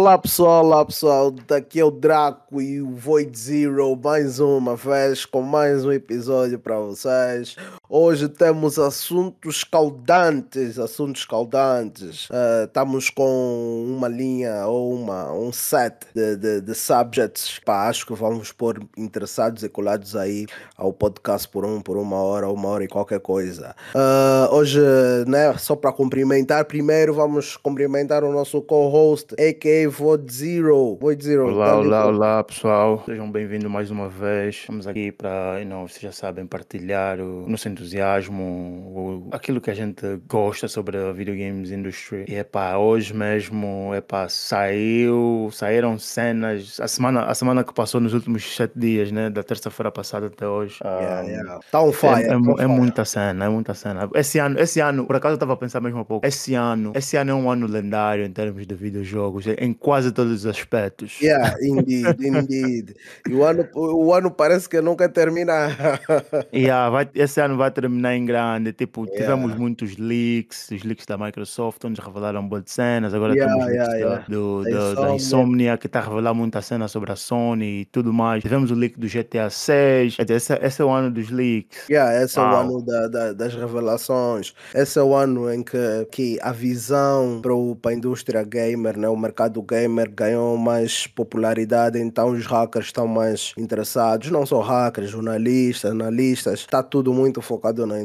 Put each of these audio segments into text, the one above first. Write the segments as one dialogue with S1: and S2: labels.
S1: Olá pessoal, olá pessoal, daqui é o Draco e o Void Zero mais uma vez com mais um episódio para vocês. Hoje temos assuntos caldantes, assuntos caldantes. Uh, estamos com uma linha ou uma, um set de, de, de subjects. Pá, acho que vamos pôr interessados e colados aí ao podcast por um, por uma hora, uma hora e qualquer coisa. Uh, hoje, né, só para cumprimentar, primeiro vamos cumprimentar o nosso co-host, a.k.a. Void Zero. Void Zero.
S2: Olá, tá olá, olá pessoal. Sejam bem-vindos mais uma vez. Estamos aqui para, know, vocês já sabem, partilhar o nosso entusiasmo, aquilo que a gente gosta sobre a video games industry. E epá, hoje mesmo, epá, saiu, saíram cenas, a semana, a semana que passou nos últimos sete dias, né, da terça-feira passada até hoje.
S1: Yeah, um, yeah. Tá um fire.
S2: É, é,
S1: tá
S2: é muita cena, é muita cena. Esse ano, esse ano, por acaso eu estava a pensar mesmo um pouco, esse ano, esse ano é um ano lendário em termos de videojogos, em quase todos os aspectos.
S1: Yeah, indeed, indeed. E o ano, o ano parece que nunca termina.
S2: yeah, vai, esse ano vai terminar em grande. Tipo, yeah. tivemos muitos leaks, os leaks da Microsoft, onde revelaram boas cenas. Agora yeah, temos yeah, yeah. Do, do, da, Insomnia, que está a revelar muita cena sobre a Sony e tudo mais. Tivemos o leak do GTA 6. Esse, esse é o ano dos leaks.
S1: Yeah, esse wow. é o ano da, da, das revelações. Esse é o ano em que, que a visão para a indústria gamer, né, o mercado gamer ganhou mais popularidade, então os hackers estão mais interessados. Não só hackers, jornalistas, analistas. Está tudo muito focado na,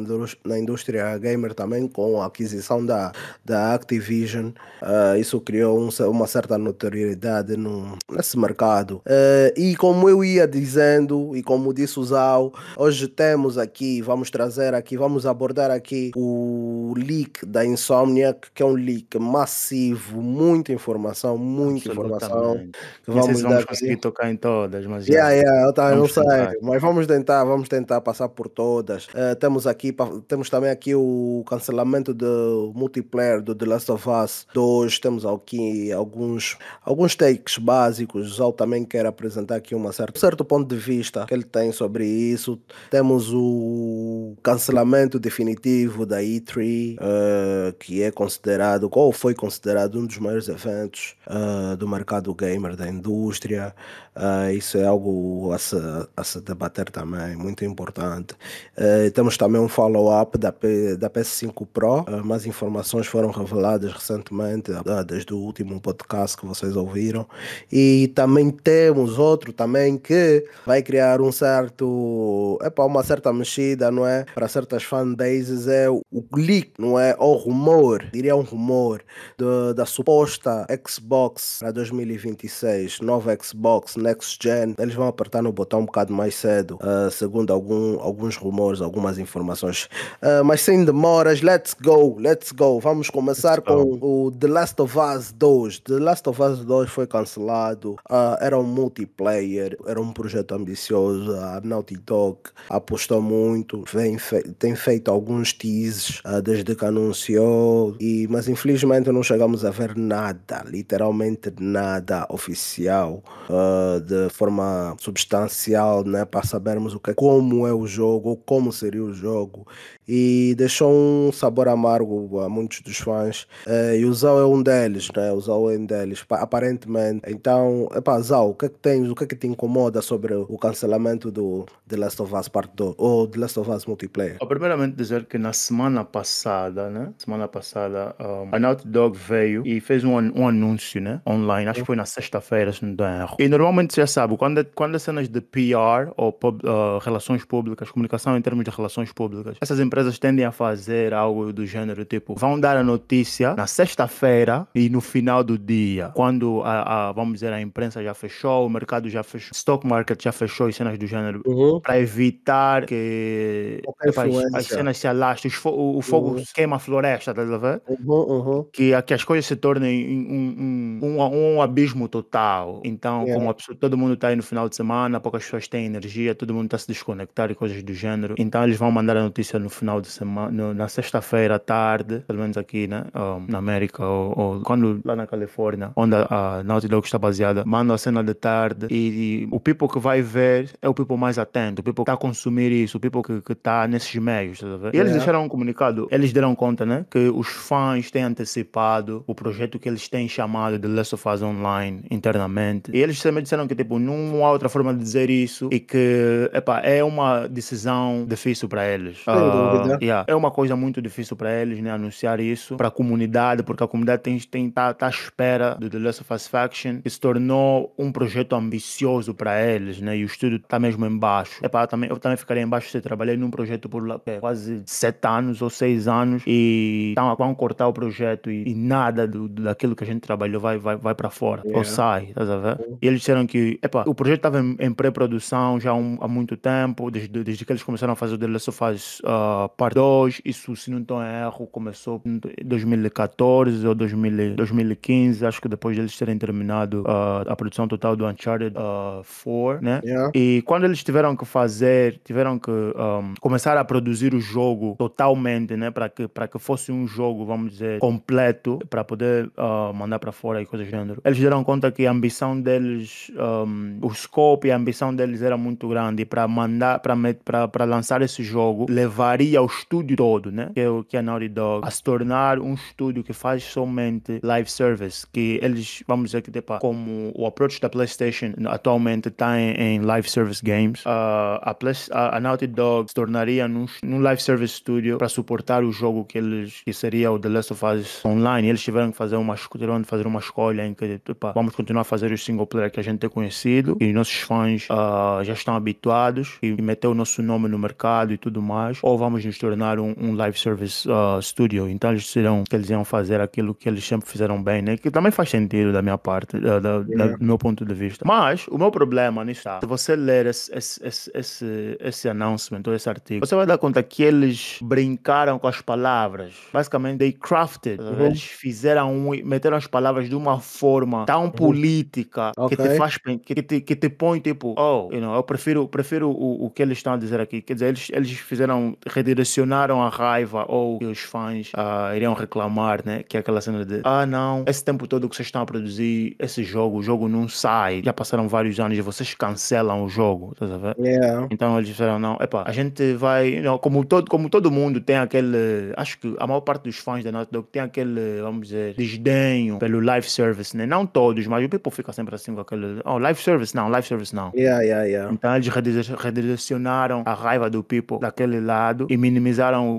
S1: na indústria gamer também, com a aquisição da, da Activision. Uh, isso criou um, uma certa notoriedade no, nesse mercado. Uh, e como eu ia dizendo, e como disse o Zau, hoje temos aqui, vamos trazer aqui, vamos abordar aqui o leak da Insomniac, que é um leak massivo, muita informação, muita informação.
S2: Que vamos, vamos conseguir tocar em todas, mas
S1: yeah, yeah, eu tá, não sei, mas vamos tentar, vamos tentar passar por todas. Uh, temos aqui, temos também aqui o cancelamento do multiplayer do The Last of Us 2, temos aqui alguns, alguns takes básicos, o também quer apresentar aqui uma certa, um certo ponto de vista que ele tem sobre isso. Temos o cancelamento definitivo da E3, uh, eh, que é considerado, ou foi considerado um dos maiores eventos uh, do mercado gamer, da indústria. Uh, isso é algo a se, a se debater também, muito importante. Uh, temos também um follow-up da, da PS5 Pro. Uh, mais informações foram reveladas recentemente, desde o último podcast que vocês ouviram. E também temos outro também que vai criar um certo, para uma certa mexida, não é? Para certas fanbases é o leak, não é? Ou rumor, diria um rumor, de, da suposta Xbox para 2026, nova Xbox Next Gen, eles vão apertar no botão um bocado mais cedo, uh, segundo algum, alguns rumores, algumas informações. Uh, mas sem demoras, let's go, let's go. Vamos começar let's com go. o The Last of Us 2. The Last of Us 2 foi cancelado, uh, era um multiplayer, era um projeto ambicioso. A Naughty Dog apostou muito, vem fe tem feito alguns teases desde que anunciou, e, mas infelizmente não chegamos a ver nada, literalmente nada oficial. Uh, de forma substancial, né, para sabermos o que, como é o jogo, ou como seria o jogo, e deixou um sabor amargo a muitos dos fãs. Uh, e o Zau é um deles, né? O Zau é um deles, aparentemente. Então, epá, Zau, o que é que tens, o que é que te incomoda sobre o cancelamento do The Last of Us Part 2 ou The Last of Us Multiplayer?
S2: primeiramente dizer que na semana passada, né? Semana passada, um, a Naughty Dog veio e fez um, um anúncio, né? Online, acho que foi na sexta-feira, se não estou erro. E normalmente você já sabe, quando, é, quando é cenas de PR ou pub, uh, relações públicas, comunicação em termos de relações públicas, essas empresas tendem a fazer algo do gênero, tipo, vão dar a notícia na sexta-feira e no final do dia, quando a, a, vamos dizer, a imprensa já fechou, o mercado já fechou, stock market já fechou e cenas do gênero, uhum. para evitar que epa, as, cenas se alastrem, o, o, fogo uhum. queima a floresta, tá a ver? Uhum, uhum, que, que as coisas se tornem um, um, um, um abismo total. Então, yeah. como pessoa, todo mundo está aí no final de semana, poucas pessoas têm energia, todo mundo está se desconectar e coisas do gênero, então eles vão mandar a notícia no final de semana, na sexta-feira à tarde, pelo menos aqui, né, um, na América, ou, ou, quando lá na Califórnia, onde a, a Naughty Dog está baseada, manda a cena de tarde e, e, o people que vai ver é o people mais atento, o people que está a consumir isso, o people que está nesses meios, tá E eles é. deixaram um comunicado, eles deram conta, né, que os fãs têm antecipado o projeto que eles têm chamado The Last of Us Online internamente. E eles também disseram que, tipo, não há outra forma de dizer isso e que, epá, é uma decisão difícil para eles.
S1: Dúvida.
S2: yeah, é uma coisa muito difícil para eles, né, anunciar isso para a comunidade, porque a comunidade tem, tem tá, tá à espera do The Last of Us Faction, que se tornou um projeto ambicioso para eles, né, e o estúdio está mesmo embaixo. Epá, eu também, eu também ficaria embaixo se trabalhei num projeto por lá, é, quase sete anos ou seis anos e então, vão cortar o projeto e, e nada do, daquilo que a gente trabalhou vai, vai, vai para fora,
S1: Yeah.
S2: ou sai, estás a ver? E eles disseram que, epá, o projeto estava em, em pré-produção já há um- há muito tempo, desde, desde que eles começaram a fazer o The Last of Us ah, Part 2, isso, se não estou em erro, começou em 2014 ou 2000, 2015, acho que depois deles terem terminado ah, a produção total do Uncharted ah, 4, né?
S1: Yeah.
S2: E quando eles tiveram que fazer, tiveram que um, começar a produzir o jogo totalmente, né, para que que fosse um jogo, vamos dizer, completo, para poder uh, mandar para fora e coisas do gênero. Eles deram conta que a ambição deles, um, o scope e a ambição deles era muito grande para mandar para lançar esse jogo levaria o estúdio todo, né, que é o que é a Naughty Dog, a se tornar um estúdio que faz somente live service, que eles, vamos dizer que tipo, como o approach da PlayStation atualmente está em, em live service games, ah, a, Play- a, a Naughty Dog se tornaria num, num live service studio para suportar o jogo que eles que seria o The Last of Us Online. Eles tiveram que fazer uma tiveram de fazer uma escolha em que tipo, vamos continuar a fazer o single player que a gente tem conhecido e os nossos fãs ah, já estão habituados e meter o nosso nome no mercado e tudo mais, ou vamos nos tornar um, um live service ah, studio. Então eles disseram que eles iam fazer aquilo que eles sempre fizeram bem, né? Que também faz sentido da minha parte, da- da- da-
S1: Yeah.
S2: do meu ponto de vista. Mas o meu problema nisso está. Se você ler esse, esse, esse, esse, esse announcement ou esse artigo, você vai dar conta que eles brincaram com as palavras. Basicamente, they crafted.
S1: Uhum.
S2: Eles fizeram um, meteram as palavras de uma forma tão política que te faz que te, que te põe tipo, oh, you know, eu prefiro, prefiro o, o que eles estão a dizer aqui. Quer dizer, eles, eles fizeram, redirecionaram a raiva ou que os fãs ah, iriam reclamar, né? Que é aquela cena de, ah, não, esse tempo todo que vocês estão a produzir esse jogo, o jogo não sai. Já passaram vários anos e vocês cancelam o jogo, ver?
S1: Yeah.
S2: Então eles disseram, não, epá, a gente vai, you know, como, todo, como todo mundo tem aquele, acho que a maior parte dos fãs da Naughty Dog tem aquele, vamos dizer, desdenho pelo live service, né? Não todos, mas o people fica sempre assim com aquele, oh, live service não, live service não.
S1: Yeah, yeah, yeah.
S2: Então eles redire- redirecionaram a raiva do people daquele lado e minimizaram o,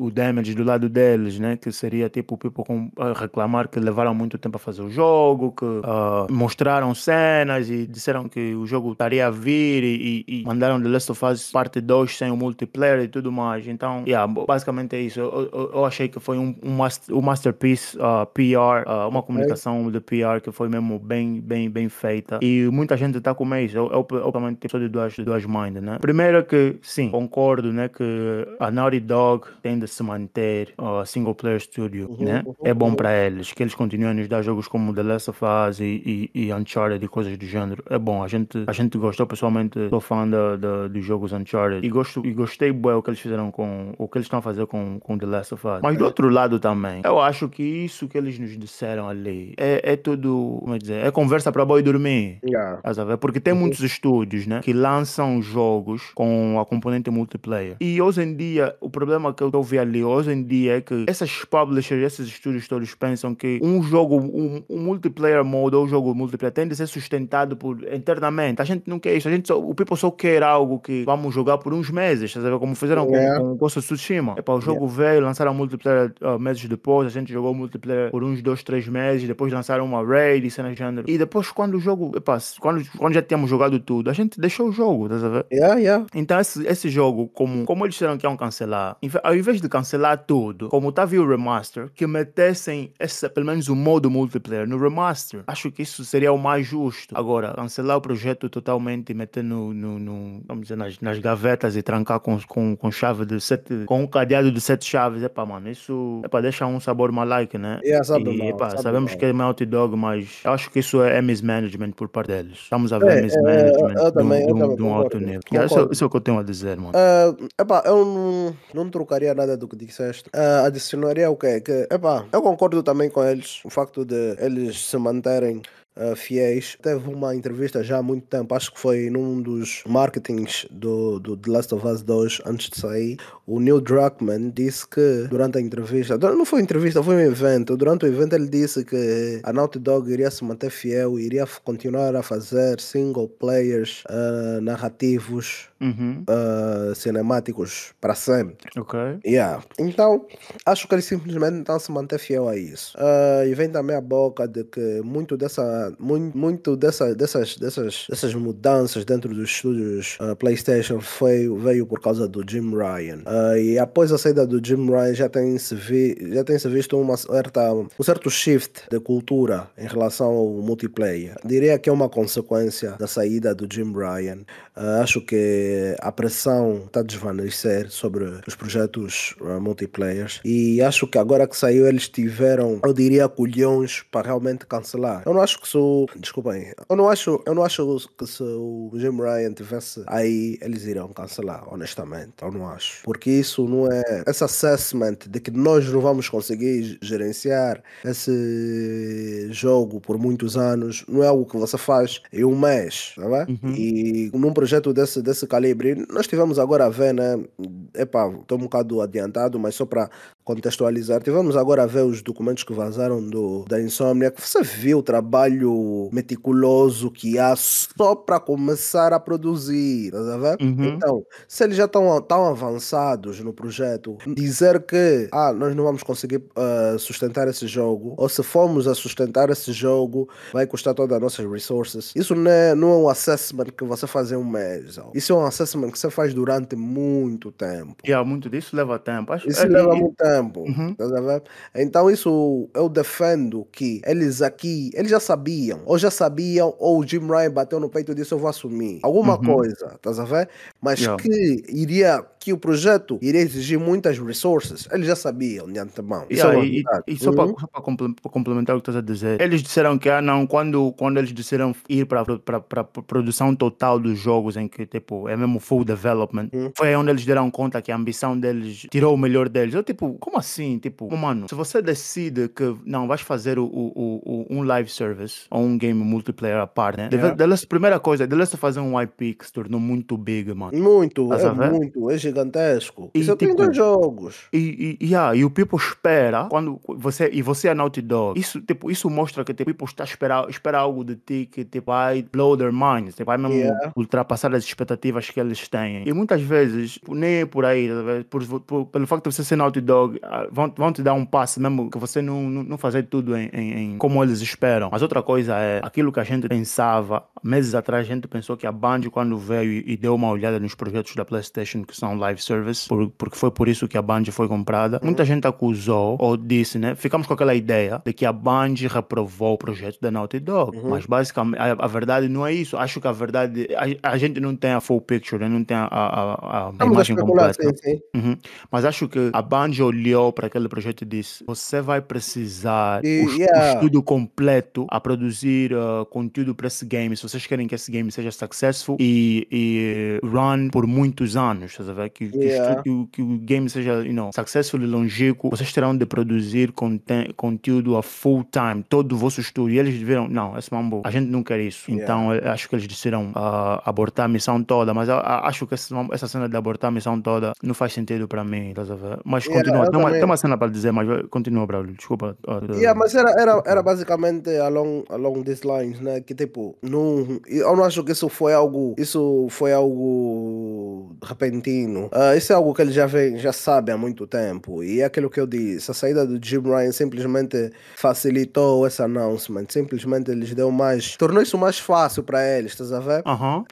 S2: o, o damage do lado deles, né? Que seria tipo o people com, a reclamar que levaram muito tempo a fazer o jogo, que ah, mostraram cenas e disseram que o jogo estaria a vir e, e- e mandaram The Last of Us parte 2 sem o multiplayer e tudo mais. Então, yeah, basicamente é isso. Eu, eu- eu achei que foi um, um, mas- um masterpiece ah, PR, ah, uma comunicação de PR que foi mesmo bem, bem, bem feita. E muita gente está com isso. Eu, eu, eu também sou de duas, de duas minds, né? Primeiro é que, sim, concordo, né? Que a Naughty Dog tem de se manter ah, single player studio,
S1: Uhum,
S2: né?
S1: uhum,
S2: É bom
S1: uhum.
S2: para eles, que eles continuem a nos dar jogos como The Last of Us e, e, e Uncharted e coisas do gênero. É bom, a gente, a gente gostou, pessoalmente, sou fã da, da, dos jogos Uncharted e, gosto, e gostei bué o que eles fizeram com, o que eles estão a fazer com, com The Last of Us. Mas do outro lado também, eu acho que isso que eles nos disseram ali é, é tudo, como é dizer, é conversa para boi dormir.
S1: Yeah.
S2: Estás a ver? Porque tem muitos estúdios, né? Que lançam jogos com a componente multiplayer. E hoje em dia, o problema que eu vi ali hoje em dia é que essas publishers, esses estúdios todos pensam que um jogo, um, um multiplayer mode ou um jogo multiplayer tem de ser sustentado por internamente. A gente não quer isso. A gente só, o people só quer algo que vamos jogar por uns meses. Estás a ver? Como fizeram
S1: Yeah.
S2: com, com o Ghost of Tsushima. Epá, o jogo veio, lançaram multiplayer ah, meses depois. A gente jogou multiplayer por uns dois, três meses. Depois lançaram uma raid e cenas de género. E depois, quando o jogo, epá, quando, quando já tínhamos jogado tudo, a gente deixou o jogo, estás a ver?
S1: Yeah, yeah.
S2: Então, esse, esse jogo, como, como eles disseram que iam cancelar, em ve- ao invés de cancelar tudo, como estava o remaster, que metessem esse, pelo menos o modo multiplayer no remaster, acho que isso seria o mais justo. Agora, cancelar o projeto totalmente e meter no, no, no- vamos dizer, nas, nas gavetas e trancar com, com, com chave de sete, com um cadeado de sete chaves, epá, mano, isso epá, deixa um sabor malike, né?
S1: Yeah, sabe
S2: e,
S1: mal,
S2: epá,
S1: sabe
S2: sabemos
S1: mal.
S2: que é Naughty Dog, mas acho que isso é, é mismanagement por parte deles. Estamos a ver
S1: É, é, eu
S2: de um-
S1: também-
S2: de um, de um alto nível. Yeah, isso, é- isso é o que eu tenho a dizer, mano.
S1: Ah, epá, eu não, não trocaria nada do que disseste. Ah, adicionaria o quê? Que, epá, eu concordo também com eles. O facto de eles se manterem uh, fiéis. Teve uma entrevista já há muito tempo, acho que foi num dos marketings do, do The Last of Us 2, antes de sair. O Neil Druckmann disse que durante a entrevista, não foi entrevista, foi um evento. Durante o evento ele disse que a Naughty Dog iria se manter fiel, iria continuar a fazer single players uh, narrativos
S2: Uhum.
S1: uh, cinemáticos para sempre.
S2: Ok.
S1: Yeah. Então, acho que ele simplesmente não se manter fiel a isso. Uh, e vem também a boca de que muito dessa, muito, muito dessa, dessas, dessas, dessas mudanças dentro dos estúdios uh, PlayStation foi, veio por causa do Jim Ryan. Uh, e após a saída do Jim Ryan já tem se, vi, já tem -se visto uma certa, um certo shift de cultura em relação ao multiplayer. Diria que é uma consequência da saída do Jim Ryan. acho que a pressão está a desvanecer sobre os projetos uh, multiplayers e acho que agora que saiu eles tiveram, eu diria, colhões para realmente cancelar. Eu não acho que o, desculpem, eu não acho, eu não acho que se o Jim Ryan tivesse aí eles iriam cancelar, honestamente, eu não acho, porque isso não é esse assessment de que nós não vamos conseguir gerenciar esse jogo por muitos anos, não é algo que você faz em um mês, não é? Uhum. E num projeto desse desse Nós tivemos agora a ver, né? Epá, estou um bocado adiantado, mas só para contextualizar, tivemos agora a ver os documentos que vazaram do, da Insomnia, que você viu o trabalho meticuloso que há só para começar a produzir, tá
S2: uhum.
S1: Então, se eles já estão tão avançados no projeto, dizer que ah, nós não vamos conseguir uh, sustentar esse jogo, ou se formos a sustentar esse jogo, vai custar todas as nossas resources. Isso não é, não é um assessment que você faz em um mês. Isso é um assessment que você faz durante muito tempo.
S2: E há muito disso leva tempo.
S1: Acho, isso é, leva e... muito tempo. Uhum. Tá então, isso eu defendo que eles aqui, eles já sabiam, ou já sabiam, ou o Jim Ryan bateu no peito e disse: Eu vou assumir alguma uhum. coisa, tá a ver? Mas yeah. que iria, que o projeto iria exigir muitas resources, eles já sabiam de antemão.
S2: Isso yeah, é e, e, só uhum. para complementar o que estás a dizer, eles disseram que, ah, não, quando, quando eles disseram ir para a produção total dos jogos, em que tipo, é mesmo full development, uhum. foi onde eles deram conta que a ambição deles tirou o melhor deles. Eu, tipo, como assim? Tipo, mano, se você decide que não vais fazer o, o, o um live service ou um game multiplayer à parte, né? Yeah. Deve, primeira coisa, deve fazer um IP que se tornou muito big, mano.
S1: Muito, é muito, é gigantesco. E, Isso tipo, tem dois jogos.
S2: E, e, yeah, e o people espera quando você e você é Naughty Dog. Isso, tipo, isso mostra que tipo, o people está a esperar, espera algo de ti que tipo, vai blow their minds, tipo, vai mesmo yeah. ultrapassar as expectativas que eles têm. E muitas vezes, nem é por aí, tá por, por, pelo facto de você ser Naughty Dog, ah, vão, vão te dar um passo, mesmo que você não, não, não fazer tudo em, em, em, como eles esperam. Mas outra coisa é aquilo que a gente pensava, meses atrás, a gente pensou que a Band, quando veio e, e deu uma olhada nos projetos da PlayStation que são live service, por, porque foi por isso que a Band foi comprada, muita gente acusou ou disse, né? Ficamos com aquela ideia de que a Band reprovou o projeto da Naughty Dog. Uhum. Mas basicamente, a, a, verdade não é isso. Acho que a verdade, a, a gente não tem a full picture, não tem a, a, a, imagem completa. Sim, sim. Uhum. Mas acho que a Band olhou para aquele projeto e disse: Você vai precisar e, o, yeah. o, estudo completo a produzir uh, conteúdo para esse game. Se vocês querem que esse game seja successful e, e run por muitos anos, tá ver? Que, yeah. que, que, que, o game seja you know, successful e longínquo, vocês terão de produzir conteúdo a full time, todo o vosso estudo. E eles viram: Não, esse mambo, a gente não quer isso. Yeah. Então acho que eles disseram uh, abortar a missão toda, mas eu, acho que essa, essa cena de abortar a missão toda não faz sentido para mim, tá ver? Mas continua tem, uma, tem uma cena para dizer, mas continua, Braulio. Desculpa.
S1: Yeah, mas era, era, era basicamente along, along these lines, né? Que tipo, não, eu não acho que isso foi algo. Isso foi algo repentino. Uh, isso é algo que ele já vem, já sabe há muito tempo. E é aquilo que eu disse. A saída do Jim Ryan simplesmente facilitou esse announcement. Simplesmente eles deu mais. Tornou isso mais fácil para eles, estás a ver?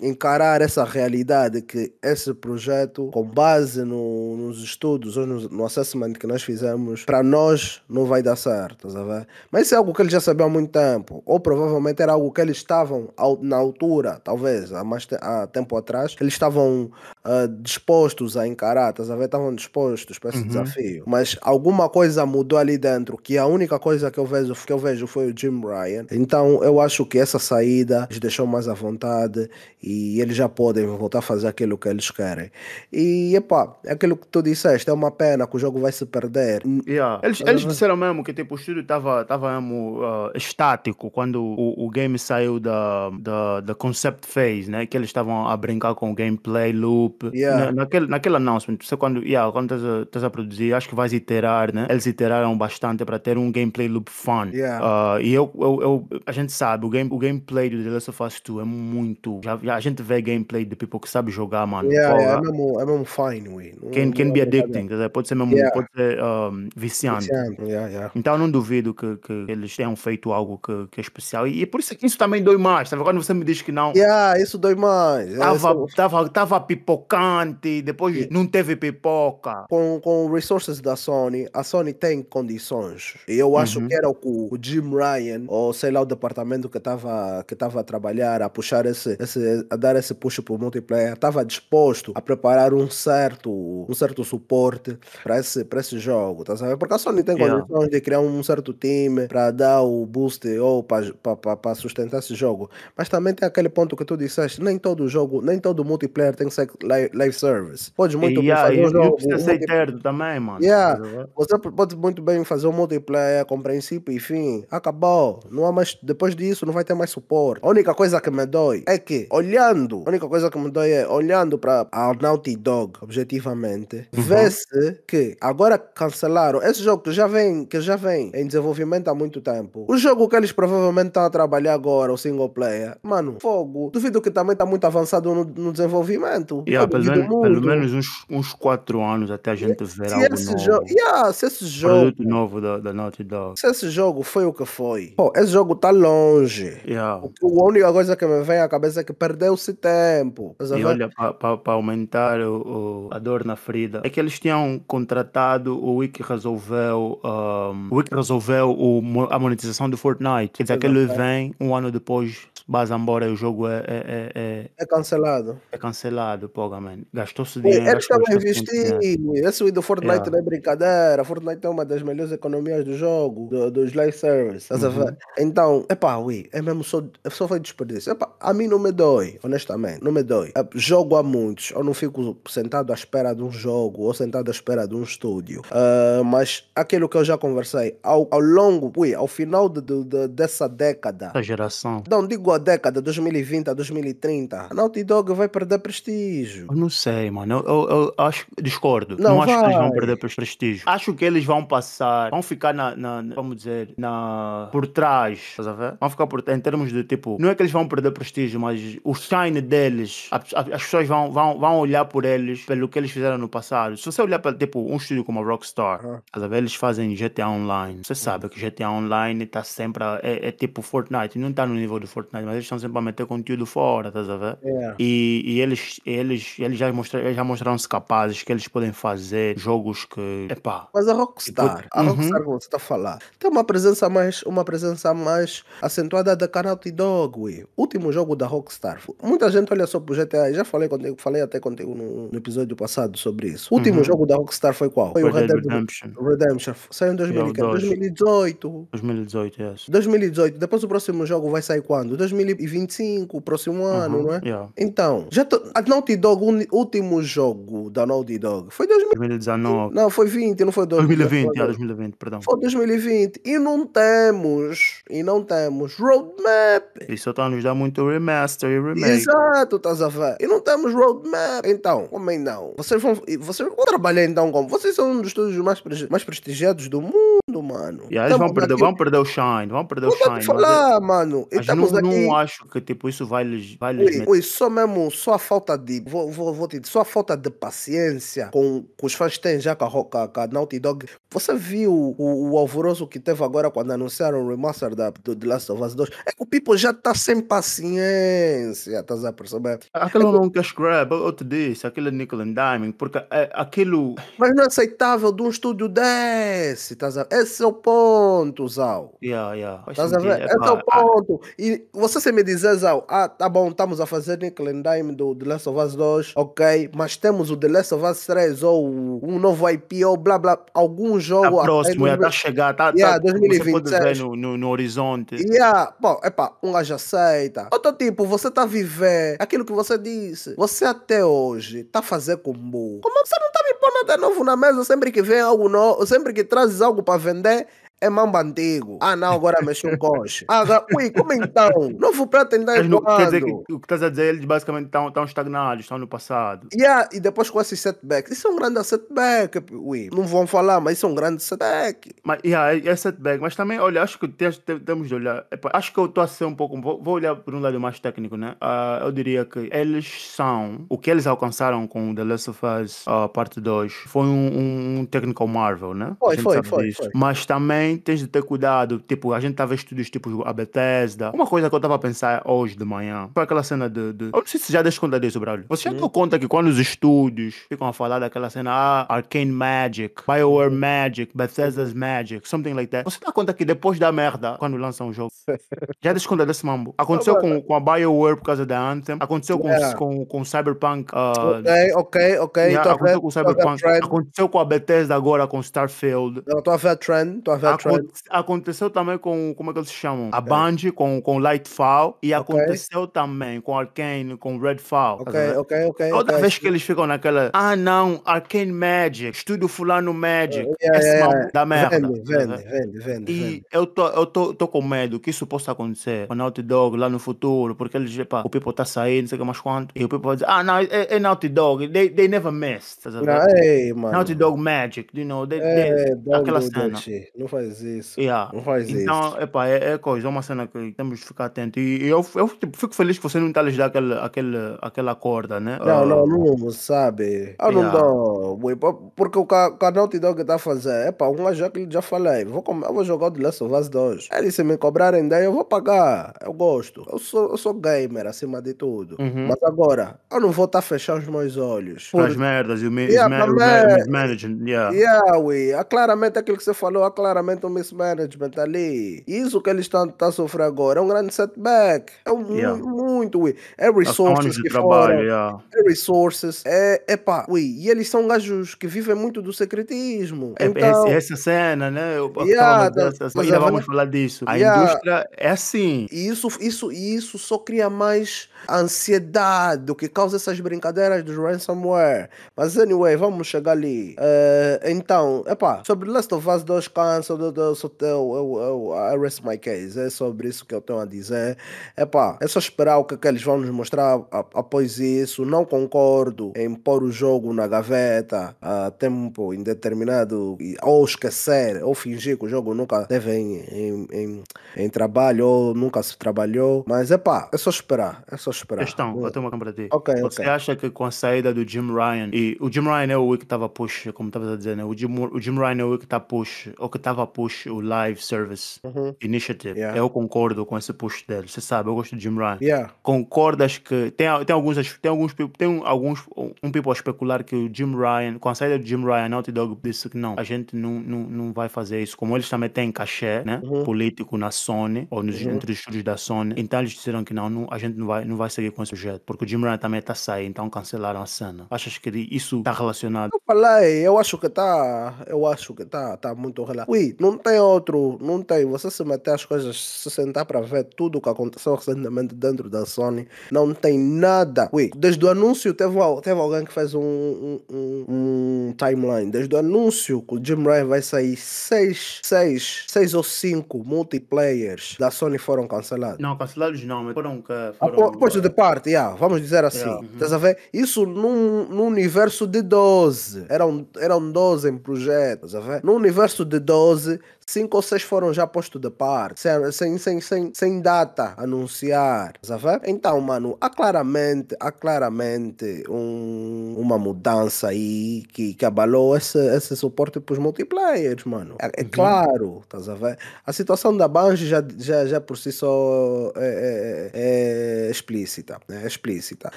S1: Encarar essa realidade que esse projeto, com base no, nos estudos ou no, no assessment que nós fizemos, para nós não vai dar certo, tá? Mas isso é algo que eles já sabiam há muito tempo, ou provavelmente era algo que eles estavam na altura, talvez, há mais te há tempo atrás, eles estavam uh, dispostos a encarar, tá? Estavam dispostos para esse uhum. desafio. Mas alguma coisa mudou ali dentro, que a única coisa que eu vejo, que eu vejo foi o Jim Ryan. Então eu acho que essa saída os deixou mais à vontade e eles já podem voltar a fazer aquilo que eles querem. E epá, é aquilo que tu disseste, é uma pena que o jogo vai se perder.
S2: Yeah. Eles, eles disseram mesmo que tipo, o estúdio estava tava mesmo uh, estático quando o, o game saiu da, da, da concept phase, né? Que eles estavam a brincar com o gameplay loop.
S1: Yeah.
S2: Na, naquele, naquele announcement, você quando yeah, quando estás a, a produzir, acho que vais iterar, né? Eles iteraram bastante para ter um gameplay loop fun.
S1: Yeah.
S2: Uh, e eu, eu, eu, a gente sabe, o, game, o gameplay do The Last of Us 2 é muito. Já, já a gente vê gameplay de people que sabe jogar, mano.
S1: Yeah, yeah, é, mesmo, é mesmo fine, we. Não-
S2: Can, can be
S1: é
S2: addicting, pode ser mesmo,
S1: Yeah.
S2: pode ser um, viciante.
S1: viciante. Yeah, yeah.
S2: Então não duvido que, que eles tenham feito algo que, que é especial. E, e por isso é que isso também dói mais. Sabe? Quando você me diz que não.
S1: Yeah, isso dói mais. É,
S2: Tava,
S1: isso-
S2: tava, tava pipocante, depois não teve pipoca.
S1: com, com resources da Sony, a Sony tem condições. E eu acho
S2: Uhum.
S1: que era o o Jim Ryan, ou sei lá, o departamento que estava que tava a trabalhar, a puxar esse, esse a dar esse push para o multiplayer, estava disposto a preparar um certo, um certo suporte para esse, para esse jogo, tá sabendo? Porque a Sony tem
S2: Yeah.
S1: condições de criar um certo time para dar o boost ou para sustentar esse jogo. Mas também tem aquele ponto que tu disseste, nem todo jogo, nem todo multiplayer tem que ser live, service. Podes muito
S2: E
S1: bem
S2: yeah,
S1: fazer um jogo,
S2: preciso
S1: um
S2: ser eterno também, mano.
S1: Yeah.
S2: Tá
S1: você pode muito bem fazer um multiplayer com princípio e fim. Acabou. Não há mais. Depois disso, não vai ter mais suporte. A única coisa que me dói é que, olhando, a única coisa que me dói é olhando para a Naughty Dog, objetivamente, vê-se que agora cancelaram esse jogo que já vem, que já vem em desenvolvimento há muito tempo. O jogo que eles provavelmente estão a trabalhar agora, o single player, mano, fogo. Duvido que também está muito avançado no, no desenvolvimento.
S2: Yeah, pelo, menos, pelo menos uns, uns quatro anos até a gente ver
S1: Se
S2: algo
S1: esse
S2: novo.
S1: jogo. Yeah, se esse jogo.
S2: Produto novo da, da Naughty Dog.
S1: Se esse jogo foi o que foi, pô, esse jogo tá longe.
S2: Yeah.
S1: O- A única coisa que me vem à cabeça é que perdeu-se tempo.
S2: E olha, para aumentar o, o- a dor na ferida, é que eles tinham contratado o Wiki resolveu, um, o Wiki resolveu o a monetização do Fortnite. Quer dizer, que ele vem um ano depois, basa embora e o jogo é, é, é, é,
S1: É cancelado.
S2: é cancelado, pô, man. Gastou-se dinheiro.
S1: Eles estavam a investir. Esse do Fortnite
S2: Yeah.
S1: não é brincadeira. Fortnite é uma das melhores economias do jogo, do- dos live service.
S2: Uhum.
S1: Então, epá, ui, é mesmo só, só foi desperdício. Epá, a mim não me dói, honestamente. Não me dói. Jogo há muitos. Eu não fico sentado à espera de um jogo ou sentado à espera de um estúdio. Ah, mas aquilo que eu já conversei, ao, ao longo, ui, ao final de, de- de- dessa década,
S2: Essa geração.
S1: não digo a década 2020 a 2030, a Naughty Dog vai perder prestígio.
S2: Eu não sei, mano. Eu, eu, eu acho, discordo.
S1: Não,
S2: Não, acho que eles vão perder pres- prestígio. Acho que eles vão passar, vão ficar na, na- vamos dizer, na por trás, estás a ver? Vão ficar por em termos de tipo, não é que eles vão perder prestígio, mas o shine deles, a- as pessoas vão, vão, vão olhar por eles pelo que eles fizeram no passado. Se você olhar para tipo um estúdio como a Rockstar, a ver? Eles fazem GTA Online. Você sabe que GTA Online está sempre a- é, é tipo Fortnite, não está no nível do Fortnite, mas eles estão sempre a meter conteúdo fora, estás a ver?
S1: Yeah.
S2: E, e eles, eles, eles já, eles já mostraram-se capazes que eles podem fazer jogos que. Epá.
S1: Mas a Rockstar, a
S2: Uhum.
S1: Rockstar que você está a falar, tem uma presença mais, uma presença mais acentuada da Naughty Dog, ui. Último jogo da Rockstar. Muita gente olha só pro GTA, já falei contigo, falei até contigo no, no episódio passado sobre isso. O último
S2: Uhum.
S1: jogo da Rockstar foi qual? Foi o
S2: Red Dead Redemption.
S1: Redemption. Saiu em 2000,
S2: Yeah, o dois.
S1: 2018.
S2: 2018, yes.
S1: 2018. Depois o próximo jogo vai sair quando? 2025, o próximo ano,
S2: Uhum,
S1: não é?
S2: yeah.
S1: Então, já tô, a Naughty Dog, o último jogo da Naughty Dog foi 2000.
S2: 2019.
S1: Não, foi 20, não foi
S2: 2020, yeah,
S1: 2020.
S2: 2020, perdão.
S1: Foi 2020 e não temos, e não temos roadmap.
S2: Isso está a nos dar muito remaster e remake.
S1: Exato, estás a ver? E não temos roadmap. Então, como é não? Vocês vão, e vocês vão trabalhar então como? Vocês são um dos estúdios mais, mais prestigiados do mundo, mano.
S2: Yeah, eles vão
S1: Estamos
S2: perder,
S1: aqui-
S2: vão perder o shine, vão perder o
S1: Não dá
S2: shine.
S1: pra
S2: mas
S1: falar, mano. E
S2: eu- Mas não,
S1: aqui...
S2: não acho que tipo, isso vai lhes, vai lhes
S1: Ui, só mesmo, só a falta de, vou, vou, vou te dizer, só a falta de paciência com, com os fãs têm já com a, com a, com a Naughty Dog. Você viu o, o alvoroço que teve agora quando anunciaram o remaster da, do The Last of Us 2? É que o people já tá sem paciência, estás a perceber?
S2: Aquilo não é cash grab, eu te disse, aquilo é nickel and diming, porque é, aquilo.
S1: Mas não é aceitável de um estúdio desse, estás a... É esse é o ponto, Zau.
S2: Yeah, yeah.
S1: Estás a ver? Esse é o ponto. E você se me dizer, Zau, ah, tá bom, estamos a fazer Nickel and Dime do The Last of Us 2, ok, mas temos o The Last of Us 3 ou um novo IP ou blá blá, algum
S2: Tá
S1: jogo
S2: próximo, já
S1: até
S2: está a chegar, tá,
S1: Yeah,
S2: tá, você pode
S1: 2026.
S2: ver no, no, no horizonte.
S1: Yeah, bom, epá, um gajo aceita. Outro tipo, você tá a viver aquilo que você disse. Você até hoje tá a fazer com burro. Como você não tá me pondo nada novo na mesa sempre que vem algo novo, sempre que trazes algo para vender? É mambo antigo. Ah, não, agora mexeu um coche. Ah, agora, ui, como então? Novo prato ainda é
S2: quer dizer que o que estás a dizer, eles basicamente estão, estagnados, estão no passado.
S1: Yeah, e depois com esses setbacks. Isso é um grande setback, ui. Não vão falar, mas isso é um grande setback.
S2: Mas, yeah, é setback, mas também, olha, acho que temos de olhar. Epá, acho que eu estou a ser um pouco. Vou, vou olhar por um lado mais técnico, né? Ah, eu diria que eles são. O que eles alcançaram com The Last of Us ah, Parte 2 foi um, um technical Marvel, né?
S1: Foi, foi, foi, foi.
S2: Mas também tens de ter cuidado. Tipo, a gente tá vendo estúdios tipo a Bethesda. Uma coisa que eu estava a pensar hoje de manhã foi aquela cena de. de... Eu não sei se já deste conta disso, Braulio. Você já deu conta que quando os estúdios ficam a falar daquela cena, ah, Arcane Magic, BioWare Magic, Bethesda's Magic, something like that. Você dá conta que depois da merda, quando lançam um jogo, já deste conta desse mambo? Aconteceu com, com a BioWare por causa da Anthem, aconteceu com,
S1: Yeah.
S2: com, com Cyberpunk. ah,
S1: Ok, ok, ok.
S2: yeah,
S1: a
S2: aconteceu com
S1: a
S2: Cyberpunk,
S1: trend.
S2: aconteceu com a Bethesda agora com Starfield.
S1: Tô a ver trend, tô a ver trend.
S2: Aconte- aconteceu também com, como é que eles se chamam? A Bungie com, com Lightfall e aconteceu também com Arcane, com Redfall.
S1: Ok,
S2: ver?
S1: ok, ok.
S2: Toda
S1: ok.
S2: vez que eles ficam naquela, ah não, Arcane Magic, estúdio fulano Magic,
S1: Yeah,
S2: esse
S1: yeah,
S2: mal
S1: yeah.
S2: da merda.
S1: Vende, vende,
S2: ver?
S1: vende, vende,
S2: E
S1: vende.
S2: eu tô, eu tô, tô com medo que isso possa acontecer com Naughty Dog lá no futuro, porque eles, epá, o people tá saindo, não sei o que mais quanto, e o people vai dizer, ah, não, é, é Naughty Dog, they, they never missed, ver?
S1: Não, ei, mano.
S2: Naughty Dog Magic, you know, they,
S1: É,
S2: they, aquela cena.
S1: Não faz isso.
S2: Yeah.
S1: Não faz
S2: Então,
S1: isso.
S2: epá, é, é coisa, é uma cena que temos de ficar atento. E eu, eu tipo, fico feliz que você não está a lhes dar aquele, aquele, aquela corda, né?
S1: Não,
S2: Ah,
S1: não, não, sabe? Eu não
S2: Yeah.
S1: dou, ui, po- porque o que a que a Naughty Dog tá a fazer, é pá, um já que já falei, vou, eu vou jogar o The Last of Us 2. Ele se me cobrarem daí, eu vou pagar, eu gosto. Eu sou, eu sou gamer acima de tudo.
S2: Uhum.
S1: Mas agora, eu não vou estar a fechar os meus olhos. Por,
S2: as merdas e o, o mismanagement, yeah.
S1: Yeah, ui, há claramente aquilo que você falou, há claramente um mismanagement ali. Isso que eles estão tá a sofrer agora é um grande setback. É um,
S2: Yeah.
S1: mu- muito, ui. É resources que
S2: trabalho,
S1: foram.
S2: yeah.
S1: É resources. É, epá, ui, e eles são gajos que vivem muito do secretismo.
S2: É,
S1: Então,
S2: essa, essa cena, né? Eu,
S1: Yeah, tá-
S2: essa-
S1: tá
S2: ainda vamos falar disso. A indústria é assim.
S1: e isso, isso, isso só cria mais ansiedade, o que causa essas brincadeiras dos ransomware. Mas anyway, vamos chegar ali. Eh, então, epá, sobre Last of Us 2 Cancel, eu, só eu, eu, I rest my case. É sobre isso que eu tenho a dizer. Epá, é só esperar o que, é que eles vão nos mostrar após isso. Não concordo em pôr o jogo na gaveta a tempo indeterminado ou esquecer ou fingir que o jogo nunca teve em, em, em, em trabalho ou nunca se trabalhou. Mas epá, é só esperar. É só esperar.
S2: Questão, eu tenho uma questão para ti.
S1: Ok,
S2: Você
S1: ok.
S2: acha que com a saída do Jim Ryan, e o Jim Ryan é o que estava push, como estavas a dizer, né? O Jim, o Jim Ryan é o que está push, ou que estava push o Live Service
S1: Uhum.
S2: Initiative.
S1: Yeah.
S2: Eu concordo com esse push dele. Você sabe, eu gosto do Jim Ryan.
S1: Yeah.
S2: Concordas que tem, tem alguns tem alguns tem alguns um people a especular que o Jim Ryan com a saída do Jim Ryan Naughty Dog disse que não a gente não, não, não vai fazer isso como eles também têm cachê né
S1: Uhum.
S2: político na Sony ou nos entre os estúdios da Sony então eles disseram que não, não a gente não vai não vai seguir com esse projeto porque o Jim Ryan também está sair então cancelaram a cena achas que isso está relacionado
S1: Eu falei, eu acho que tá. Eu acho que tá, tá muito relacionado. Ui, não tem outro, não tem. Você se meter as coisas, se sentar para ver tudo o que aconteceu recentemente dentro da Sony, não tem nada. Ui, desde o anúncio, teve, teve alguém que fez um, um, um- um timeline. Desde o anúncio que o Jim Ryan vai sair, seis, seis, seis ou cinco multiplayers da Sony foram cancelados.
S2: não cancelados não mas foram que
S1: Ah,
S2: foram
S1: Posto de parte, yeah, vamos dizer assim.
S2: Yeah, uhum.
S1: Estás a ver? Isso num, num universo de 12. Eram, eram 12 em projeto, estás a ver? No universo de 12, bazı 5 ou 6 foram já postos de parte, sem, sem, sem, sem, data anunciar, a ver? Então, mano, há claramente, há claramente um, uma mudança aí que, que abalou esse, esse suporte para os multiplayers, mano. É, é claro, estás a ver? A situação da Bungie já, já, já por si só é, é, é, é explícita, é explícita.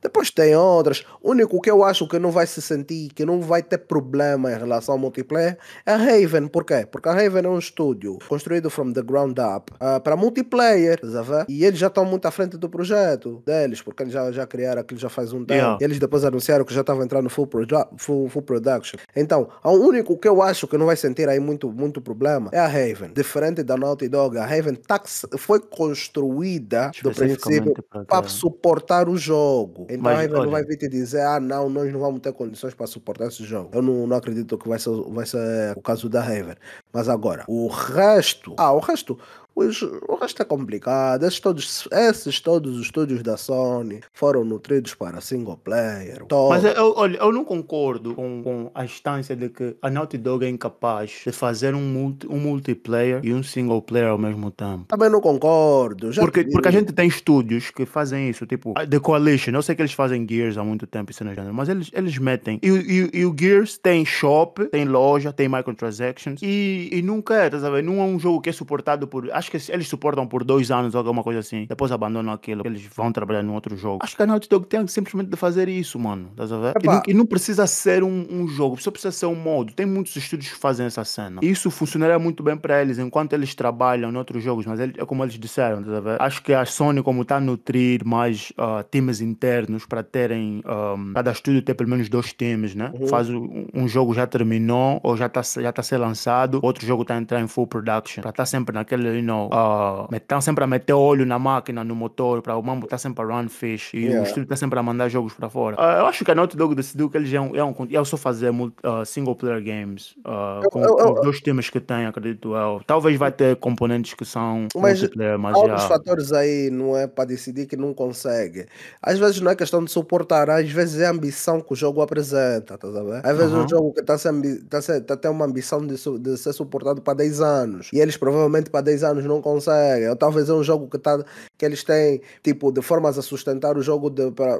S1: Depois tem outras. O único que eu acho que não vai se sentir, que não vai ter problema em relação ao multiplayer é a Raven. Por quê? Porque a Raven é um estúdio construído from the ground up uh, para multiplayer, tá e eles já estão muito à frente do projeto deles, porque eles já, já criaram aquilo já faz um tempo. Yeah. Eles depois anunciaram que já estavam entrando full, produ full, full production. Então, o único que eu acho que não vai sentir aí muito, muito problema é a Raven. Diferente da Naughty Dog, a Raven tá, foi construída do princípio para suportar o jogo. Então Mas, a Raven olha... não vai vir te dizer, ah não, nós não vamos ter condições para suportar esse jogo. Eu não, não acredito que vai ser, vai ser o caso da Raven. Mas agora, o resto, ah, o resto, os, o resto é complicado. Esses todos, esses todos os estúdios da Sony foram nutridos para single player.
S2: Mas eu, olha, eu não concordo com, com a instância de que a Naughty Dog é incapaz de fazer um, multi, um multiplayer e um single player ao mesmo tempo.
S1: Também não concordo.
S2: porque, porque a gente tem estúdios que fazem isso, tipo The Coalition. Eu sei que eles fazem Gears há muito tempo e cenas gênero, mas eles, eles metem. E, e, e, o Gears tem shop, tem loja, tem microtransactions e, e nunca é, tá sabendo? Não é um jogo que é suportado por acho que eles suportam por dois anos ou alguma coisa assim, depois abandonam aquilo, eles vão trabalhar num outro jogo. Acho que a Naughty Dog tem simplesmente de fazer isso, mano. Estás a ver? E não, e não, precisa ser um, um, jogo, só precisa ser um modo. Tem muitos estúdios que fazem essa cena. E isso funcionaria muito bem para eles enquanto eles trabalham em outros jogos, mas é como eles disseram, estás a ver? Acho que a Sony, como está a nutrir mais uh, times internos para terem, um, cada estúdio ter pelo menos dois times, né? Uhum. Faz um, um, jogo já terminou ou já está já tá a ser lançado, outro jogo está a entrar em full production, para estar tá sempre naquele, know, uh, estão sempre a meter olho na máquina, no motor, para o mambo estar tá sempre a run fish e yeah. o estúdio está sempre a mandar jogos para fora. Uh, eu acho que a Naughty Dog decidiu que eles iam, iam, iam só fazer uh, single player games uh, com, eu, eu, com, os dois temas que tem, acredito eu. Talvez vai ter componentes que são
S1: mas multiplayer, mas há já... fatores aí, não é para decidir que não consegue. Às vezes não é questão de suportar, às vezes é a ambição que o jogo apresenta, tá sabendo? Às vezes -huh. um jogo que está tá, tá, tá, tá uma ambição de, de ser suportado para 10 anos e eles provavelmente para 10 anos não conseguem. Ou talvez é um jogo que, tá, que eles têm, tipo, de formas a sustentar o jogo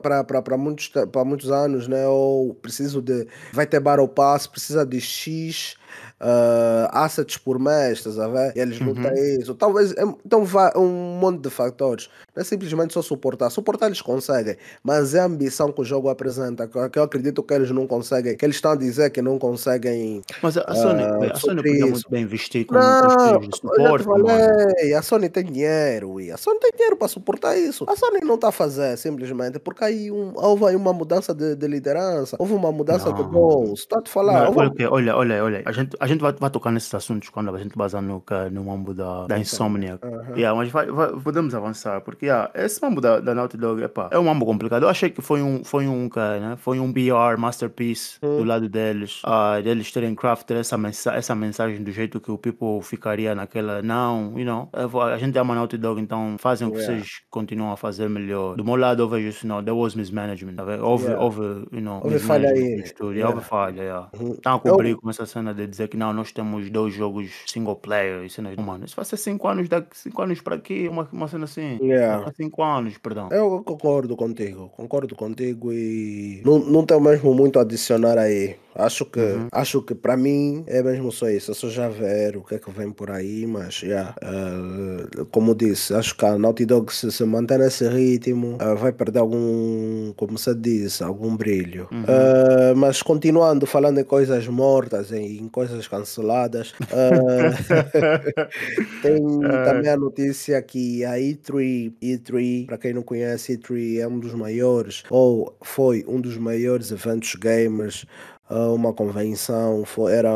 S1: para muitos, muitos anos, né? Ou preciso de. Vai ter Battle Pass, precisa de X uh, assets por mês, estás a ver? E eles não uhum. têm isso. Talvez, é, então vai um monte de fatores. Não é simplesmente só suportar. Suportar eles conseguem, mas é a ambição que o jogo apresenta, que eu acredito que eles não conseguem, que eles estão a dizer que não conseguem.
S2: Mas a Sony, uh, a Sony podia muito bem investir com não, de suporte.
S1: Falei, a Sony tem dinheiro, e a Sony tem dinheiro para suportar isso. A Sony não está a fazer simplesmente porque aí um, houve aí uma mudança de, de liderança, houve uma mudança não. de gols. Está a te falar.
S2: Não, olha, olha, olha, olha, a gente, a gente vai, vai tocar nesses assuntos quando a gente basar no, no mambo da, da insônia. Uhum. Yeah, mas vai, vai, podemos avançar, porque yeah, esse mambo da, da Naughty Dog epá, é um mambo complicado. Eu achei que foi um, foi um, né? foi um BR masterpiece uhum. do lado deles, uh, deles terem crafted essa, mensa essa mensagem do jeito que o people ficaria naquela. Não, you know, a gente ama Naughty Dog, então fazem o que vocês continuam a fazer melhor. Do meu lado, eu vejo isso, não, there was mismanagement. Tá houve, yeah. houve, you know,
S1: houve falha aí.
S2: Houve falha, yeah. Uhum. Estão a cobrir eu... com essa cena de dizer que não, nós temos dois jogos single player e cenas. Mano, isso vai ser 5 anos daqui, 5 anos para aqui, uma, uma cena assim. Yeah. 5 anos, perdão.
S1: Eu concordo contigo, concordo contigo e não, não tenho mesmo muito a adicionar aí. Acho que, uhum. acho que para mim é mesmo só isso. Eu só já ver o que é que vem por aí, mas yeah, uh, como disse, acho que a Naughty Dog se, se manter nesse ritmo uh, vai perder algum, como você disse, algum brilho. Uhum. Uh, mas continuando falando em coisas mortas, em, em coisas canceladas, tem também a notícia que a E3, E3, para quem não conhece, E3 é um dos maiores, ou foi um dos maiores eventos gamers uma convenção, foi, era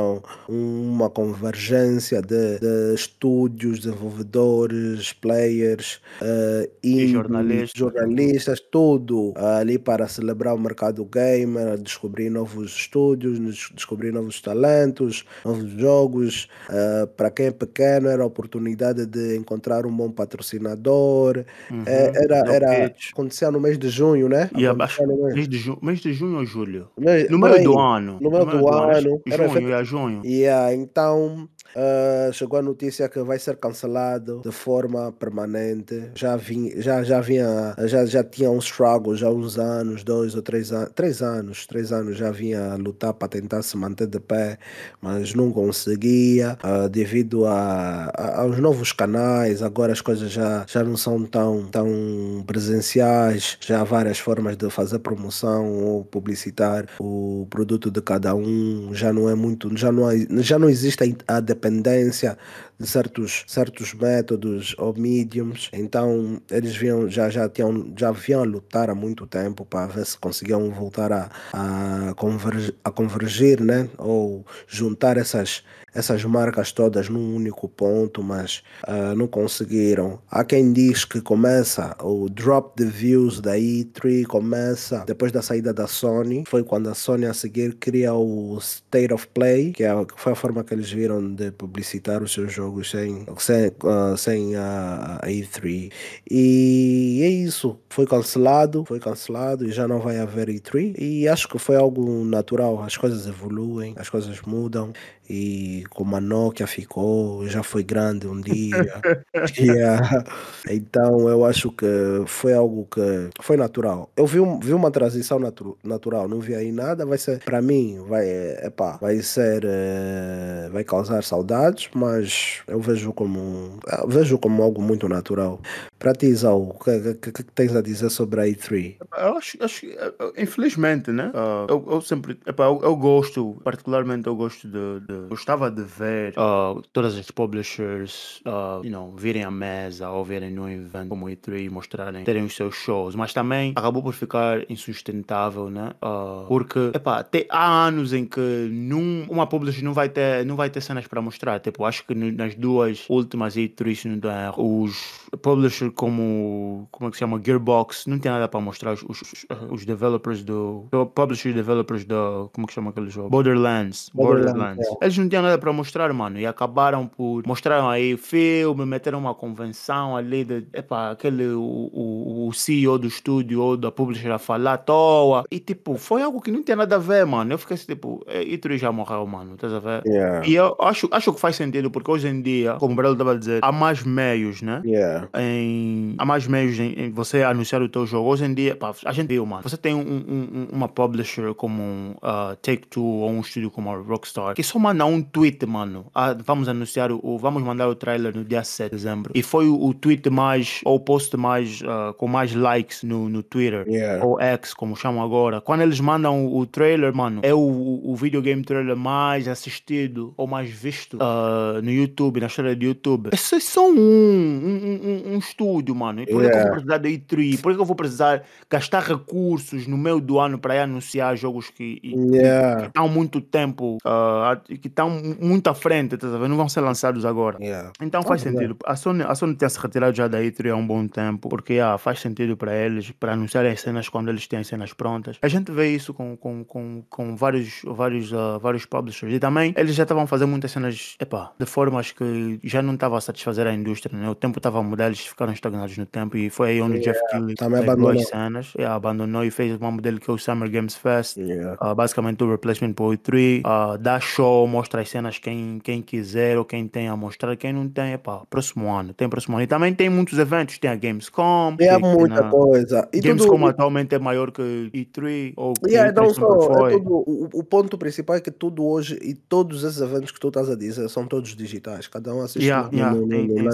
S1: uma convergência de, de estúdios, desenvolvedores, players uh,
S2: e jornalistas.
S1: jornalistas, tudo ali para celebrar o mercado gamer, descobrir novos estúdios, descobrir novos talentos, novos jogos. Uh, para quem é pequeno, era a oportunidade de encontrar um bom patrocinador. Uhum. É, era, era, acontecia no mês de junho, né?
S2: Yeah, mês, de ju mês de junho ou julho? no meio do ano ano.
S1: No meio do, do ano.
S2: Junho, é junho.
S1: Yeah, então Uh, chegou a notícia que vai ser cancelado de forma permanente. Já, vim, já, já vinha, já, já tinha um struggle já há uns anos, dois ou três anos, três anos, três anos já vinha lutar para tentar se manter de pé, mas não conseguia uh, devido a, a, aos novos canais. Agora as coisas já, já não são tão, tão presenciais, já há várias formas de fazer promoção ou publicitar o produto de cada um. Já não é muito, já não, já não existe a dependência independencia de certos, certos métodos ou mediums. Então eles vinham, já, já, tinham, já vinham a lutar há muito tempo para ver se conseguiam voltar a, a, convergir, a convergir né? ou juntar essas, essas marcas todas num único ponto, mas uh, não conseguiram. Há quem diz que começa o drop the views da E3 começa depois da saída da Sony. Foi quando a Sony a seguir cria o State of Play, que, é, que foi a forma que eles viram de publicitar os seus jogos sem, sem, uh, sem a, a E3. E é isso. Foi cancelado, foi cancelado e já não vai haver E3. E acho que foi algo natural. As coisas evoluem, as coisas mudam e como a Nokia ficou, já foi grande um dia. yeah. Então eu acho que foi algo que foi natural. Eu vi, vi uma transição natu natural, não vi aí nada, vai ser, para mim, vai, epá, vai ser, uh, vai causar saudades, mas eu vejo como, eu vejo como algo muito natural. Para ti, Isau, o que, que, que, tens a dizer sobre a E3?
S2: Eu acho, acho eh, infelizmente, né? Uh, eu, eu sempre, epá, eu, eu, gosto, particularmente eu gosto de, de gostava de ver uh, todas as publishers, uh, you know, virem à mesa ou virem num evento como E3 e mostrarem, terem os seus shows, mas também acabou por ficar insustentável, né? Uh, porque, epá, te, há anos em que num, uma publisher não vai ter, não vai ter cenas para mostrar. Tipo, acho que nas duas últimas E3, os publishers como, como é que se chama, Gearbox, não tem nada para mostrar. Os, os, os developers do, publishers developers do, como é que chama aquele jogo? Borderlands. Borderlands. Borderlands. É. Eles não tinham nada para mostrar, mano. E acabaram por. Mostraram aí filme, meteram uma convenção ali de. Epa, aquele. O, o, o CEO do estúdio ou da publisher a falar à toa. E tipo, foi algo que não tem nada a ver, mano. Eu fiquei assim, tipo, e tu já morreu, mano. Estás a ver? Yeah. E eu acho, acho que faz sentido, porque hoje em dia, como o Brelo estava a dizer, há mais meios, né?
S1: Yeah.
S2: Em, há mais meios em, em, você anunciar o teu jogo. Hoje em dia, pá, a gente viu, mano. Você tem um, um, uma publisher como um, uh, Take-Two ou um estúdio como a Rockstar, que só manda um tweet, mano. Ah, vamos anunciar o, vamos mandar o trailer no dia 7 de dezembro. E foi o, o tweet mais, ou o post mais, uh, com mais likes no, no Twitter,
S1: yeah.
S2: ou X, como chamam agora. Quando eles mandam o, o trailer, mano, é o, o videogame trailer mais assistido ou mais visto uh, no YouTube, na história do YouTube. Esses são um, um, um, um estúdio, mano. E por yeah. que eu vou precisar da E3? Por que eu vou precisar gastar recursos no meio do ano para anunciar jogos que,
S1: yeah.
S2: estão muito tempo, uh, que estão muito à frente, tá não vão ser lançados agora.
S1: Yeah.
S2: Então faz oh, sentido. A Sony, a Sony tem se retirado já da E3 há um bom tempo, porque yeah, faz sentido para eles, para anunciar as cenas quando eles têm as cenas prontas. A gente vê isso com, com, com, com vários, vários, uh, vários publishers. E também eles já estavam fazendo muitas cenas epá, de formas que já não estava a satisfazer a indústria. Né? O tempo estava a mudar, eles ficaram estagnados no tempo e foi aí onde o yeah. Jeff Keighley
S1: também abandonou.
S2: as cenas. Yeah, abandonou e fez uma modelo que é o Summer Games Fest.
S1: Yeah.
S2: Uh, basicamente o replacement para o E3. Uh, dá show, mostra as cenas quem, quem quiser ou quem tem a mostrar. Quem não tem, é pá, próximo ano. Tem próximo ano. E também tem muitos eventos. Tem a Gamescom.
S1: Tem é muita na... coisa.
S2: E Gamescom tudo... atualmente é maior que E3 ou que
S1: yeah, não só, é tudo, o, o, ponto principal é que tudo hoje e todos esses eventos que tu estás a dizer são todos digitais. Cada um assiste
S2: yeah,
S1: no,
S2: yeah,
S1: no,
S2: tem,
S1: no,
S2: tem,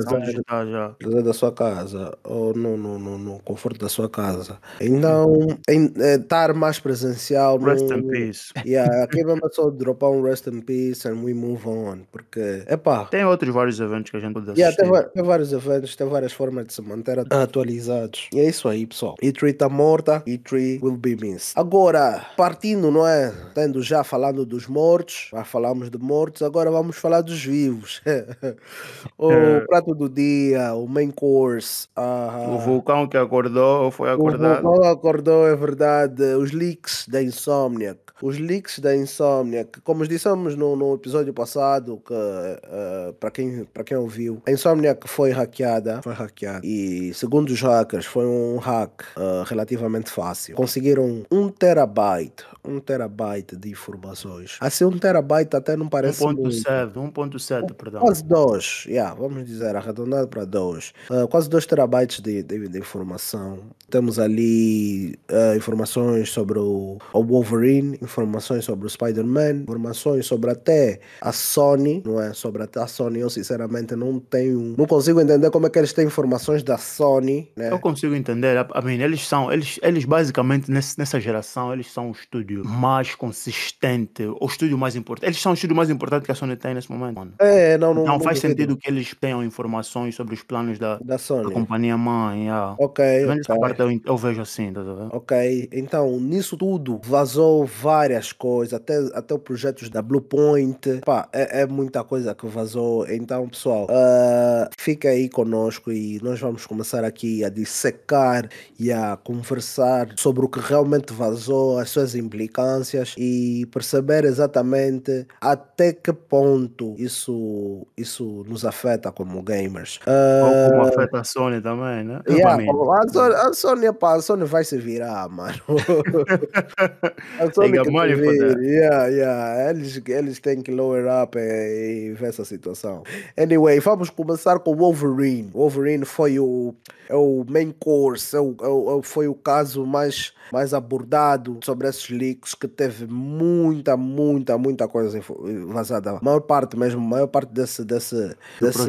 S2: digital, já.
S1: da sua casa ou no, no, no, no, conforto da sua casa. Então, em, é, estar mais presencial.
S2: Rest in peace.
S1: Yeah, aqui vamos só dropar um rest in peace and we move on. Porque, epá.
S2: Tem outros vários eventos que a gente pode assistir.
S1: Yeah, tem, tem vários eventos, tem várias formas de se manter atualizados. E é isso aí, pessoal. E3 está morta, E3 will be missed. Agora, partindo, não é? Tendo já falando dos mortos, já falamos de mortos, agora vamos falar dos vivos. o
S2: É.
S1: prato do dia, o course.
S2: O
S1: ah,
S2: vulcão que acordou foi
S1: o
S2: acordado.
S1: Vulcão acordou, é verdade. Os leaks da Insomniac. Os leaks da Insomniac, como dissemos no, no episódio passado, que eh, para quem, quem ouviu, a Insomniac foi hackeada, foi hackeada. E segundo os hackers, foi um hack eh, relativamente fácil. Conseguiram um terabyte, um terabyte de informações. Assim, um terabyte até não parece muito.
S2: 1.7, 1.7, perdão.
S1: Quase 2, yeah, vamos dizer, arredondado para 2. Quase 2 terabytes de, de, de informação. Temos ali uh, informações sobre o, o Wolverine, informações sobre o Spider-Man, informações sobre até a Sony, não é? Sobre até a Sony, eu sinceramente não tenho, não consigo entender como é que eles têm informações da Sony, né?
S2: Eu consigo entender, I mean, eles são, eles, eles basicamente nesse, nessa geração, eles são o estúdio mais consistente, o estúdio mais importante. Eles são o estúdio mais importante que a Sony tem nesse momento, mano.
S1: É, não, não, não
S2: faz sentido que eles tenham informações sobre os planos da,
S1: da
S2: da
S1: Sony.
S2: companhia mãe. Yeah.
S1: Ok,
S2: Vendo essa
S1: ok.
S2: parte eu, eu vejo assim, tá vendo?
S1: Ok, então nisso tudo vazou várias coisas, até, até os projetos da Bluepoint, pá, é, é muita coisa que vazou. Então, pessoal, ah, fica aí conosco e nós vamos começar aqui a dissecar e a conversar sobre o que realmente vazou, as suas implicâncias e perceber exatamente até que ponto isso, isso nos afeta como gamers.
S2: Ou como afeta a Sony também, né?
S1: Yeah, a, Sony, a, Sony, pá, a Sony vai se virar, mano. a Sony que se vire. Yeah, yeah. Eles, eles têm que lower up e, e ver essa situação. Anyway, vamos começar com o Wolverine. Wolverine foi o, é o main course, é o, é o- é o- foi o caso mais, mais abordado sobre esses leaks, que teve muita, muita, muita coisa vazada. A maior parte mesmo, a maior parte desse, desse, desse,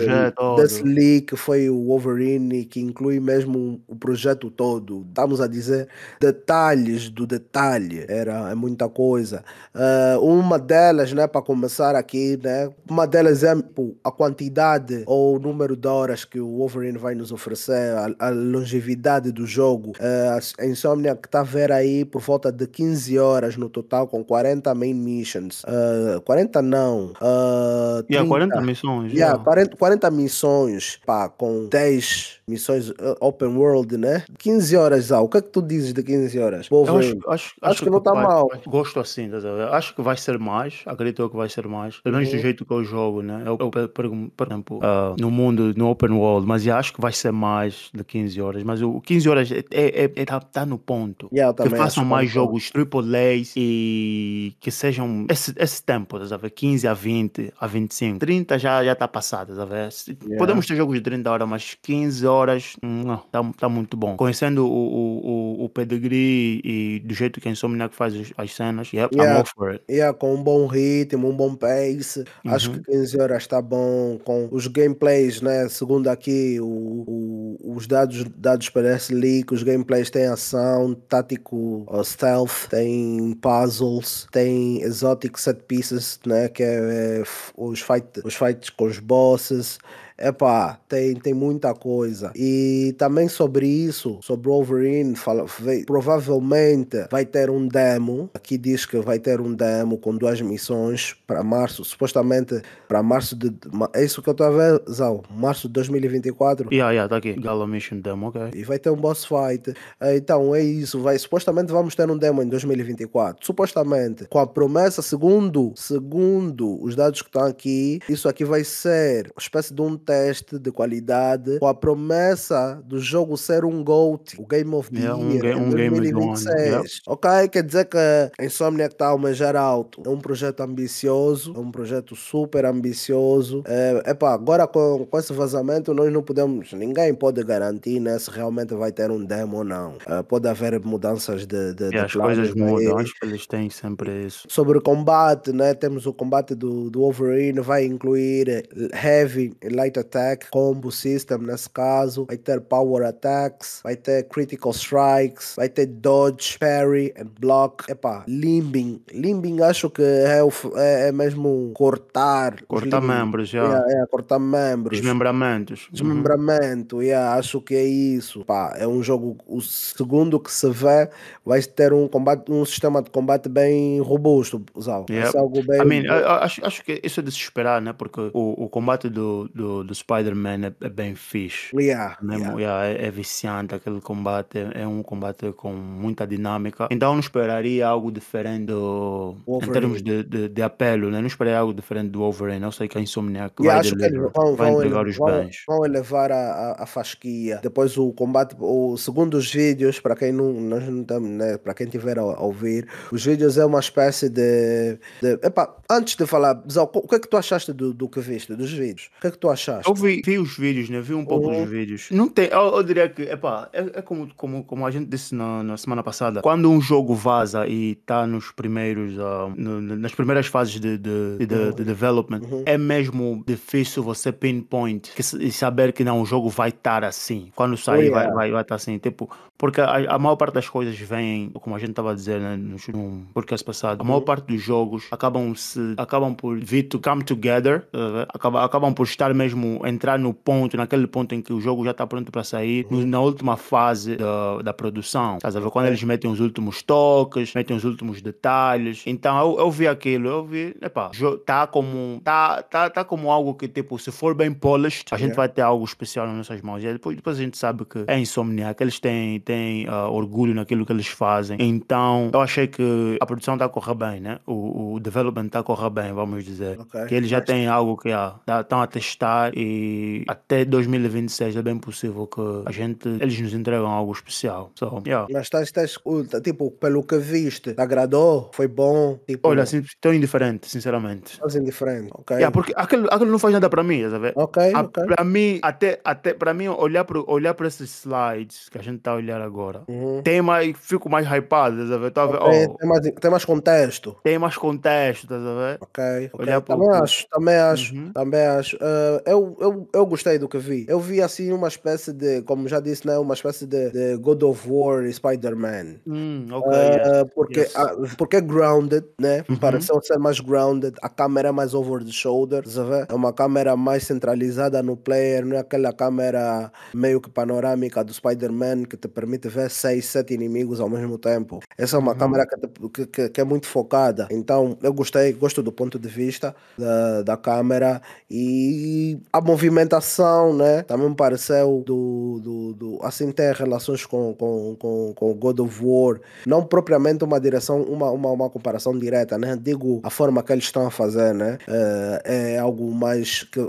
S1: desse leak foi o Wolverine, que inclui mesmo o projeto todo. Estamos a dizer detalhes do detalhe, era é muita coisa. Ah, uma delas, né, para começar aqui, né, uma delas é tipo, a quantidade ou o número de horas que o Wolverine vai nos oferecer, a, a longevidade do jogo. Ah, a Insomnia que está a ver aí por volta de 15 horas no total, com 40 main missions. Ah, 40 não. ah,
S2: Yeah,
S1: 30.
S2: 40 missões.
S1: Yeah,
S2: yeah.
S1: 40, 40 missões, pá, com 10 missões uh, open world, né? 15 horas, Zá. O que é que tu dizes de 15 horas?
S2: Eu
S1: Wolverine.
S2: acho, acho,
S1: Acho que não tá
S2: vai-
S1: mal.
S2: Gosto assim, tá? Acho que vai ser mais. Acredito que vai ser mais. Pelo menos do
S1: Uhum.
S2: jeito que eu jogo, né? Eu, eu por, por exemplo, ah, no mundo, no open world, mas acho que vai ser mais de 15 horas. Mas o 15 horas é, é- é- tá, tá no ponto.
S1: Yeah,
S2: que façam
S1: acho
S2: mais
S1: tá
S2: jogos AAA e que sejam esse, esse tempo, tá a ver? 15 a 20, a 25. 30 já, já tá passado, tá
S1: Yeah.
S2: Podemos ter jogos de 30 horas, mas 15 horas, hum, não, tá, tá muito bom. Conhecendo o, o, o, o pedigree e do jeito que a Insomniac faz as, as cenas, yep, I'm
S1: Yeah.
S2: all for it.
S1: Yeah, com um bom ritmo, um bom pace. Acho
S2: Uhum.
S1: que 15 horas está bom. Com os gameplays, né? Segundo aqui, o, o- os dados dados para esse leak, os gameplays têm ação, tático, uh, stealth, tem puzzles, tem exotic set pieces, né? Que é, é, os, fight, os fights com os bosses. Epá, tem, tem muita coisa. E também sobre isso, sobre o Wolverine, fala, provavelmente vai ter um demo. Aqui diz que vai ter um demo com duas missões para março, supostamente para março de. É isso que eu estou a ver, Zau? Março de 2024.
S2: Yeah, yeah, tá aqui. Gala Mission Demo, ok.
S1: E vai ter um boss fight. Eh, Então é isso. Vai, supostamente vamos ter um demo em 2024. Supostamente. Com a promessa, segundo, segundo os dados que estão aqui, isso aqui vai ser uma espécie de um teste de qualidade. Com a promessa do jogo ser um GOAT, o Game of the
S2: Yeah, um
S1: Year,
S2: um ano,
S1: 2026.
S2: yeah.
S1: Ok? Quer dizer que a Insomniac está a almejar alto. É um projeto ambicioso. É um projeto super ambicioso. É, epá, agora com, com esse vazamento nós não podemos, ninguém pode garantir né, se realmente vai ter um demo ou não. É, pode haver mudanças de, de, de
S2: as coisas mudam, acho que eles têm sempre isso.
S1: Sobre combate, né? Temos o combate do, do Wolverine, vai incluir Heavy e Light light attack, combo system nesse caso, vai ter power attacks, vai ter critical strikes, vai ter dodge, parry and block. Epá, limbing. Limbing acho que é, o, é, é mesmo cortar.
S2: Cortar membros, já.
S1: Yeah, yeah, cortar membros.
S2: Desmembramentos.
S1: Desmembramento, uhum. yeah, acho que é isso. Pá, é um jogo, o segundo que se vê, vai ter um combate, um sistema de combate bem robusto, Zal.
S2: Yeah. É algo bem. I mean, acho, acho que isso é de se esperar, né? Porque o, o combate do, do, do Spider-Man é, é, bem fixe.
S1: Yeah,
S2: Mesmo, yeah. yeah é, é, viciante aquele combate, é um combate com muita dinâmica. Então não esperaria algo diferente do, em termos de, de, de, apelo, né? Não esperaria algo diferente do Wolverine. Eu sei que a Insomniac
S1: yeah, vai, deliver, vão, vai entregar vão, os bens. Vão elevar a, a, a, fasquia. Depois o combate, o segundo os vídeos, para quem não, nós não estamos, né? Para quem tiver a, a, ouvir, os vídeos é uma espécie de, de epa, antes de falar, o que é que tu achaste do, do que viste, dos vídeos? O que é que tu achaste?
S2: Eu vi, vi os vídeos, né? Vi um pouco uhum. dos vídeos. Não tem, eu, eu diria que, epá, é, é como, como, como a gente disse na, na semana passada, quando um jogo vaza e está nos primeiros, uh, no, nas primeiras fases de, de, de, de uhum. development, uhum. é mesmo difícil você pinpoint e saber que não, o jogo vai estar assim. Quando sair, oh, yeah. vai, vai, vai estar assim. Tipo, porque a, a maior parte das coisas vem, como a gente estava a dizer né, no, no podcast passado, a maior uhum. parte dos jogos acabam se acabam por vir to come together, uh, acabam, acabam por estar mesmo, entrar no ponto, naquele ponto em que o jogo já está pronto para sair, uhum. na última fase da, da produção. Estás a ver? Quando eles metem os últimos toques, metem os últimos detalhes. Então eu, eu vi aquilo, eu vi, epá, tá como, tá, tá, tá como algo que, tipo, se for bem polished, a gente yeah. vai ter algo especial nas nossas mãos. E depois, depois a gente sabe que é Insomniac, eles têm têm uh, orgulho naquilo que eles fazem. Então, eu achei que a produção está a correr bem, né? O, o development está a correr bem, vamos dizer. Okay. Que eles já têm algo que estão a testar e até 2026 é bem possível que a gente, eles nos entregam algo especial. So, yeah.
S1: Mas estás, estás, tipo, pelo que viste, agradou? Foi bom? Tipo...
S2: Olha, assim, estou indiferente, sinceramente.
S1: Estás indiferente, ok.
S2: Yeah, porque aquilo, aquilo não faz nada para mim, sabe?
S1: Ok, a, okay.
S2: Para mim, até, até para mim, olhar para olhar esses slides que a gente está a olhar agora. Uhum. Tem mais, fico mais hypado? Tá?
S1: Okay, oh, tem, mais, tem mais contexto.
S2: Tem mais contexto, estás a ver?
S1: Ok, okay. Olhar também, acho, também acho, uhum. também acho. Uh, eu, eu, eu gostei do que vi. Eu vi assim uma espécie de, como já disse, né, uma espécie de, de God of War e Spider-Man.
S2: Hum, ok. Uh, yes.
S1: Porque, yes. Uh, porque é grounded, né? Uhum. Pareceu ser mais grounded. A câmera é mais over the shoulder, ver? É uma câmera mais centralizada no player, não é aquela câmera meio que panorâmica do Spider-Man que te permite ver seis, sete inimigos ao mesmo tempo. Essa é uma uhum. câmera que, que, que, é muito focada. Então eu gostei, gosto do ponto de vista da, da câmera e a movimentação, né? Também me pareceu do, do, do assim tem relações com, com, com, com God of War. Não propriamente uma direção, uma, uma, uma comparação direta, né? Digo a forma que eles estão a fazer, né? É, é algo mais que,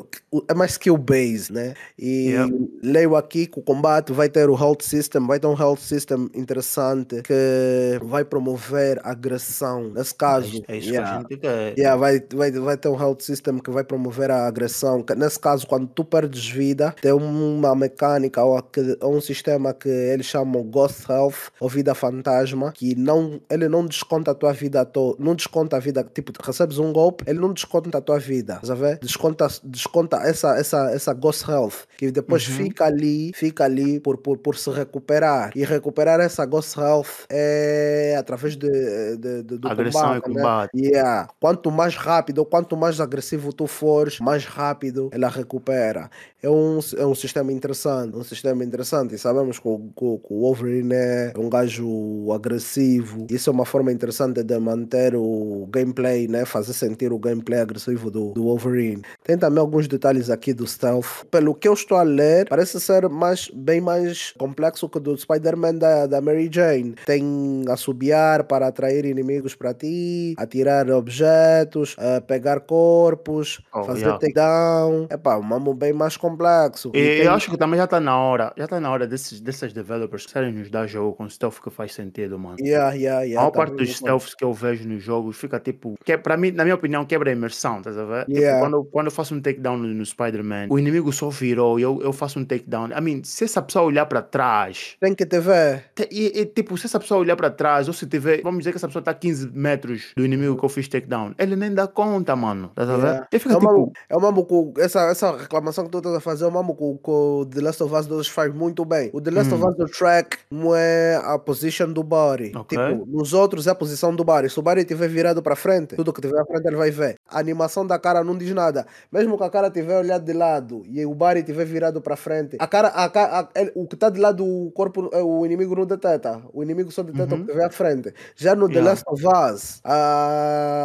S1: é mais skill based, né? E yeah. leio aqui que o combate vai ter o health system, vai ter um health system interessante que vai promover agressão. Nesse caso,
S2: é isso yeah, que a gente quer.
S1: Yeah, vai, vai, vai ter um health system que vai promover a agressão. Nesse caso, quando tu perdes vida, tem uma mecânica ou, um sistema que eles chamam Ghost Health ou vida fantasma, que não, ele não desconta a tua vida toda, não desconta a vida, tipo, recebes um golpe, ele não desconta a tua vida, sabe? Desconta, desconta essa, essa, essa Ghost Health, que depois uhum. fica ali, fica ali por, por, por se recuperar. E recuperar essa Ghost Health é através de, de, de do
S2: Agressão
S1: combate.
S2: E combate.
S1: Né? Yeah. Quanto mais rápido, quanto mais agressivo tu fores, mais rápido ela recupera. É um, é um sistema interessante. Um sistema interessante. E sabemos que o, que, o Wolverine é um gajo agressivo. Isso é uma forma interessante de manter o gameplay, né? fazer sentir o gameplay agressivo do, do Wolverine. Tem também alguns detalhes aqui do stealth. Pelo que eu estou a ler, parece ser mais, bem mais complexo que do Spider-Man da, da Mary Jane. Tem assobiar para atrair inimigos para ti, atirar objetos, uh, pegar corpos, oh, fazer yeah. takedown. É pá, um mambo bem mais complexo.
S2: E, tem... eu acho que também já está na hora, já está na hora desses, desses developers querem nos dar jogo com stealth que faz sentido, mano.
S1: Yeah, yeah, yeah,
S2: a maior tá parte dos stealths que eu vejo nos jogos fica tipo, que para mim, na minha opinião, quebra a imersão, tá a ver? Tipo, yeah. Tipo, quando, quando eu faço um takedown no, no Spider-Man, o inimigo só virou e eu, eu faço um takedown. I mean, se essa pessoa olhar para trás,
S1: tem que te ver.
S2: E, e, tipo, se essa pessoa olhar para trás, ou se tiver, vamos dizer que essa pessoa está a 15 metros do inimigo que eu fiz takedown, ele nem dá conta, mano. Tá yeah.
S1: é, tipo... é uma, é uma essa, essa reclamação que tu estás a fazer, o mamo com, o The Last of Us 2 faz muito bem. O The Last of Us do track não é a position do body.
S2: Ok.
S1: Tipo, nos outros é a posição do body. Se o body estiver virado para frente, tudo que tiver à frente ele vai ver. A animação da cara não diz nada. Mesmo que a cara estiver olhado de lado e o body estiver virado para frente, a cara, a, ca- a- ele- o que está de lado do corpo, eh, o inimigo não detecta. O inimigo só detecta o que estiver à frente. Já no The
S2: Yeah.
S1: Last of Us,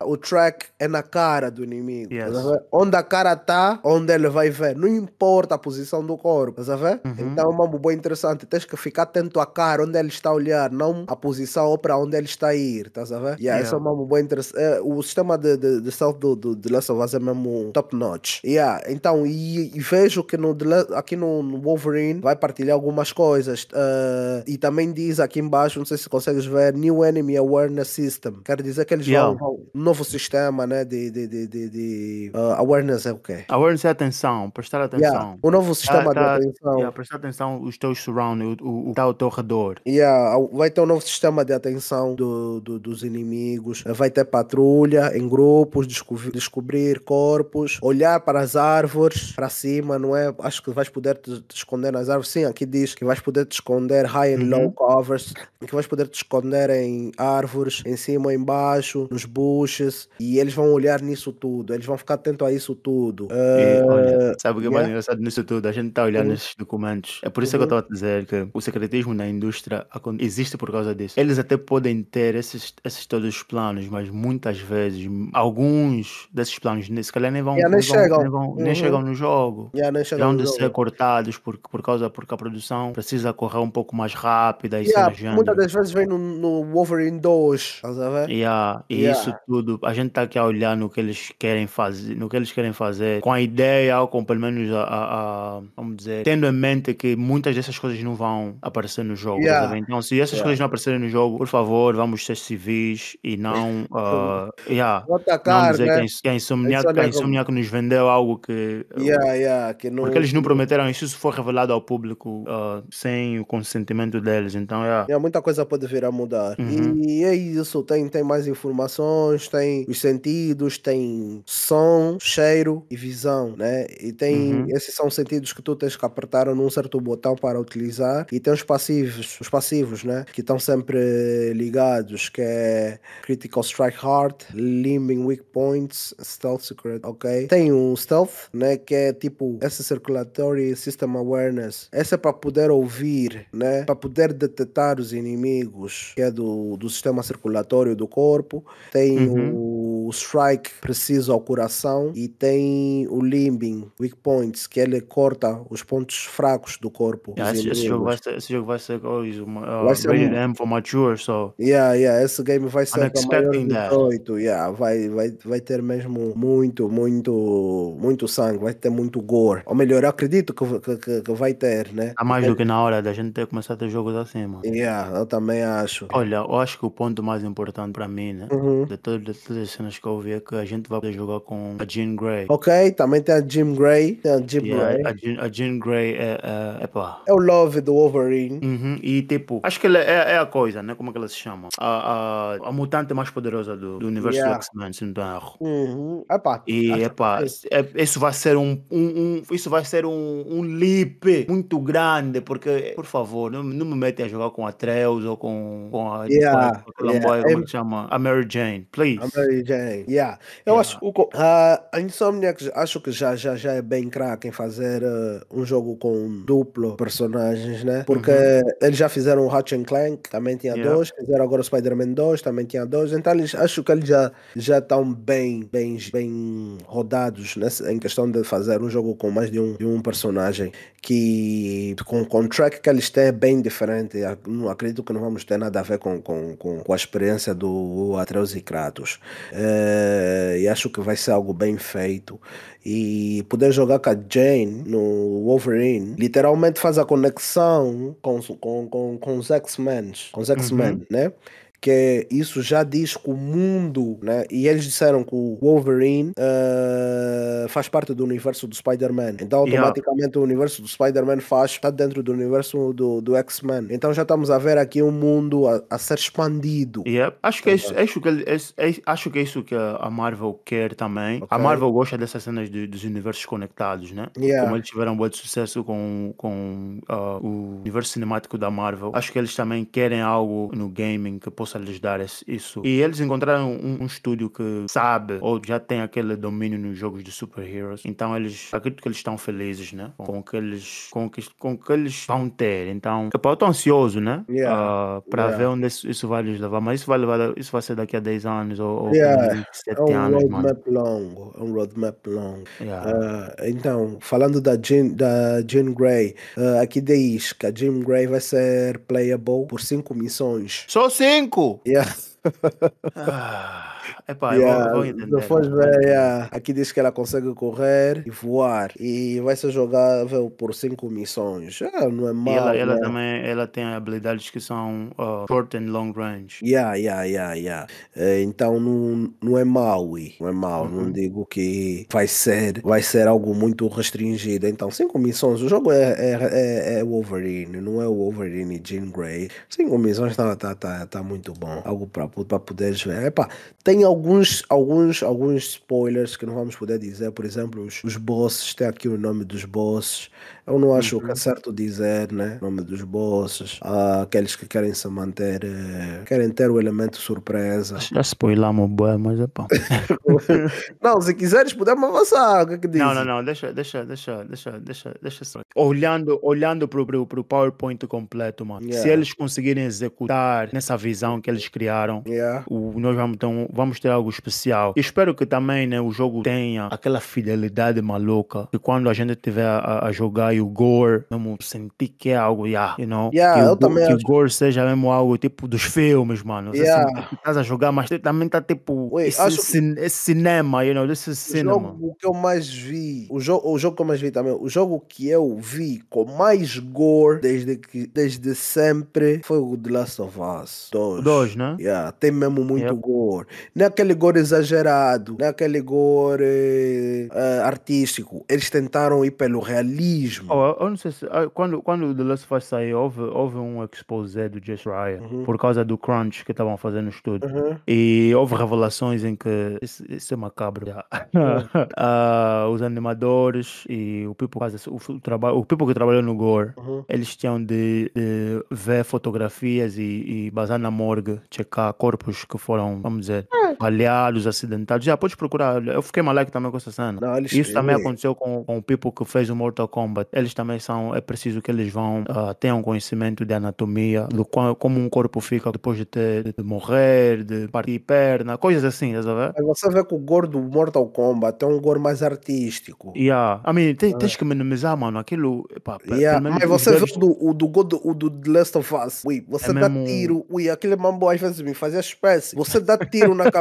S1: o track é na cara do inimigo.
S2: Yes.
S1: Onde a cara tá, onde ele vai ver. Não importa a posição do corpo, tá vendo?
S2: Uhum.
S1: Então é uma boa interessante. Tens que ficar atento à cara, onde ele está a olhar, não a posição ou para onde ele está a ir, tá sabendo? Yeah,
S2: Yeah.
S1: Essa é uma boa interessante. o sistema de, de, de stealth do, do, do Last of Us é mesmo top notch. Yeah, então, e, e vejo que no, aqui no, no Wolverine vai partilhar algumas coisas. eh, e também diz aqui embaixo, não sei se consegues ver, New Enemy Awareness System. Quer dizer que eles
S2: Yeah.
S1: vão, vão um novo sistema, né? De, de, de, de, de, eh, awareness é o quê?
S2: Awareness é atenção, prestar atenção.
S1: Yeah, um novo sistema
S2: tá-
S1: de atenção.
S2: Yeah, prestar atenção os teus surroundings, o, o, o que está ao teu redor.
S1: Yeah, vai ter um novo sistema de atenção do, do- dos inimigos. Vai ter patrulha em grupos, descobrir, descobrir corpos, olhar para as árvores, para cima, não é? Acho que vais poder te, te esconder nas árvores. Sim, aqui diz que vais poder te esconder high and low covers, que vais poder te esconder em árvores, em cima, em baixo, nos bushes. E eles vão olhar nisso tudo, eles vão ficar atentos a isso tudo.
S2: E,
S1: Eh,
S2: olha, sabe o que é mais
S1: yeah.
S2: engraçado nisso tudo? A gente está olhando
S1: Uhum.
S2: nesses documentos. É por isso que eu estava a dizer que o secretismo na indústria existe por causa disso. Eles até podem ter esses, esses todos os planos, mas muitas vezes, alguns desses planos, se calhar nem vão,
S1: Yeah, nem
S2: nem
S1: chegam.
S2: nem, vão- nem
S1: Uhum.
S2: chegam no jogo.
S1: yeah, nem jogo.
S2: ser cortados por, por causa porque a produção precisa correr um pouco mais rápida e
S1: Yeah, muitas das vezes vem no, no Wolverine 2, estás a ver?
S2: Yeah, e
S1: Yeah.
S2: isso tudo, a gente tá aqui a olhar no que eles querem fazer, no que eles querem fazer, com a ideia, com pelo menos a, a- a- vamos dizer, tendo em mente que muitas dessas coisas não vão aparecer no jogo,
S1: Yeah.
S2: Então, se essas
S1: Yeah.
S2: coisas não aparecerem no jogo, por favor, vamos ser civis e não, ah, yeah,
S1: Vou
S2: não
S1: atacar,
S2: dizer que
S1: né?
S2: a Ins- que a Insomniac, a Insomniac nos vendeu algo que
S1: Yeah, que não,
S2: porque eles não prometeram isso, isso foi revelado ao público ah, sem o consentimento deles. Então. Yeah,
S1: muita coisa pode vir a mudar.
S2: Uhum.
S1: E é isso, tem, tem mais informações, tem os sentidos, tem som, cheiro e visão, né? E tem,
S2: Uhum.
S1: esses são sentidos que tu tens que apertar num certo botão para utilizar. E tem os passivos, os passivos, né? Que estão sempre ligados, que é Critical Strike Heart, Limbing Weak Points, Stealth Secret, ok? Tem um Stealth, né? Que é tipo esse Circulatory System Awareness. Esse é para poder ouvir, né? Para poder detectar os inimigos, que é do, do sistema circulatório do corpo. Tem
S2: Uhum.
S1: o Strike preciso ao coração e tem o Limbing Weak Points, que ele corta os pontos fracos do corpo.
S2: Yeah, esse, esse jogo vai ser, esse jogo vai ser uh,
S1: Vai ser
S2: rated
S1: um-
S2: M for mature, so
S1: Yeah, yeah, esse game vai ser para
S2: expecting
S1: de
S2: that.
S1: 18, yeah, vai, vai, vai ter mesmo muito, muito, muito sangue, vai ter muito gore. Ou melhor, eu acredito que, que, que, vai ter, né?
S2: tá mais do que na hora da gente ter começado a ter jogos assim, mano.
S1: Yeah, eu também acho.
S2: Olha, eu acho que o ponto mais importante para mim, né,
S1: Uhum.
S2: de, todo, de todas as cenas que eu vi é que a gente vai poder jogar com a Jean Grey.
S1: Ok, também tem a Jim Gray, tem a Jim
S2: E a,
S1: Gray.
S2: a, Jean, a Jean Grey é, é, epá,
S1: É o love do Wolverine.
S2: Uhum, E tipo, acho que ela é, é a coisa, né? Como é que ela se chama? A, a, a mutante mais poderosa do, do universo
S1: Yeah.
S2: do X-Men, se não estou erro.
S1: Uhum. Epá,
S2: E
S1: acho
S2: epá,
S1: que-
S2: é- isso vai ser um, um, um- isso vai ser um, um leap muito grande, porque, por favor, não, não me mete a jogar com a Treus ou com, com a
S1: Yeah,
S2: com aquela
S1: yeah.
S2: boy, como é chama? A Mary Jane, please.
S1: A Mary Jane, yeah. Eu
S2: Yeah.
S1: acho o co- ah, a Insomniac acho que já, já, já é bem craque em fazer ah, um jogo com duplo personagens, né? Porque eles já fizeram o Ratchet Clank, também tinha
S2: Uhum. Yeah.
S1: dois, fizeram agora o Spider-Man 2, também tinha dois, então eles acho que eles já já estão bem, bem, bem rodados nessa, em questão de fazer um jogo com mais de um, de um personagem que com, com o track que eles têm é bem diferente. Não acredito que não vamos ter nada a ver com, com, com, com a experiência do Atreus e Kratos. Eh, e acho que vai ser algo bem feito. E poder jogar com a Jane no Wolverine literalmente faz a conexão com, os- com, com, com os X-Men, com os X-Men, né? Que isso já diz que o mundo, né? E eles disseram que o Wolverine uh, faz parte do universo do Spider-Man. Então, automaticamente, yeah. o universo do Spider-Man faz, está dentro do universo do, do X-Men. Então, já estamos a ver aqui um mundo a, a ser expandido.
S2: Yeah. Acho, que é isso, acho, que, é, é, acho que é isso que a Marvel quer também. Okay. A Marvel gosta dessas cenas de, dos universos conectados, né?
S1: Yeah.
S2: Como eles tiveram um bom sucesso com, com uh, o universo cinemático da Marvel, acho que eles também querem algo no gaming que possa lhes dar isso. E eles encontraram um, um estúdio que sabe ou já tem aquele domínio nos jogos de super-heroes. Então eles acredito que eles estão felizes, né? Com o que eles, com que, com que eles vão ter. Então, eu estou ansioso, né?
S1: Yeah.
S2: Uh, para yeah. ver onde isso, isso, vai lhes levar. Mas isso vai levar, isso vai ser daqui a 10 anos ou, ou
S1: yeah.
S2: 7 é um
S1: anos. Roadmap longo. É um roadmap longo.
S2: Yeah.
S1: Uh, então, falando da Jean, da Jean Grey, uh, aqui diz que a Jean Grey vai ser playable por 5 missões.
S2: Só 5?
S1: Yeah.
S2: Ah. Epá, yeah, eu vou, entender.
S1: Depois ver, yeah. aqui diz que ela consegue correr e voar e vai ser jogável por cinco missões. Ah, não é mal.
S2: ela, ela
S1: né?
S2: também ela tem habilidades que são uh, short and long range.
S1: Yeah, yeah, yeah, yeah. Uh, então não, não é mau, não é mau. Uhum. Não digo que vai ser, vai ser algo muito restringido. Então, cinco missões. O jogo é, é, é, é Wolverine, não é o Wolverine e Jean Grey. Cinco missões tá, tá, tá, tá muito bom. Algo para poderes ver. Tem alguns, alguns, alguns spoilers que não vamos poder dizer. Por exemplo, os, os bosses, tem aqui o nome dos bosses. Eu não acho uhum. que é certo dizer, né? O nome dos bosses. Aqueles que querem se manter, eh, querem ter o elemento surpresa.
S2: Já spoilamos o mas é pá.
S1: não, se quiseres, podemos avançar. O que é que diz?
S2: Não, não, não, deixa, deixa, deixa, deixa, deixa, deixa só. Olhando, olhando pro, pro, pro PowerPoint completo, mano. Yeah. Se eles conseguirem executar nessa visão que eles criaram,
S1: yeah.
S2: o, nós vamos, então, vamos ter algo especial. E espero que também né, o jogo tenha aquela fidelidade maluca que quando a gente tiver a, a jogar e o gore, mesmo sentir que é algo, yeah, you know,
S1: yeah,
S2: que,
S1: eu
S2: o,
S1: também
S2: que
S1: acho.
S2: o gore seja mesmo algo tipo dos filmes, mano.
S1: Yeah.
S2: que estás a jogar, mas também tá tipo
S1: Wait,
S2: esse,
S1: acho-
S2: cin- esse cinema, you know, this is
S1: O
S2: cinema.
S1: jogo que eu mais vi, o, jo o jogo que eu mais vi também, o jogo que eu vi com mais gore desde, que, desde sempre foi o The Last of Us 2.
S2: Dois, né?
S1: Yeah, tem mesmo muito
S2: Yep.
S1: gore. Não é aquele gore exagerado, não é aquele gore eh, artístico. Eles tentaram ir pelo realismo.
S2: Oh, eu- não sei se. ah, Quando, quando o The Last of Us saiu, houve, houve um exposé do Jess Ryan
S1: Uhum.
S2: por causa do crunch que estavam fazendo no estúdio.
S1: Uhum.
S2: E houve revelações em que. Isso, isso é macabro. já.
S1: Hum.
S2: Ah, os animadores e o people, o, trabalho, o people que trabalhou no Gore,
S1: Uhum.
S2: eles tinham de, de ver fotografias e, e basar na morgue, checar corpos que foram, vamos dizer, baleados, acidentados. Já podes procurar. Eu fiquei maluco também com essa cena.
S1: Não, eles,
S2: Isso também aconteceu com, com o people que fez o Mortal Kombat. Eles também são. É preciso que eles vão ah, tenham conhecimento de anatomia, do qua- como um corpo fica depois de, ter, de morrer, de partir perna, coisas assim, ver?
S1: Mas você vê que o gore do Mortal Kombat é um gore mais artístico.
S2: Yeah. I mean, te- tens que minimizar, mano. Aquilo. Pe-
S1: Yeah,
S2: pelo menos
S1: mas você vê o do, o do, God, o do The Last of Us, ui, você
S2: É
S1: dá
S2: mesmo-
S1: tiro, ui, aquele mambo às vezes me fazia espécie. Você dá tiro na cabeça,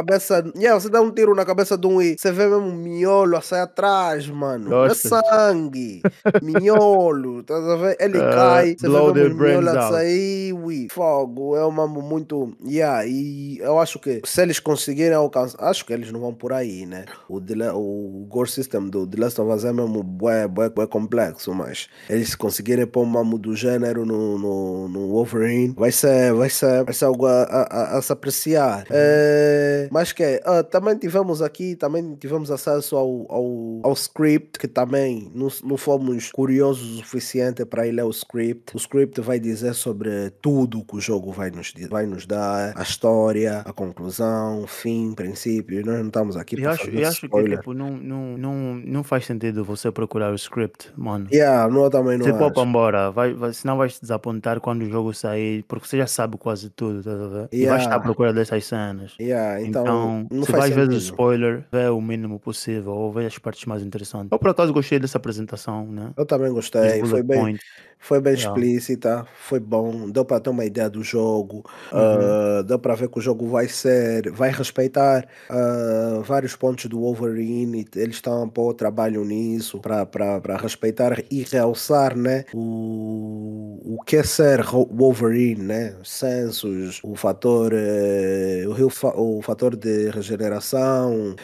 S1: yeah, você dá um tiro na cabeça de um e você vê mesmo um miolo a sair atrás, mano. É sangue, miolo, tá a ver? Ele
S2: Uh,
S1: cai, você vê mesmo o miolo a sair, ui, fogo, é um mambo muito, yeah, e eu acho que se eles conseguirem alcançar, acho que eles não vão por aí, né? O, La- o Gore System do The Last of Us é mesmo bué, bué, bué complexo, mas eles se conseguirem pôr um mambo do gênero no, no, no Wolverine, vai ser, vai ser, vai ser algo a, a, a- a se apreciar. É, mas que ah, também tivemos aqui, também tivemos acesso ao, ao, ao script, que também não, não fomos curiosos o suficiente para ir ler o script. O script vai dizer sobre tudo que o jogo vai nos, vai nos dar, a história, a conclusão, fim, princípio. Nós não estamos aqui
S2: E
S1: para
S2: acho,
S1: fazer
S2: e acho que tipo, não, não, não, não faz sentido você procurar o script, mano.
S1: Yeah, não, eu também não
S2: Você poupa embora, vai, vai, senão vais te desapontar quando o jogo sair, porque você já sabe quase tudo, tá a ver? E
S1: Yeah.
S2: vais estar à procura dessas cenas.
S1: Yeah, então, Então,
S2: Então,
S1: não
S2: se vais ver o spoiler, vê o mínimo possível ou vê as partes mais interessantes. Eu, por acaso, gostei dessa apresentação, né?
S1: Eu também
S2: Os
S1: gostei, foi bem. Foi bem
S2: Yeah.
S1: explícita, foi bom, deu para ter uma ideia do jogo,
S2: Uhum.
S1: ah, deu para ver que o jogo vai ser, vai respeitar ah, vários pontos do Wolverine, eles estão o trabalho nisso para respeitar e realçar, né, o, o que é ser Wolverine, né, sensos, o fator, eh, o, o fator de regeneração,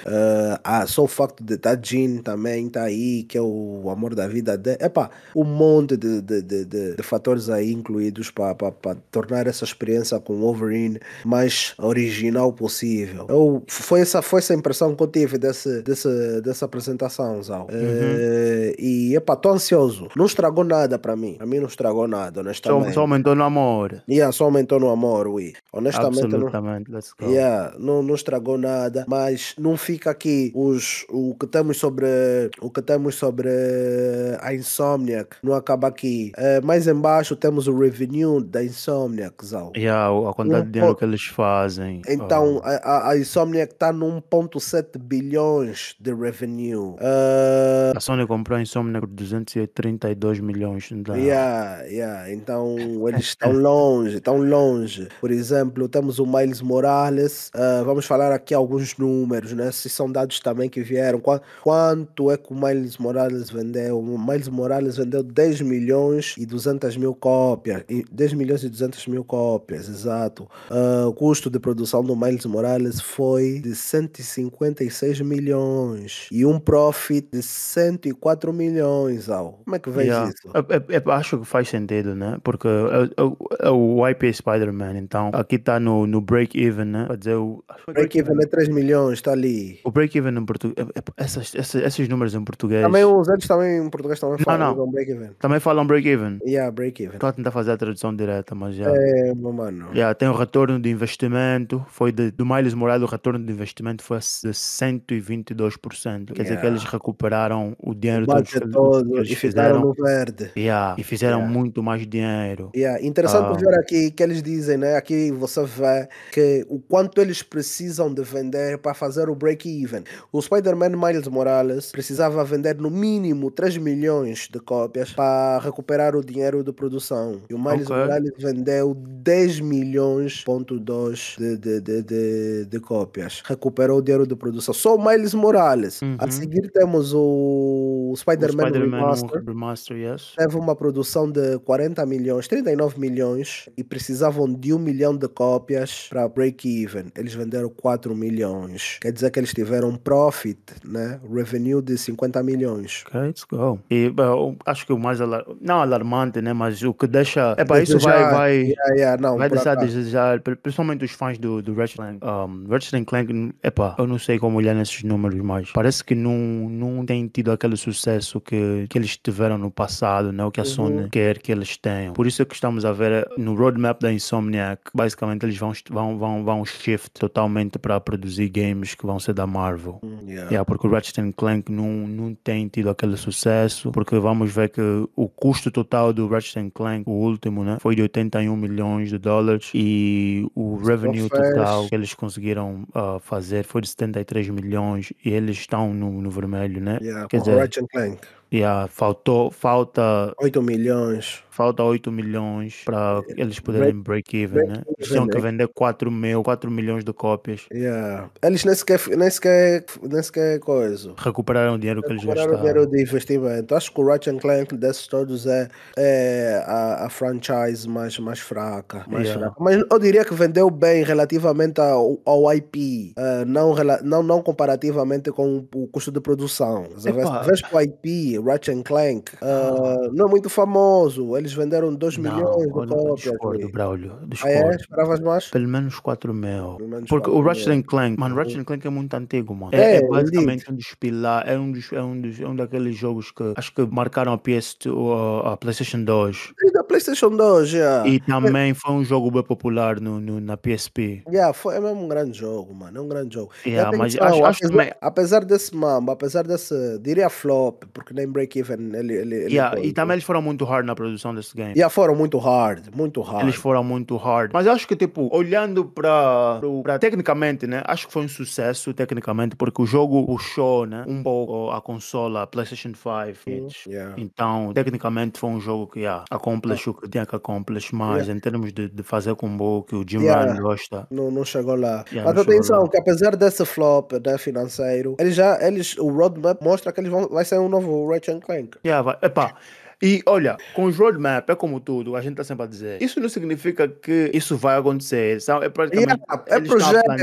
S1: ah, só o facto de estar Jean também tá aí, que é o amor da vida dele. Epá, um monte de, de, de, de- de fatores aí incluídos para tornar essa experiência com Wolverine mais original possível. Eu, foi, essa, foi essa impressão que eu tive desse, desse, dessa apresentação, Zal. Eh, e epá, tô ansioso. Não estragou nada para mim. Para mim não estragou nada,
S2: Só,
S1: honestamente.
S2: só aumentou no amor.
S1: Yeah, só aumentou no amor, ui. Honestamente, não,
S2: Absolutamente. Let's go.
S1: Yeah, não, não estragou nada, mas não fica aqui os, o que temos sobre o que temos sobre a Insomniac, não acaba aqui. Eh, mais embaixo temos o revenue da Insomniac, Zal.
S2: Yeah, a quantidade
S1: Um
S2: de dinheiro
S1: po-
S2: que eles fazem.
S1: Então,
S2: ah,
S1: a, a, Insomniac está num ponto 7 bilhões de revenue. Eh,
S2: a Sony comprou a Insomnia por 232 milhões dólares.
S1: Yeah, yeah. Então eles estão longe, estão longe. Por exemplo, temos o Miles Morales. ah, vamos falar aqui alguns números, né? Se são dados também que vieram. Qua- Quanto é que o Miles Morales vendeu? O Miles Morales vendeu 10 milhões e 200 mil cópias. E 10 milhões e 200 mil cópias, exato. Ah, o custo de produção do Miles Morales foi de 156 milhões. E um profit de 104 milhões, Al. Como é que vês
S2: Yeah.
S1: isso?
S2: Eu, eu- eu acho que faz sentido, né? Porque é, é- é o IP Spider-Man, então aqui está no, no break-even, né?
S1: Break-even é 3 milhões, está ali.
S2: O break-even em português, essas- esses números em português
S1: Também os outros também em português também falam
S2: não.
S1: break-even.
S2: também falam break-even.
S1: Yeah, break-even.
S2: Estou a tentar fazer a tradução direta, mas já.
S1: É, meu mano.
S2: Yeah, tem o retorno de investimento, foi de, do Miles Morales, o retorno de investimento foi de 122%. Quer dizer que
S1: Yeah.
S2: eles recuperaram o dinheiro
S1: O
S2: todo
S1: budget
S2: que eles-
S1: todo
S2: que eles
S1: e
S2: fizeram.
S1: no verde.
S2: Yeah, e fizeram
S1: Yeah.
S2: muito mais dinheiro.
S1: Yeah. Interessante
S2: Ah.
S1: ver aqui que eles dizem, né? Aqui você vê que o quanto eles precisam de vender para fazer o break-even. O Spider-Man Miles Morales precisava vender no mínimo 3 milhões de cópias para recuperar o dinheiro de produção. E o Miles
S2: Ok.
S1: Morales vendeu 10 milhões ponto dois de, de, de, de, de cópias. Recuperou o dinheiro de produção. Só o Miles Morales. A
S2: Uhum.
S1: seguir temos o Spider-Man
S2: Spider-Man
S1: Remaster
S2: Remaster, yes.
S1: teve uma produção de 40 milhões, 39 milhões e precisavam de um milhão de cópias para break-even. Eles venderam 4 milhões. Quer dizer que eles tiveram um profit, né? Revenue de 50 milhões.
S2: Ok, let's go. E acho que o mais alar... não alarmante, né? Mas o que deixa. É para isso vai, vai,
S1: Yeah, yeah, não,
S2: vai deixar a desejar, pri- principalmente os fãs do, do Ratchet Clank. Um, Ratchet Clank, epá, eu não sei como olhar nesses números, mas parece que não, não tem tido aquele sucesso que, que eles tiveram no passado, né? O que a
S1: Uhum.
S2: Sony quer que eles tenham. Por isso é que estamos a ver eh, no roadmap da Insomniac, basicamente eles vão, vão, vão, vão shift totalmente para produzir games que vão ser da Marvel.
S1: Yeah.
S2: Yeah, porque o Ratchet Clank não, não tem tido aquele sucesso, porque vamos ver que o custo total do Ratchet and Clank, o último, né, foi de 81 milhões de dólares e o revenue total que eles conseguiram ah, fazer foi de 73 milhões e eles estão no, no vermelho, né?
S1: Yeah,
S2: Quer dizer,
S1: Ratchet Clank.
S2: Yeah, faltou, falta,
S1: 8 milhões.
S2: falta 8 milhões para eles poderem break-even, né?
S1: break-even,
S2: Eles tinham que
S1: né?
S2: vender 4 mil, 4 milhões de cópias.
S1: Yeah. Eles nem sequer, nem sequer, nem sequer coisa.
S2: Recuperaram o dinheiro que eles
S1: Recuperaram o
S2: gastaram.
S1: dinheiro de investimento. Acho que o Ratchet Clank desses todos é, é a, a franchise mais, mais fraca. Mais
S2: Yeah.
S1: fraca. Mas eu diria que vendeu bem relativamente ao, ao IP, eh, não, não, não comparativamente com o custo de produção. Vês que o IP, Ratchet Clank, eh, não é muito famoso. Eles venderam 2 milhões de
S2: eu não
S1: cópias.
S2: discordo. Braulio.
S1: Ah, é?
S2: Discordo.
S1: Esperavas mais?
S2: Pelo menos 4 mil.
S1: Menos
S2: Porque
S1: 4
S2: o Ratchet
S1: mil.
S2: Clank, mano,
S1: Uhum.
S2: Ratchet and Clank é muito antigo, mano.
S1: É,
S2: É, é basicamente
S1: indeed.
S2: um dos pilares, é um dos, é um dos, é um daqueles jogos que acho que marcaram a PS2, a, a PlayStation 2.
S1: E da PlayStation 2, já.
S2: E também foi um jogo bem popular no, no- na PSP.
S1: Yeah, foi, é mesmo um grande jogo, mano. É um grande jogo.
S2: Yeah, mas
S1: atenção,
S2: acho- acho
S1: apesar,
S2: também-
S1: apesar desse mambo, apesar desse, diria flop, porque nem em break-even. Ele, ele, ele
S2: Yeah, e também eles foram muito hard na produção desse game.
S1: Yeah, foram muito hard, muito hard.
S2: Eles foram muito hard. Mas eu acho que, tipo, olhando para tecnicamente, né? Acho que foi um sucesso, tecnicamente, porque o jogo puxou, né? Um pouco a consola a PlayStation 5.
S1: Uhum, yeah.
S2: Então, tecnicamente, foi um jogo que, yeah, accomplish o que tinha que accomplish, mas
S1: Yeah.
S2: em termos de, de fazer combo que o Jim
S1: Yeah.
S2: Ryan gosta.
S1: Não, não chegou lá.
S2: Yeah,
S1: Mas atenção,
S2: lá.
S1: que apesar desse flop né, financeiro, eles já, eles, o roadmap mostra que eles vão, vai ser um novo Ratchet Clank.
S2: Yeah, vai. Epá, e olha, com os roadmap, é como tudo, a gente está sempre a dizer. Isso não significa que isso vai acontecer. sabe? É praticamente.
S1: Yeah, é projeto,
S2: tá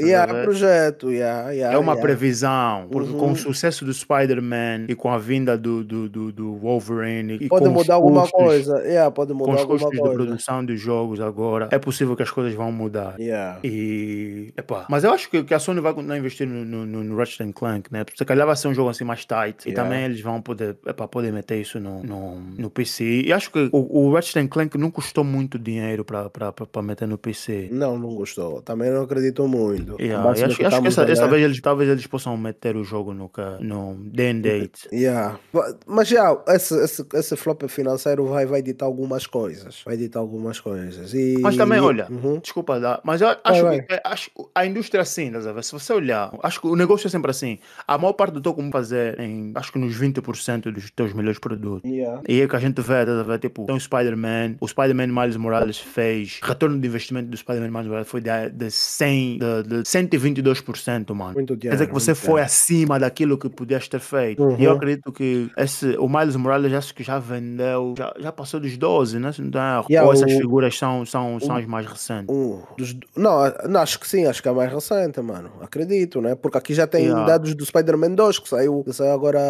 S1: yeah, é projeto, yeah, yeah,
S2: É uma
S1: yeah.
S2: previsão, porque com
S1: Uhum.
S2: o sucesso do Spider-Man e com a vinda do, do, do, do Wolverine e
S1: Pode
S2: com
S1: mudar
S2: os
S1: alguma
S2: custos,
S1: coisa, yeah, pode
S2: com
S1: mudar
S2: os
S1: alguma
S2: custos de produção dos jogos agora, é possível que as coisas vão mudar.
S1: Yeah.
S2: E, epá, mas eu acho que, que a Sony vai continuar a investir no, no, no- Ratchet and Clank, né? Se calhar vai ser um jogo assim mais tight. E também eles vão poder, epá, poder meter isso no, no, no PC. E acho que o, o Ratchet Clank não custou muito dinheiro para meter no PC.
S1: Não, não gostou. Também não acredito muito.
S2: Yeah, e
S1: base no
S2: acho, acho que essa, essa vez eles, talvez eles possam meter o jogo no, no day and date.
S1: Yeah. Mas já, esse, esse, esse flop financeiro vai, vai ditar algumas coisas. Vai ditar algumas coisas. E...
S2: Mas também, olha,
S1: Uhum.
S2: desculpa mas eu acho,
S1: vai.
S2: que- é, acho a indústria é assim, ver? Se você olhar, acho que o negócio é sempre assim. A maior parte do teu como fazer em, acho que nos 20% dos teus melhores produtos.
S1: Yeah.
S2: E é que a gente vê, a ver? Tipo, tem o Spider-Man, o Spider-Man Miles Morales fez, retorno de investimento do Spider-Man Miles Morales foi de, de 100, de, de 122%, mano.
S1: Muito
S2: Quer dizer
S1: dinheiro,
S2: que você foi
S1: dinheiro.
S2: acima daquilo que podias ter feito. E eu
S1: Uhum.
S2: acredito que esse, o Miles Morales acho que já vendeu, já, já passou dos 12, né? Se não erro.
S1: Yeah,
S2: Ou essas
S1: o-
S2: figuras são, são, são as mais recentes.
S1: Um dos- não, não, acho que sim, acho que é mais recente, mano. Acredito, né? Porque aqui já tem
S2: Yeah.
S1: dados do Spider-Man 2 que saiu, que saiu agora.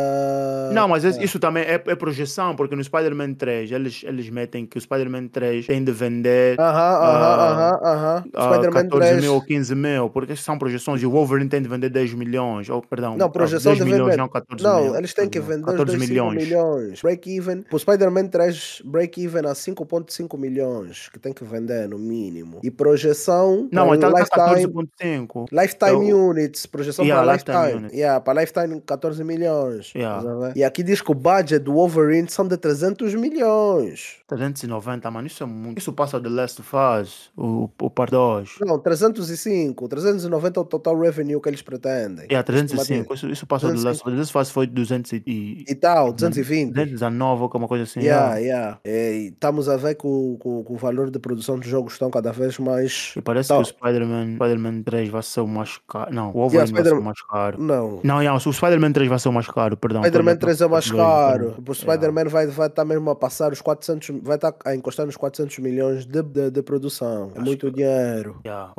S2: Não, mas esse- isso também é, é projeção, porque no Spider-Man 3 eles, eles metem que o Spider-Man 3 tem de vender
S1: Aham, aham, aham, aham.
S2: a
S1: Spider-Man
S2: 14
S1: 3.
S2: mil ou 15 mil, porque são projeções e o Wolverine tem de vender 10 milhões, ou perdão,
S1: Não,
S2: ah,
S1: projeção
S2: 10
S1: de
S2: milhões, não 14
S1: Não,
S2: mil.
S1: eles têm que vender os
S2: 14
S1: 2,5
S2: milhões.
S1: milhões. Break-even. O Spider-Man 3, break-even a 5,5 milhões, que tem que vender no mínimo. E projeção.
S2: Não,
S1: para
S2: mas tá, tá
S1: lifetime.
S2: 14.5.
S1: Lifetime
S2: Eu-
S1: units, projeção
S2: Yeah,
S1: para
S2: lifetime
S1: lifetime. Yeah, para lifetime 14 milhões.
S2: Yeah.
S1: E aqui diz que o budget do Wolverine são de 300 milhões.
S2: 390, mano, isso é muito. Isso passa do Last of Us, o, o Part 2.
S1: Não, 305, 390 é o total revenue que eles pretendem.
S2: É, 305, isso, isso passa do Last of Us. Last Us foi 200 e,
S1: E tal, 220.
S2: 219 ou alguma coisa assim.
S1: Yeah,
S2: yeah.
S1: yeah. É, E estamos a ver que o, que o- o valor de produção dos jogos estão cada vez mais.
S2: E parece
S1: Tá.
S2: que o Spider-Man Spider 3 vai ser o mais caro. Não, o
S1: Yeah,
S2: Wolverine vai ser o mais caro.
S1: Não.
S2: Não, yeah, o Spider-Man 3 vai ser o mais caro, perdão.
S1: Spider-Man
S2: tô-
S1: 3 é mais
S2: tô-
S1: caro. O
S2: Yeah.
S1: Spider-Man vai estar vai tá mesmo a passar os 400. Vai estar a encostar nos 400 milhões de, de, de produção. É muito dinheiro.
S2: Yeah.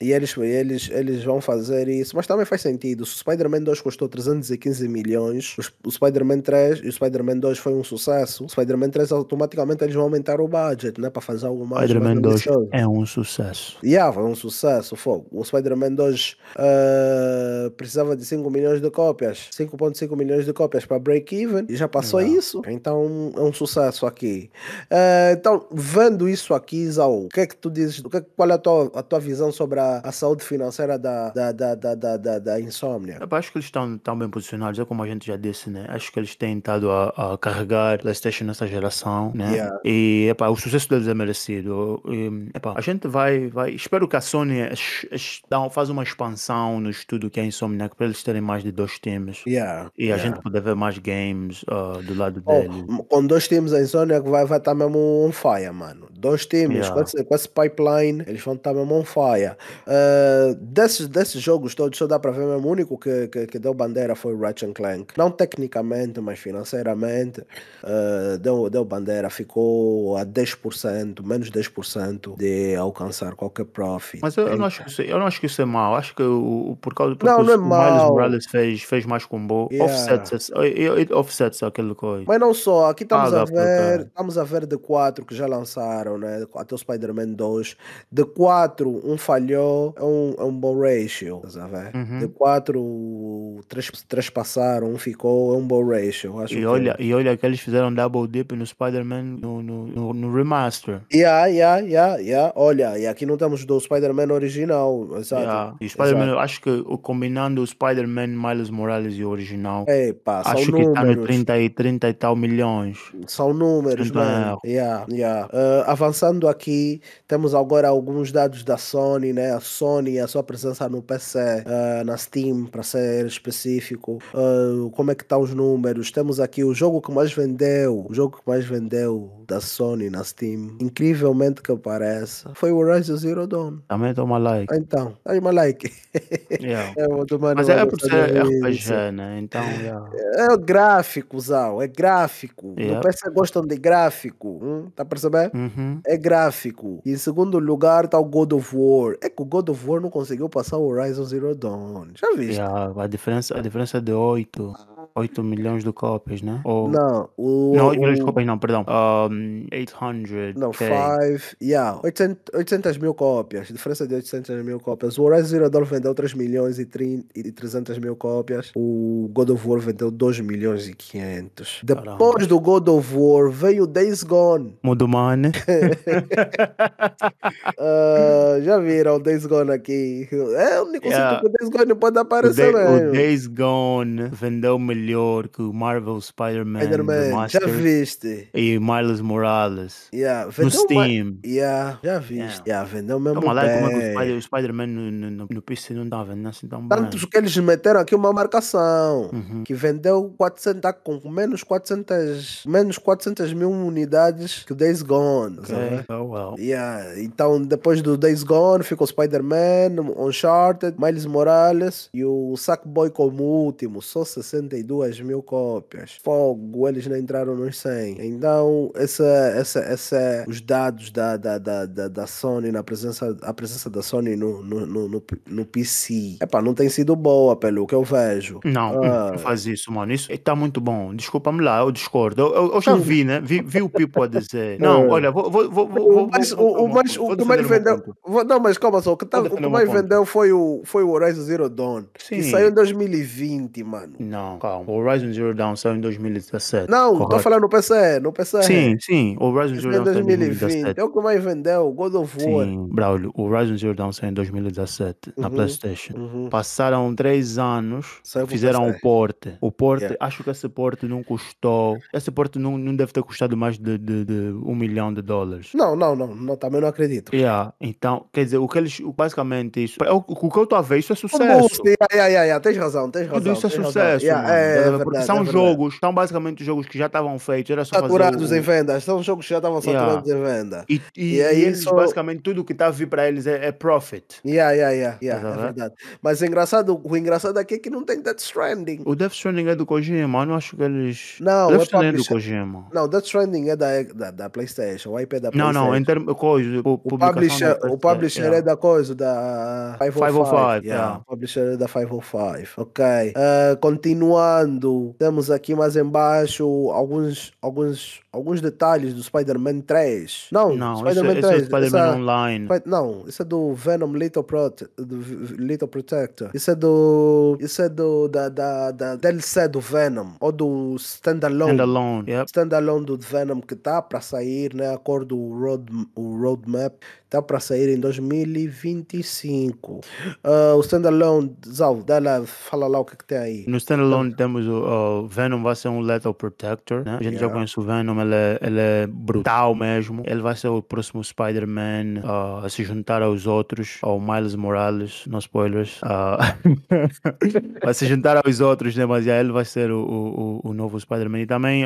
S1: E eles, eles, eles vão fazer isso, mas também faz sentido. Se o Spider-Man 2 custou 315 milhões, o Spider-Man 3 e o Spider-Man 2 foi um sucesso, o Spider-Man 3 automaticamente eles vão aumentar o budget, né? Para fazer algo mais.
S2: Spider-Man
S1: mais
S2: 2
S1: ambicioso.
S2: é um sucesso.
S1: Yeah, foi um sucesso, fogo. O Spider-Man 2 eh, precisava de 5 milhões de cópias, 5.5 milhões de cópias para break-even e já passou
S2: Yeah.
S1: isso. Então é um sucesso aqui. Eh, então, vendo isso aqui, Zau, o que é que tu dizes? O que, é que- qual é a tua, a tua visão sobre a, a saúde financeira da, da, da, da, da, da, da insônia?
S2: Eu acho que eles estão tão bem posicionados, é como a gente já disse, né? Acho que eles têm estado a, a carregar PlayStation nessa geração, né?
S1: Yeah.
S2: E epá, o sucesso deles é merecido. E, epá, a gente vai, vai. Espero que a Sony faz uma expansão no estudo que é Insomniac para eles terem mais de dois times.
S1: Yeah,
S2: E a
S1: yeah.
S2: gente poder ver mais games ah, do lado
S1: Oh,
S2: deles.
S1: M- com dois times em Insônia que vai estar vai tá mesmo on fire, mano. Dois times
S2: Yeah.
S1: com, esse, com esse pipeline, eles vão estar mesmo on fire. Uh, desses, desses jogos todos, só dá para ver mesmo. O único que, que, que deu bandeira foi o Ratchet Clank. Não tecnicamente, mas financeiramente, uh, deu, deu bandeira. Ficou a 10%, menos 10% de alcançar qualquer profit.
S2: Mas eu, eu não acho que isso, eu não acho que isso é mau. Acho que o, por causa porque
S1: Não, não é
S2: o Miles. Morales fez, fez mais combo,
S1: Yeah.
S2: offsets, it offsets aquele coisa.
S1: Mas não só, aqui estamos a ver, estamos a ver de 4 que já lançaram, né? Até o Spider-Man 2. De 4, um falhou, é um, é um bom ratio, estás a ver? Uhum. De 4, 3, 3 passaram, um ficou, é um bom ratio.
S2: Acho e, olha, e olha que eles fizeram double dip no Spider-Man no, no, no, remaster.
S1: Yeah, yeah, yeah, yeah. Olha, e aqui não temos do Spider-Man original, exato. Yeah.
S2: E Spider-Man, acho que combinando o Spider-Man Miles Morales e o original,
S1: Epa,
S2: acho que está no 30 e, 30 e tal milhões.
S1: São números, mano. Yeah, yeah. Uh, avançando aqui, temos agora alguns dados da Sony, né? A Sony, a sua presença no PC, uh, ah, na Steam, para ser específico. Uh, como é que estão os números? Temos aqui o jogo que mais vendeu, o jogo que mais vendeu da Sony na Steam, incrivelmente que pareça, foi o Horizon Zero Dawn.
S2: Também toma like.
S1: Então, aí uma like.
S2: Yeah. é, Mas é por ser RPG, né? Então, yeah.
S1: É o gráfico, Zau, é gráfico. Yeah. No PC gostam de gráfico, hum? tá percebendo?
S2: Uhum.
S1: É gráfico. E em segundo lugar tá o God of War. É que o God of War não conseguiu passar o Horizon Zero Dawn. Já viste?
S2: Yeah, a diferença, a diferença é de 8. 8 milhões de cópias, né?
S1: Ou... Não, o.
S2: Não, 8 milhões de cópias, não, perdão. Um, 800.
S1: Não, 5. Yeah, 800, 800 mil cópias. Diferença de 800 mil cópias. O Horizon Zero Dawn vendeu 3 milhões e, 30, e 300 mil cópias. O God of War vendeu 2 milhões e 500. Depois Caramba. do God of War veio Days Gone.
S2: Mudumane.
S1: uh, já viram o Days Gone aqui? É o único yeah. que o Days Gone pode aparecer,
S2: o, o Days Gone vendeu milhões melhor que o Marvel Spider-Man
S1: Spider já viste
S2: e Miles Morales
S1: yeah,
S2: no Steam
S1: yeah, já viste yeah. Yeah, vendeu mesmo
S2: Toma lá, como é que o Spider-Man no, no, no, PC não estava vendendo assim tão
S1: bem tantos que eles meteram aqui uma marcação uhum. que vendeu 400 tá com menos 400 menos 400 mil unidades que Days Gone
S2: okay. oh, well.
S1: yeah. então depois do Days Gone ficou Spider-Man Uncharted Miles Morales e o Sackboy como último só 62 2 mil cópias. Fogo, eles não entraram nos 100. Então, essa, essa, essa, os dados da, da, da, da, da Sony, na presença, a presença da Sony no, no, no, no, no PC, epá, não tem sido boa, pelo que eu vejo.
S2: Não, ah. não faz isso, mano. Isso está muito bom. Desculpa-me lá, eu discordo. Eu, eu, eu já vi, né? Vi, vi o Pipo a dizer. Não, olha, vou. vou, vou, vou
S1: mas o, mais, o que mais vendeu. Não, mas calma só. O que, tá, o que mais vendeu foi o, foi o Horizon Zero Dawn. Sim. Que saiu em 2020, mano.
S2: Não, calma. O Horizon Zero Dawn saiu em 2017.
S1: Não, correto? tô falando no PC, no PC.
S2: Sim, sim. O Horizon Zero Dawn saiu em 2020.
S1: É o que mais vendeu, God of War.
S2: Sim, Braulio, o Horizon Zero Dawn saiu em 2017 uhum, na PlayStation. Uhum. Passaram três anos, saiu fizeram o porte. O porte, yeah. acho que esse porte não custou. Esse porte não, não deve ter custado mais de, de, de um milhão de dólares.
S1: Não, não, não, não também não acredito.
S2: Yeah. Então, quer dizer, o que eles, basicamente, isso, o, o que eu estou a ver, isso é sucesso. Yeah,
S1: yeah, yeah, yeah. Tens razão, tens razão.
S2: Tudo isso é sucesso. Yeah, é, é, porque verdade, são é jogos, são basicamente jogos que já estavam feitos, era só
S1: saturados o... em vendas, são jogos que já estavam saturados yeah. em venda.
S2: E, e, e, aí e eles, só... basicamente, tudo que está a vir para eles é, é profit.
S1: Yeah, yeah, yeah, yeah é verdade. Mas o engraçado, o engraçado aqui é que não tem Death Stranding.
S2: O Death Stranding é do Kojima, eu não acho que eles.
S1: Não,
S2: Death é Stranding é do Kojima.
S1: Não, Death Stranding é da, da, da PlayStation, o IP é da
S2: PlayStation. Não, não, em termos coisa,
S1: o, publisher, o publisher yeah. é da coisa, da 505. 505 yeah. yeah. O publisher é da 505. Ok. Uh, continuando, temos aqui mais embaixo alguns, alguns, alguns detalhes do Spider-Man 3. Não,
S2: não Spider-Man 3. Esse é Spider-Man é, Online.
S1: Não, isso é do Venom Little, Prote do Little Protector. Isso é do. Isso é do. Da, da, da DLC do Venom. Ou do Standalone.
S2: Standalone, yep.
S1: Standalone do Venom que tá para sair, né? Acordo o, road, o roadmap. Tá para sair em 2025. Uh, ah, o Standalone, Zal, dá lá, fala lá o que, que tem aí.
S2: No Standalone temos o, o Venom, vai ser um Lethal Protector, né? A gente yeah. já conhece o Venom, ele é, brutal mesmo. Ele vai ser o próximo Spider-Man uh, a se juntar aos outros, ao Miles Morales, no spoilers. Uh, vai se juntar aos outros, né? Mas ele vai ser o, o, o novo Spider-Man. E também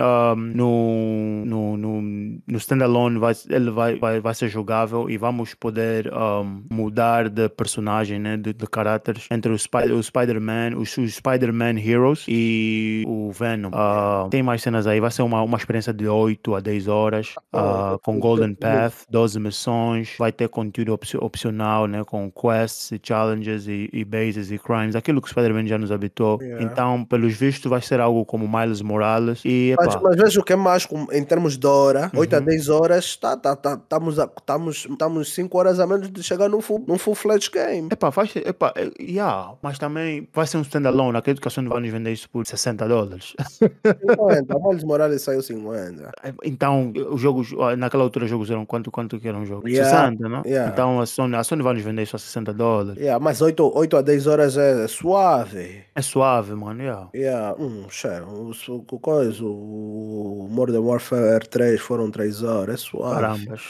S2: no, no, no, no Standalone vai, ele vai, vai, vai ser jogável e vamos poder um, mudar de personagem, né, de, de caráteres entre o, Spy, o Spider-Man, os, Spider-Man Heroes e o Venom. Uh, tem mais cenas aí, vai ser uma, uma experiência de 8 a 10 horas, uh, com Golden Path, 12 missões, vai ter conteúdo opci- opcional, né, com quests e challenges e, e bases e crimes, aquilo que o Spider-Man já nos habitou.
S1: Yeah.
S2: Então, pelos vistos, vai ser algo como Miles Morales e,
S1: Mas,
S2: epá,
S1: mas vejo que é mais com- em termos de hora, 8 a
S2: Uhum.
S1: 10 horas, tá, tá, tá, estamos, a- estamos, estamos 5 horas a menos de chegar num full, num full fledged game.
S2: Epá, faz, epá, é, yeah, mas também vai ser um standalone. Acredito que a Sony vai nos vender isso por 60 dólares.
S1: 50, Miles Morales saiu 50.
S2: Então, os jogos, naquela altura, os jogos eram quanto, quanto que era um jogo?
S1: Yeah,
S2: 60, não?
S1: yeah.
S2: Então, a Sony, a Sony vai nos vender a 60 dólares.
S1: Yeah, mas 8, 8 a 10 horas é suave.
S2: É suave, mano, yeah.
S1: Yeah, hum, cheiro, o, o, o coisa, o Modern Warfare 3 foram 3 horas, é suave.
S2: Carambas.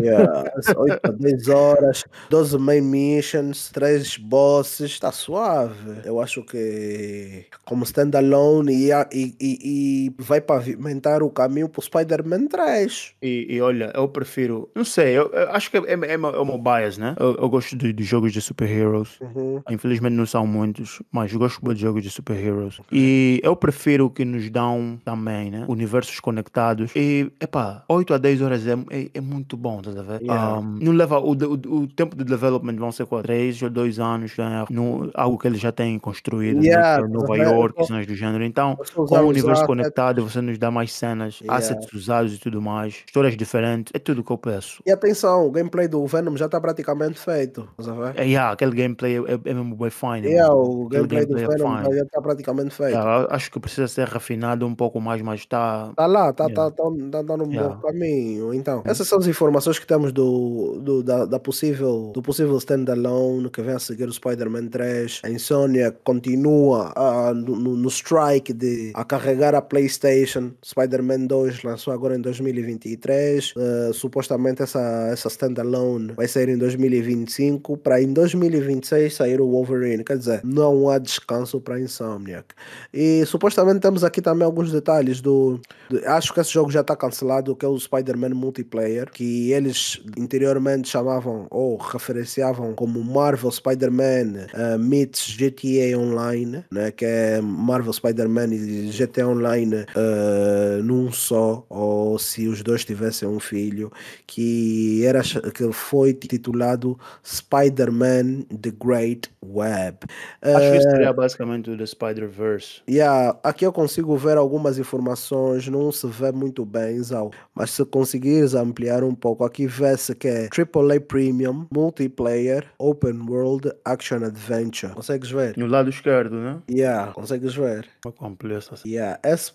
S1: Yeah, 8 a 10 horas, 12 main missions, 3 bosses, está suave. Eu acho que como standalone e, e, e, e vai pavimentar o caminho para o Spider-Man 3.
S2: E, e olha, eu prefiro, não sei, eu, eu acho que é, é, é, é o meu bias, né? Eu, eu gosto de, de jogos de super-heroes.
S1: Uhum.
S2: Infelizmente não são muitos, mas gosto de jogos de super-heroes. E eu prefiro que nos dão também, né? Universos conectados. E, epá, 8 a 10 horas é, é, é muito bom, tá a ver?
S1: Yeah.
S2: Um, não leva, o, o, o tempo de development vão ser quatro, 3 ou 2 anos, né? no, algo que eles já têm construído,
S1: Yeah,
S2: né? Nova? York, cenas do género. Então, com o universo conectado, você nos dá mais cenas,
S1: Yeah.
S2: assets usados e tudo mais, histórias diferentes, é tudo que eu peço.
S1: E atenção, o gameplay do Venom já está praticamente feito. A?
S2: É, yeah, aquele gameplay é, é, é mesmo bem fine.
S1: Yeah,
S2: mano.
S1: o
S2: Aquele
S1: gameplay do
S2: gameplay é
S1: Venom
S2: fine.
S1: já está praticamente feito.
S2: Yeah, acho que precisa ser refinado um pouco mais, mas está.
S1: Tá lá, tá,
S2: Yeah.
S1: tá, tá, tá, tá no
S2: Yeah.
S1: bom caminho. Então, essas são as informações que temos do, do, da, da possível, do possível standalone que vem a seguir o Spider-Man 3. A Insomnia continua ah, no, no- no strike de a carregar a PlayStation. Spider-Man 2 lançou agora em 2023. Ah, supostamente essa, essa standalone vai sair em 2025 para em 2026 sair o Wolverine. Quer dizer, não há descanso para Insomniac. E supostamente temos aqui também alguns detalhes do. do- acho que esse jogo já está cancelado, que é o Spider-Man Multiplayer, que eles interiormente chamavam ou referenciavam como Marvel Spider-Man uh, meets GTA Online, né? que é Marvel Spider-Man e GTA Online uh, num só, ou se os dois tivessem um filho, que, era, que foi titulado Spider-Man The Great Web.
S2: Acho que isso
S1: Uh,
S2: seria basicamente o The Spider-Verse.
S1: Yeah, aqui eu consigo ver algumas informações, não se vê muito bem, Zau, mas se conseguires ampliar um pouco, aqui vê-se que é AAA Premium, Multiplayer, Open World, Action Adventure. Consegues ver?
S2: No lado esquerdo, né?
S1: Yeah, consegues ver?
S2: Completar essa.
S1: Yeah, esse.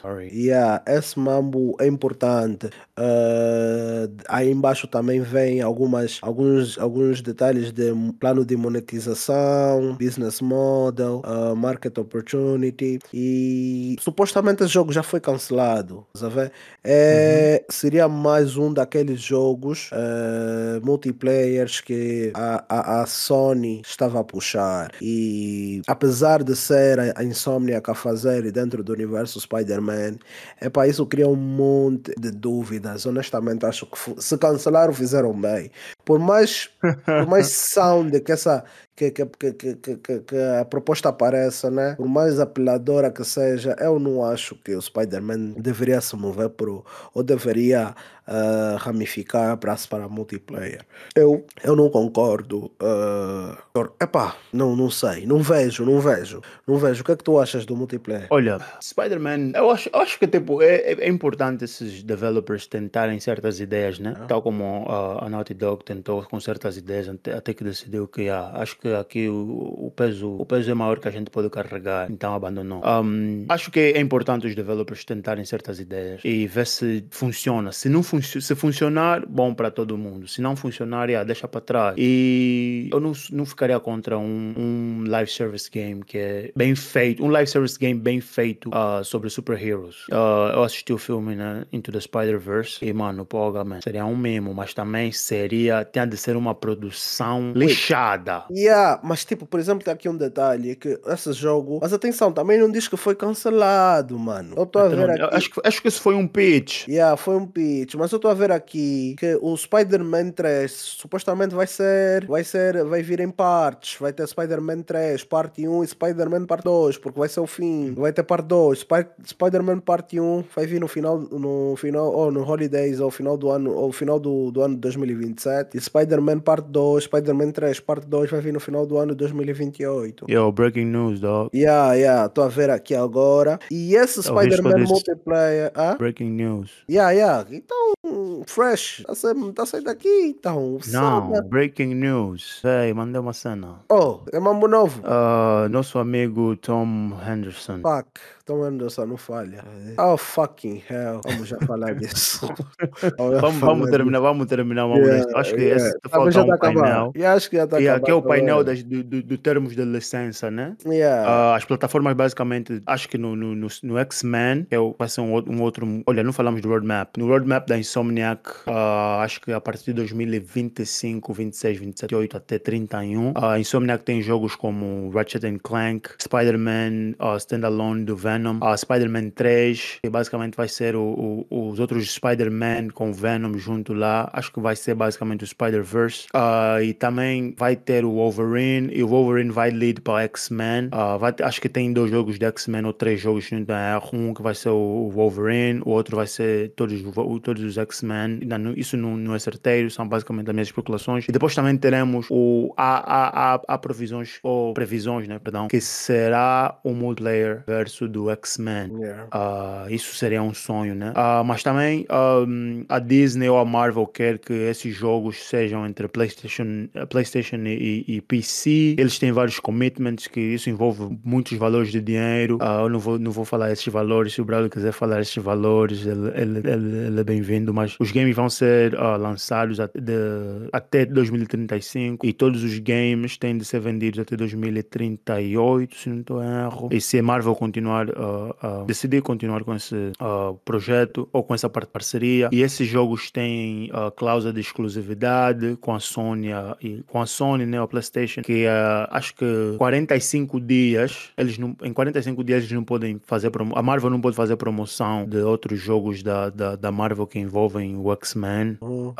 S2: Sorry.
S1: Yeah, esse mambo é importante. Uh, aí embaixo também vem algumas, alguns, alguns detalhes de plano de monetização, business model, uh, market opportunity e supostamente esse jogo já foi cancelado. ver? É, Seria mais um daqueles jogos uh, multiplayers que a, a, a Sony estava a puxar e apesar de ser a, a Insomniac a fazer dentro do universo Spider-Man, é para isso cria um monte de dúvidas. Honestamente, acho que se cancelaram, fizeram bem. Por mais, por mais sound que essa que, que, que, que, que- que- que a proposta apareça, né? Por mais apeladora que seja, eu não acho que o Spider-Man deveria se mover pro, ou deveria ah, ramificar para para multiplayer. Eu, eu não concordo. Uh, epá, não, não sei, não vejo, não vejo, não vejo. O que é que tu achas do multiplayer?
S2: Olha, Spider-Man, eu acho, eu acho que tipo, é, é- é importante esses developers tentarem certas ideias, né? Tal como ah, a Naughty Dog tentou com certas ideias até, até que decidiu que ah, acho que aqui o, o peso o peso é maior que a gente pode carregar, então abandonou. Um, acho que é importante os developers tentarem certas ideias e ver se funciona. Se não funci se funcionar, bom para todo mundo. Se não funcionar, yeah, deixa para trás. E eu não, não ficaria contra um, um live service game que é bem feito, um live service game bem feito ah, sobre super-heroes. Ah, eu assisti o filme, né, Into the Spider-Verse e, mano, pô, man, seria um mimo, mas também seria, tinha de ser uma produção lixada.
S1: Yeah, Yeah, mas tipo, por exemplo, tem aqui um detalhe que esse jogo, mas atenção, também não diz que foi cancelado, mano. Eu estou a ver aqui.
S2: Acho que, acho que isso foi um pitch.
S1: Yeah, foi um pitch, mas eu estou a ver aqui que o Spider-Man 3 supostamente vai ser, vai ser, vai vir em partes. Vai ter Spider-Man 3, parte 1 e Spider-Man parte 2, porque vai ser o fim. Vai ter parte 2. Sp Spider-Man parte 1 vai vir no final, no final, ou no Holidays, ou final do ano, ou final do, do ano de 2027. E Spider-Man parte 2, Spider-Man 3 parte 2 vai vir no final do ano de 2028.
S2: Yo, breaking news, dog.
S1: Yeah, yeah, estou a ver aqui agora. E esse Spider-Man multiplayer. Ah?
S2: Breaking news.
S1: Yeah, yeah. Então, fresh. Está tá saindo aqui, então.
S2: Não, breaking news. Ei, mandei uma cena.
S1: Oh, é mambo novo.
S2: Uh, nosso amigo Tom Henderson.
S1: Fuck. Tom Anderson não falha. Oh fucking hell. Vamos já falar disso.
S2: vamos, vamos terminar, vamos terminar. Vamos yeah, acho que yeah. esse falta um tá painel.
S1: E acho que já está
S2: yeah, Que é o painel das, do, do, do, termos de licença, né?
S1: Yeah.
S2: Uh, as plataformas basicamente, acho que no, no, no, no X-Men, que é o, vai ser um, um, outro. Olha, não falamos do roadmap. No roadmap da Insomniac, uh, acho que a partir de 2025, 26, 27, 8 até 31, a uh, Insomniac tem jogos como Ratchet Clank, Spider-Man, uh, Standalone do Venom. Venom, a Spider-Man 3, que basicamente vai ser o, o, os outros Spider-Man com Venom junto lá. Acho que vai ser basicamente o Spider-Verse. Uh, e também vai ter o Wolverine, e o Wolverine vai lead para X-Men. Uh, acho que tem dois jogos de X-Men ou três jogos junto a Um que vai ser o Wolverine, o outro vai ser todos, todos os X-Men. Isso não, não é certeiro, são basicamente as minhas especulações. E depois também teremos o, há, provisões, ou previsões, né, perdão, que será o multiplayer verso do X-Men.
S1: Yeah.
S2: Uh, isso seria um sonho, né? Uh, mas também um, a Disney ou a Marvel quer que esses jogos sejam entre PlayStation, PlayStation e, e, PC. Eles têm vários commitments que isso envolve muitos valores de dinheiro. Uh, eu não vou, não vou falar esses valores. Se o Braulio quiser falar esses valores, ele, ele, ele, ele é bem-vindo. Mas os games vão ser lançados de, até 2035 e todos os games têm de ser vendidos até 2038, se não estou erro. E se a Marvel continuar uh, uh, decidi continuar com esse uh, projeto ou com essa parceria. E esses jogos têm cláusula de exclusividade com a Sony e com a Sony, né, a PlayStation, que acho que 45 dias, eles não, em 45 dias eles não podem fazer a Marvel não pode fazer promoção de outros jogos da, da, da Marvel que envolvem o X-Men.
S1: Uhum.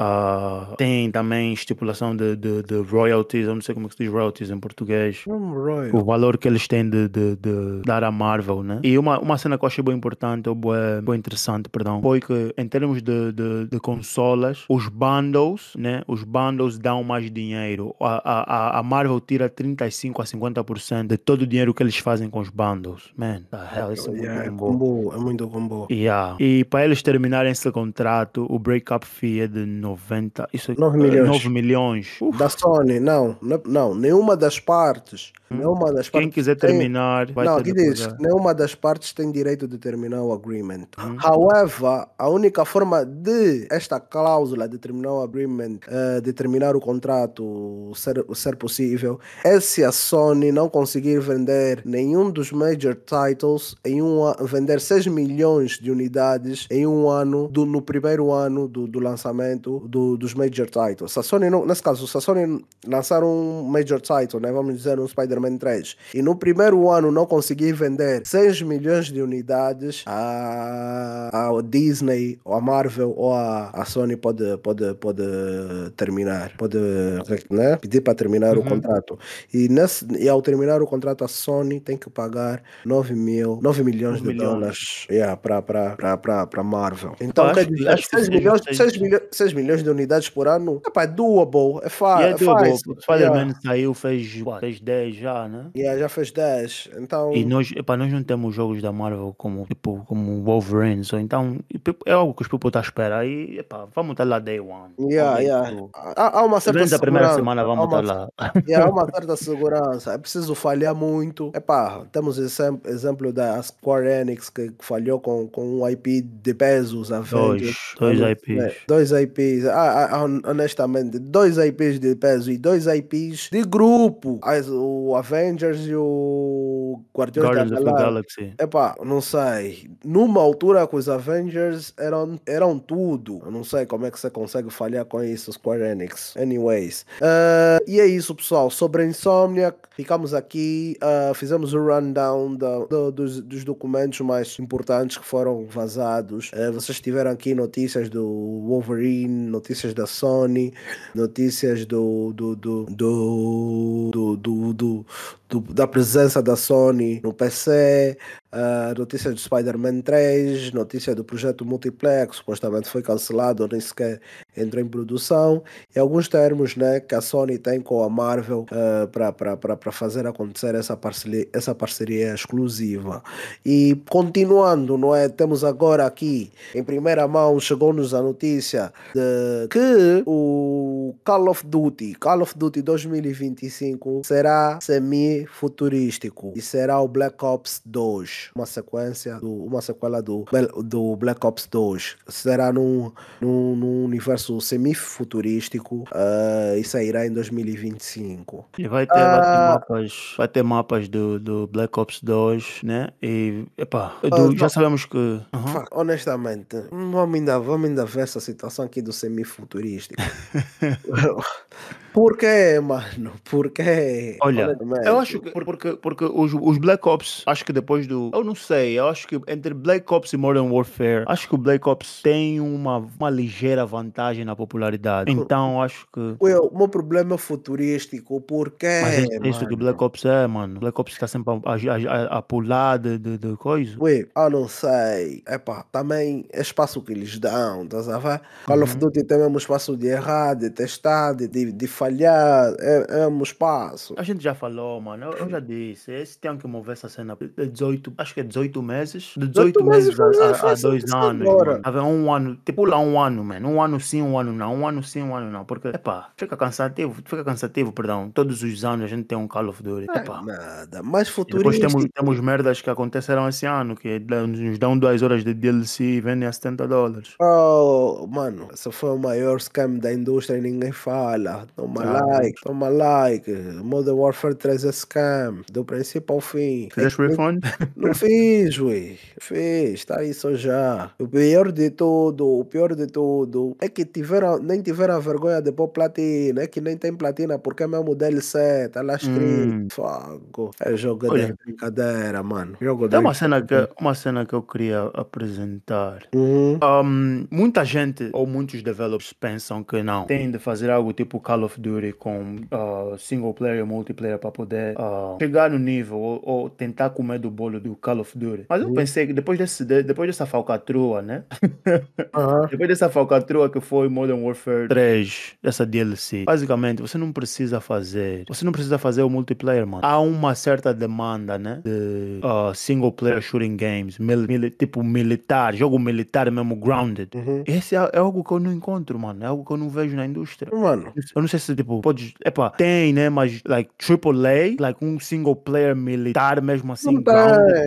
S2: tem também estipulação de, de, de, royalties, eu não sei como é que se diz royalties em português.
S1: Um
S2: o valor que eles têm de, de, de dar à Marvel, né? E uma, uma cena que eu achei bem importante, ou bem, bem interessante, perdão, foi que em termos de, de, de, consolas, os bundles, né? Os bundles dão mais dinheiro. A, a, a Marvel tira 35 a 50% de todo o dinheiro que eles fazem com os bundles. Man, the hell, isso é muito
S1: yeah, combo. É muito combo.
S2: Yeah. E para eles terminarem esse contrato, o breakup fee é de 90... Isso é,
S1: 9 milhões.
S2: 9 milhões.
S1: Da Sony, não. Não, nenhuma das partes. Hum. Nenhuma das
S2: Quem quiser terminar, tem...
S1: vai Não, aqui diz, nenhuma das partes têm direito de terminar o agreement. Uhum. However, a única forma de esta cláusula de terminar o agreement, uh, de terminar o contrato ser, ser possível, é se a Sony não conseguir vender nenhum dos major titles em um vender 6 milhões de unidades em um ano, do, no primeiro ano do, do lançamento do, dos major titles. Se a Sony não, nesse caso, se a Sony lançar um major title, né, vamos dizer um Spider-Man 3, e no primeiro ano não conseguir vender 6 milhões de unidades, a, a Disney, ou a Marvel, ou a, a Sony pode, pode, pode terminar, pode né, pedir para terminar uhum. o contrato. E, nesse, e ao terminar o contrato, a Sony tem que pagar 9, mil, 9 milhões 9 de milhões. dólares yeah, para Marvel. Então, acho, quer dizer, acho 6, milhões, 6, milhões, 6 milhões de unidades por ano é doable, é, fa
S2: yeah, é doable. Spider-Man yeah. saiu, fez, fez 10 já, né?
S1: Yeah, já fez 10. Então...
S2: E nós, nós não temos jogos da Marvel como, tipo, como Wolverine, so, então é algo que os people estão à espera. E, epa, vamos estar lá day one.
S1: Yeah, yeah. Tipo, há, há, uma certa segurança.
S2: a primeira semana vamos estar lá.
S1: Yeah, há uma certa segurança. É preciso falhar muito. Epá, temos exemplo, exemplo da Square Enix que falhou com, com um IP de pesos.
S2: Dois, dois IPs.
S1: Dois IPs. Ah, ah, honestamente, dois IPs de peso e dois IPs de grupo. As, o Avengers e o Guardiões,
S2: Guardians
S1: da,
S2: Galaxy. DLC?
S1: Epá, não sei. Numa altura que os Avengers eram, eram tudo. Eu não sei como é que você consegue falhar com isso, Square Enix. Anyways. Uh, e é isso, pessoal. Sobre a Insomniac, ficamos aqui. Uh, fizemos o rundown da, do, dos, dos, documentos mais importantes que foram vazados. Uh, vocês tiveram aqui notícias do Wolverine, notícias da Sony, notícias do, do, do, do, do, do, do do, da presença da Sony no PC, uh, notícia do Spider-Man 3, notícia do projeto Multiplex, supostamente foi cancelado, nem sequer entrou em produção, e alguns termos né, que a Sony tem com a Marvel uh, para fazer acontecer essa parceria, essa parceria exclusiva. E continuando, não é? Temos agora aqui, em primeira mão, chegou-nos a notícia de que o Call of Duty, Call of Duty 2025, será semi-futurístico e será o Black Ops 2, uma sequência, do, uma sequela do, do Black Ops 2. Será num, num, num universo semi-futurístico uh, e sairá em 2025.
S2: E vai ter, uh, vai ter ah, mapas, vai ter mapas do, do Black Ops 2, né? E epá, do, uh, já sabemos que.
S1: -huh. Honestamente, vamos ainda, vamos ainda ver essa situação aqui do semi-futurístico. Por quê, mano? Por quê?
S2: Olha, eu acho que porque, porque os, os Black Ops, acho que depois do. Eu não sei, eu acho que entre Black Ops e Modern Warfare, acho que o Black Ops tem uma, uma ligeira vantagem na popularidade. Então acho que.
S1: Ué, o meu problema é futurístico, porque. Mas
S2: é isso que Black Ops é, mano. Black Ops está sempre a, a, a, a pular de, de, de coisa.
S1: Ué, eu não sei. Epá, também é espaço que eles dão, estás a ver? Call of uhum. Duty tem mesmo espaço de errar, de testar, de, de, de falhar, é, é um espaço.
S2: A gente já falou, mano. Eu, eu já disse, esse tem que mover essa cena. 18, acho que é 18 meses. De 18, 18 meses, meses a, a, a dois anos. Agora. um ano, tipo lá um ano, mano. Um ano sim, um ano não. Um ano sim, um ano não. Porque, epá, fica cansativo, fica cansativo, perdão. Todos os anos a gente tem um Call of Duty. É epá.
S1: nada, mas
S2: futurístico. depois temos, temos merdas que aconteceram esse ano, que nos dão duas horas de DLC e vendem a 70 dólares.
S1: Oh, mano, esse foi o maior scam da indústria e ninguém fala. Toma ah, like, toma like. Modern Warfare 3 é scam, do princípio ao fim.
S2: Fizeste refund?
S1: Não fiz, ué. Fiz, tá isso já. O pior de tudo, o pior de tudo é que tiveram, nem tiveram vergonha de pôr platina. É que nem tem platina porque é mesmo DLC, tá lá escrito. Hum. É jogo Olha, de brincadeira, mano. Jogo
S2: tem uma cena, que, uma cena que eu queria apresentar. Uhum. Um, muita gente, ou muitos developers, pensam que não. Tem de fazer algo tipo Call of Duty com uh, single player e multiplayer para poder uh, chegar no nível ou, ou, tentar comer do bolo do Call of Duty. Mas eu uhum. pensei que depois, desse, depois dessa falcatrua, né? Uhum. depois dessa falcatrua que foi Modern Warfare 3, essa DLC, basicamente você não precisa fazer, você não precisa fazer o multiplayer, mano. Há uma certa demanda, né? De uh, single player shooting games, mil, mil, tipo militar, jogo militar mesmo grounded. Uhum. Esse é, é, algo que eu não encontro, mano. É algo que eu não vejo na indústria.
S1: Mano.
S2: Eu não sei se, tipo, pode. Epa, tem, né? Mas, like, AAA, like, um single player militar mesmo assim.
S1: Não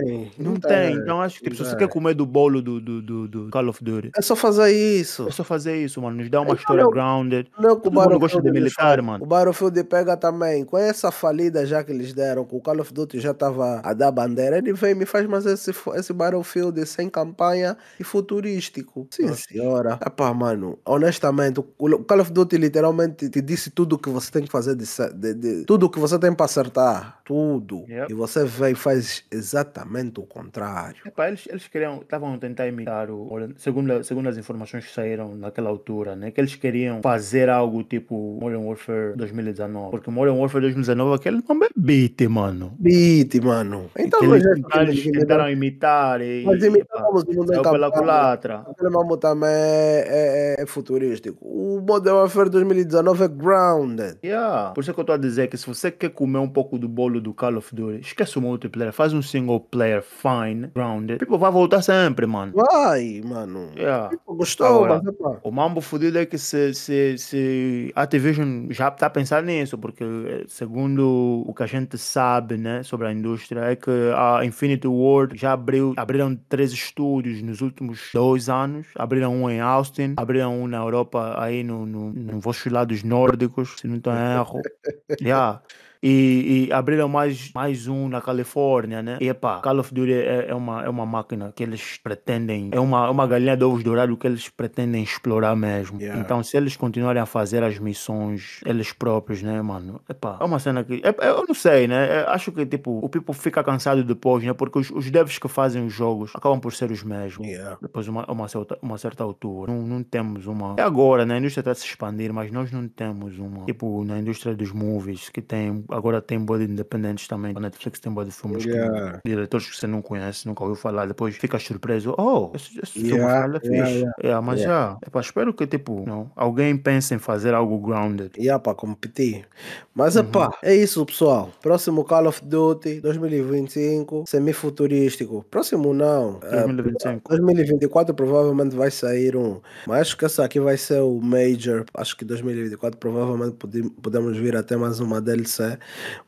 S1: tem.
S2: Não, não tem. tem. Então acho que, tipo, se você quer comer do bolo do, do, do, do, Call of Duty.
S1: É só fazer isso.
S2: É só fazer isso, mano. Nos dá uma história não, grounded.
S1: Não, que o Battlefield
S2: gosta de militar, mano.
S1: O Battlefield pega também. Com essa falida já que eles deram, que o Call of Duty já estava a dar bandeira, ele vem e me faz mais esse, esse Battlefield sem campanha e futurístico. Sim, Nossa. senhora. Epá, mano, honestamente, o Call of Duty literalmente te disse tudo o que você tem que fazer, de, de, de tudo o que você tem para acertar. Tudo. Yep. E você vem e faz exatamente o contrário.
S2: Epá, eles, eles queriam, estavam a tentar imitar o. Segundo, segundo as informações que saíram naquela altura, né? Que eles queriam fazer algo tipo Modern Warfare 2019. Porque Modern Warfare 2019 aquele nome é beat, mano.
S1: Beat, mano.
S2: Então, eles, eles tentaram imitar e.
S1: Mas imitamos o mundo
S2: pela culatra.
S1: Aquele mambo também é, é, é, futurístico. O Modern Warfare 2019 é grounded.
S2: Yeah. Por isso que eu estou a dizer que se você quer comer um pouco do bolo do Call of Duty, esquece o multiplayer, faz um single player fine, grounded. People vai voltar sempre, mano.
S1: Vai, mano.
S2: Yeah.
S1: People gostou, Agora, mas,
S2: O mambo fudido é que se, se, se Activision já está pensando nisso, porque eh, segundo o que a gente sabe, né, sobre a indústria, é que a Infinity Ward já abriu, abriram três estúdios nos últimos dois anos. Abriram um em Austin, abriram um na Europa, aí no, no, no vossos lados nórdicos, se não estou erro. yeah. E, e abriram mais, mais um na Califórnia, né? E epá, Call of Duty é, é, uma, é uma máquina que eles pretendem, é uma, é uma galinha de ovos dourados que eles pretendem explorar mesmo.
S1: Yeah.
S2: Então, se eles continuarem a fazer as missões eles próprios, né, mano? Epá, é uma cena que. é- eu não sei, né? É, acho que, tipo, o people fica cansado depois, né? Porque os, os devs que fazem os jogos acabam por ser os mesmos.
S1: Yeah.
S2: Depois de uma, uma, certa, uma certa altura. Não, não temos uma. É agora, né? A indústria está a se expandir, mas nós não temos uma. Tipo, na indústria dos movies, que tem. Agora tem body independentes também. A Netflix tem body filmes
S1: Yeah.
S2: com diretores que você não conhece, nunca ouviu falar. Depois fica surpreso. Oh, esse, esse filme
S1: Yeah,
S2: fala
S1: yeah,
S2: fixe.
S1: yeah.
S2: Yeah, mas já. Epá, espero que, tipo, não, alguém pense em fazer algo grounded.
S1: Yeah, para competir. Mas epá, é isso, pessoal. Próximo Call of Duty 2025, semifuturístico. Próximo não. É,
S2: 2025.
S1: 2024 provavelmente vai sair um. Mas acho que essa aqui vai ser o Major. Acho que 2024 provavelmente pode- podemos vir até mais uma DLC.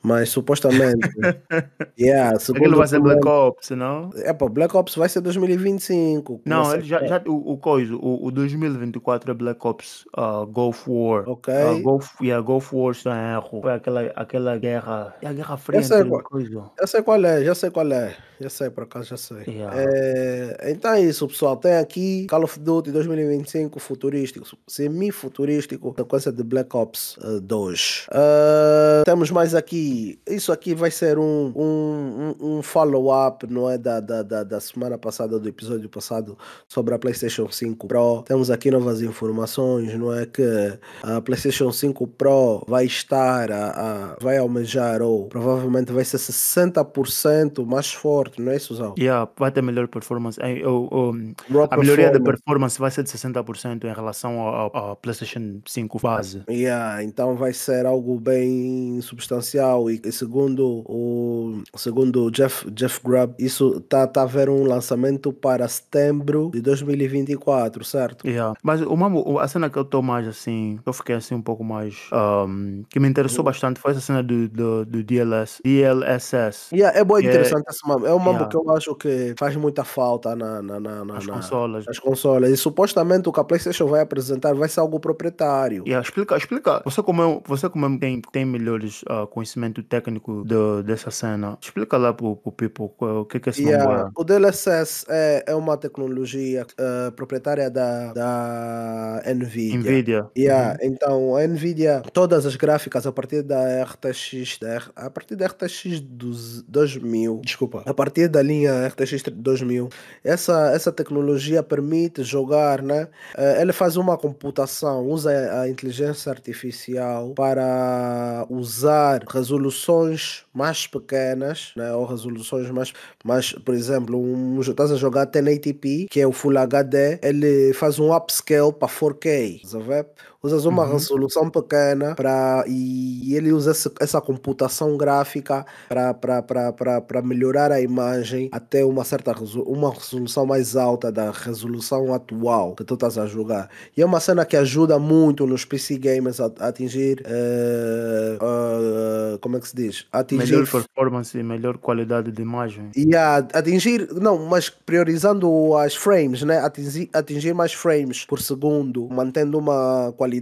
S1: Mas supostamente. yeah,
S2: Aquilo vai ser Black Ops, não?
S1: É, pô, Black Ops vai ser 2025.
S2: Não, ele já, já o, o coisa, o, o 2024 é Black Ops uh, Gulf War.
S1: Ok.
S2: Uh, Gulf, yeah, Gulf War sem erro. Foi aquela, aquela guerra. É a Guerra Fria
S1: qual-
S2: coisa.
S1: Já sei qual é, já sei qual é. Já sei, por acaso já sei.
S2: Yeah.
S1: É, então é isso, pessoal. Tem aqui Call of Duty 2025 futurístico, semi-futurístico, sequência de Black Ops eh, 2. Ah, temos mais aqui. Isso aqui vai ser um, um, um- um follow-up, não é? Da, da, da, da semana passada, do episódio passado, sobre a PlayStation 5 Pro. Temos aqui novas informações, não é? Que a PlayStation 5 Pro vai estar, a, a- vai almejar, ou provavelmente vai ser 60% mais forte, não é, Suzão?
S2: Yeah, vai ter melhor performance. É, o- o-
S1: Raw
S2: a melhoria da
S1: performance.
S2: vai ser de 60% em relação ao PlayStation 5 base.
S1: Yeah, então vai ser algo bem substancial e, segundo o segundo Jeff Jeff Grubb isso tá tá a haver um lançamento para setembro de 2024, certo?
S2: Yeah. Mas o mamo, o- a cena que eu estou mais assim, que eu fiquei assim um pouco mais. um, que me interessou
S1: Uhum.
S2: bastante foi essa cena do, do, do DLS, DLSS.
S1: Yeah, é
S2: Que é-
S1: interessante esse mambo. É um mambo
S2: Yeah.
S1: que eu acho que faz muita falta na, na, na, na,
S2: As
S1: na-
S2: consolas.
S1: nas consolas. E supostamente o que a PlayStation vai apresentar vai ser algo proprietário.
S2: Yeah, explica, explica. Você como é, você como é- tem, tem melhores ah, conhecimento técnico dessa cena, explica lá pro, pro people o que que é esse
S1: Yeah. O DLSS é, é uma tecnologia eh, proprietária da, da NVIDIA.
S2: Nvidia.
S1: Yeah, Então a Nvidia, todas as gráficas a partir da RTX, da a partir da RTX dos 2000, desculpa, a partir da linha RTX 2000, essa, essa tecnologia permite jogar, né? Eh, ele faz uma computação, usa a inteligência artificial para usar resoluções mais pequenas, né? Ou resoluções mais, mais por exemplo, um, estás a jogar 1080p, que é o Full HD, ele faz um upscale para 4K, estás a ver? Usas uma
S2: Uhum.
S1: resolução pequena para e ele usa essa computação gráfica para melhorar a imagem até uma certa uma resolução mais alta da resolução atual que tu estás a jogar. E é uma cena que ajuda muito nos PC gamers a, a atingir eh, eh, como é que se diz? Atingir
S2: Melhor performance e melhor qualidade de imagem.
S1: e a atingir, não, mas priorizando as frames, né? Atingir, atingir mais frames por segundo, mantendo uma qualidade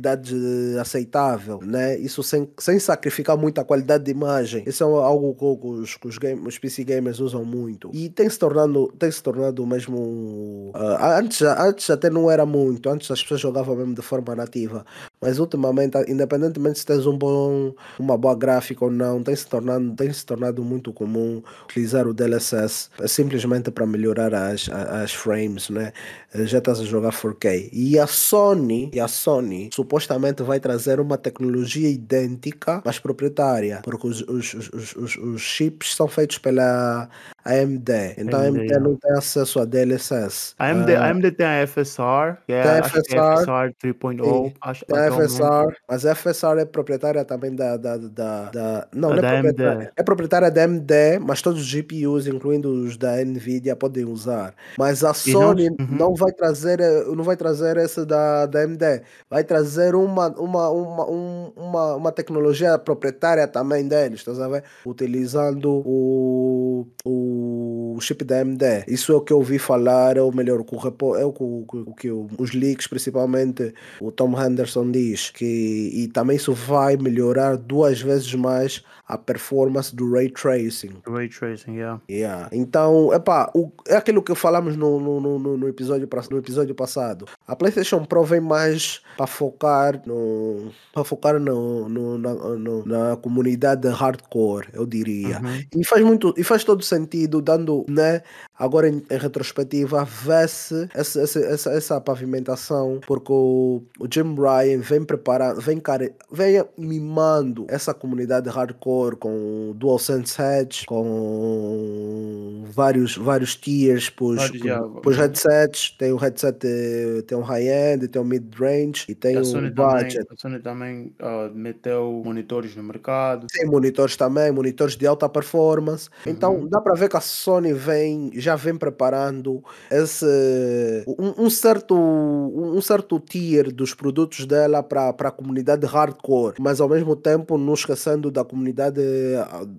S1: aceitável, né? Isso sem, sem sacrificar muito a qualidade de imagem. Isso é algo que os, que os, game, os PC gamers usam muito. E tem se tornado, tem se tornado mesmo. ah, antes, antes até não era muito, antes as pessoas jogavam mesmo de forma nativa. Mas ultimamente, independentemente se tens um bom, uma boa gráfica ou não, tem se tornado, tem se tornado muito comum utilizar o DLSS simplesmente para melhorar as, as frames, né? Eh, Já estás a jogar 4K. E a Sony, e a Sony supostamente vai trazer uma tecnologia idêntica, mas proprietária, porque os, os, os, os- os chips são feitos pela AMD. Então a
S2: AMD,
S1: AMD
S2: yeah.
S1: não tem acesso a DLSS.
S2: A AMD, a AMD tem a FSR, que é,
S1: a FSR,
S2: FSR 3.0.
S1: sim.
S2: Acho,
S1: a. FSR, mas a FSR é proprietária também da. da, da, da- não,
S2: É
S1: não é proprietária.
S2: AMD.
S1: É proprietária da AMD, mas todos os GPUs, incluindo os da Nvidia, podem usar. Mas a
S2: não-
S1: Sony
S2: Uhum.
S1: não vai trazer, eh, não vai trazer essa da, da AMD. Vai trazer uma, uma, uma, um- uma, uma tecnologia proprietária também deles, estás a ver? Utilizando o, o o chip da AMD. Isso é o que eu ouvi falar, é o melhor, o que, o, é o, o que os leaks, principalmente o Tom Henderson diz, que e também isso vai melhorar duas vezes mais a performance do ray tracing.
S2: Ray tracing, yeah.
S1: yeah. Então, epá, o, é aquilo que falamos no, no, no, no, episódio, no episódio passado. A PlayStation Pro vem mais para focar no para focar no, no, na, no, na comunidade hardcore, eu diria. Uhum. E faz muito e faz todo sentido, dando, né, agora em, em retrospectiva, vê-se essa, essa, essa, essa, pavimentação, porque o, o Jim Ryan vem preparando, vem, care, vem mimando essa comunidade hardcore com DualSense Heads, com vários, vários tiers para os headsets. Tem o headset, tem um high-end, tem um mid-range e tem o um budget.
S2: a Sony também uh, meteu monitores no mercado.
S1: Tem monitores também, monitores de alta performance. Então uhum. dá para ver que a Sony vem já já vem preparando esse um, um certo um certo tier dos produtos dela para a comunidade hardcore, mas ao mesmo tempo não esquecendo da comunidade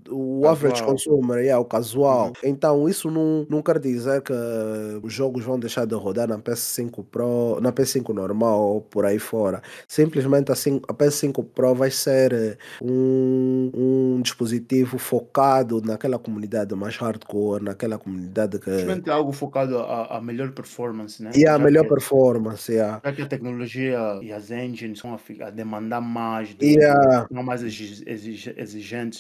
S1: o casual. average consumer, yeah, o casual. Uhum. Então isso não, não quer dizer que os jogos vão deixar de rodar na PS5 Pro, na PS5 normal ou por aí fora. Simplesmente assim a PS5 Pro vai ser um, um dispositivo focado naquela comunidade mais hardcore, naquela comunidade
S2: Simplesmente algo focado a, a melhor performance, né?
S1: E a melhor que, performance, yeah.
S2: Já que a tecnologia e as engines vão a, a demandar mais,
S1: de, yeah.
S2: mais exigentes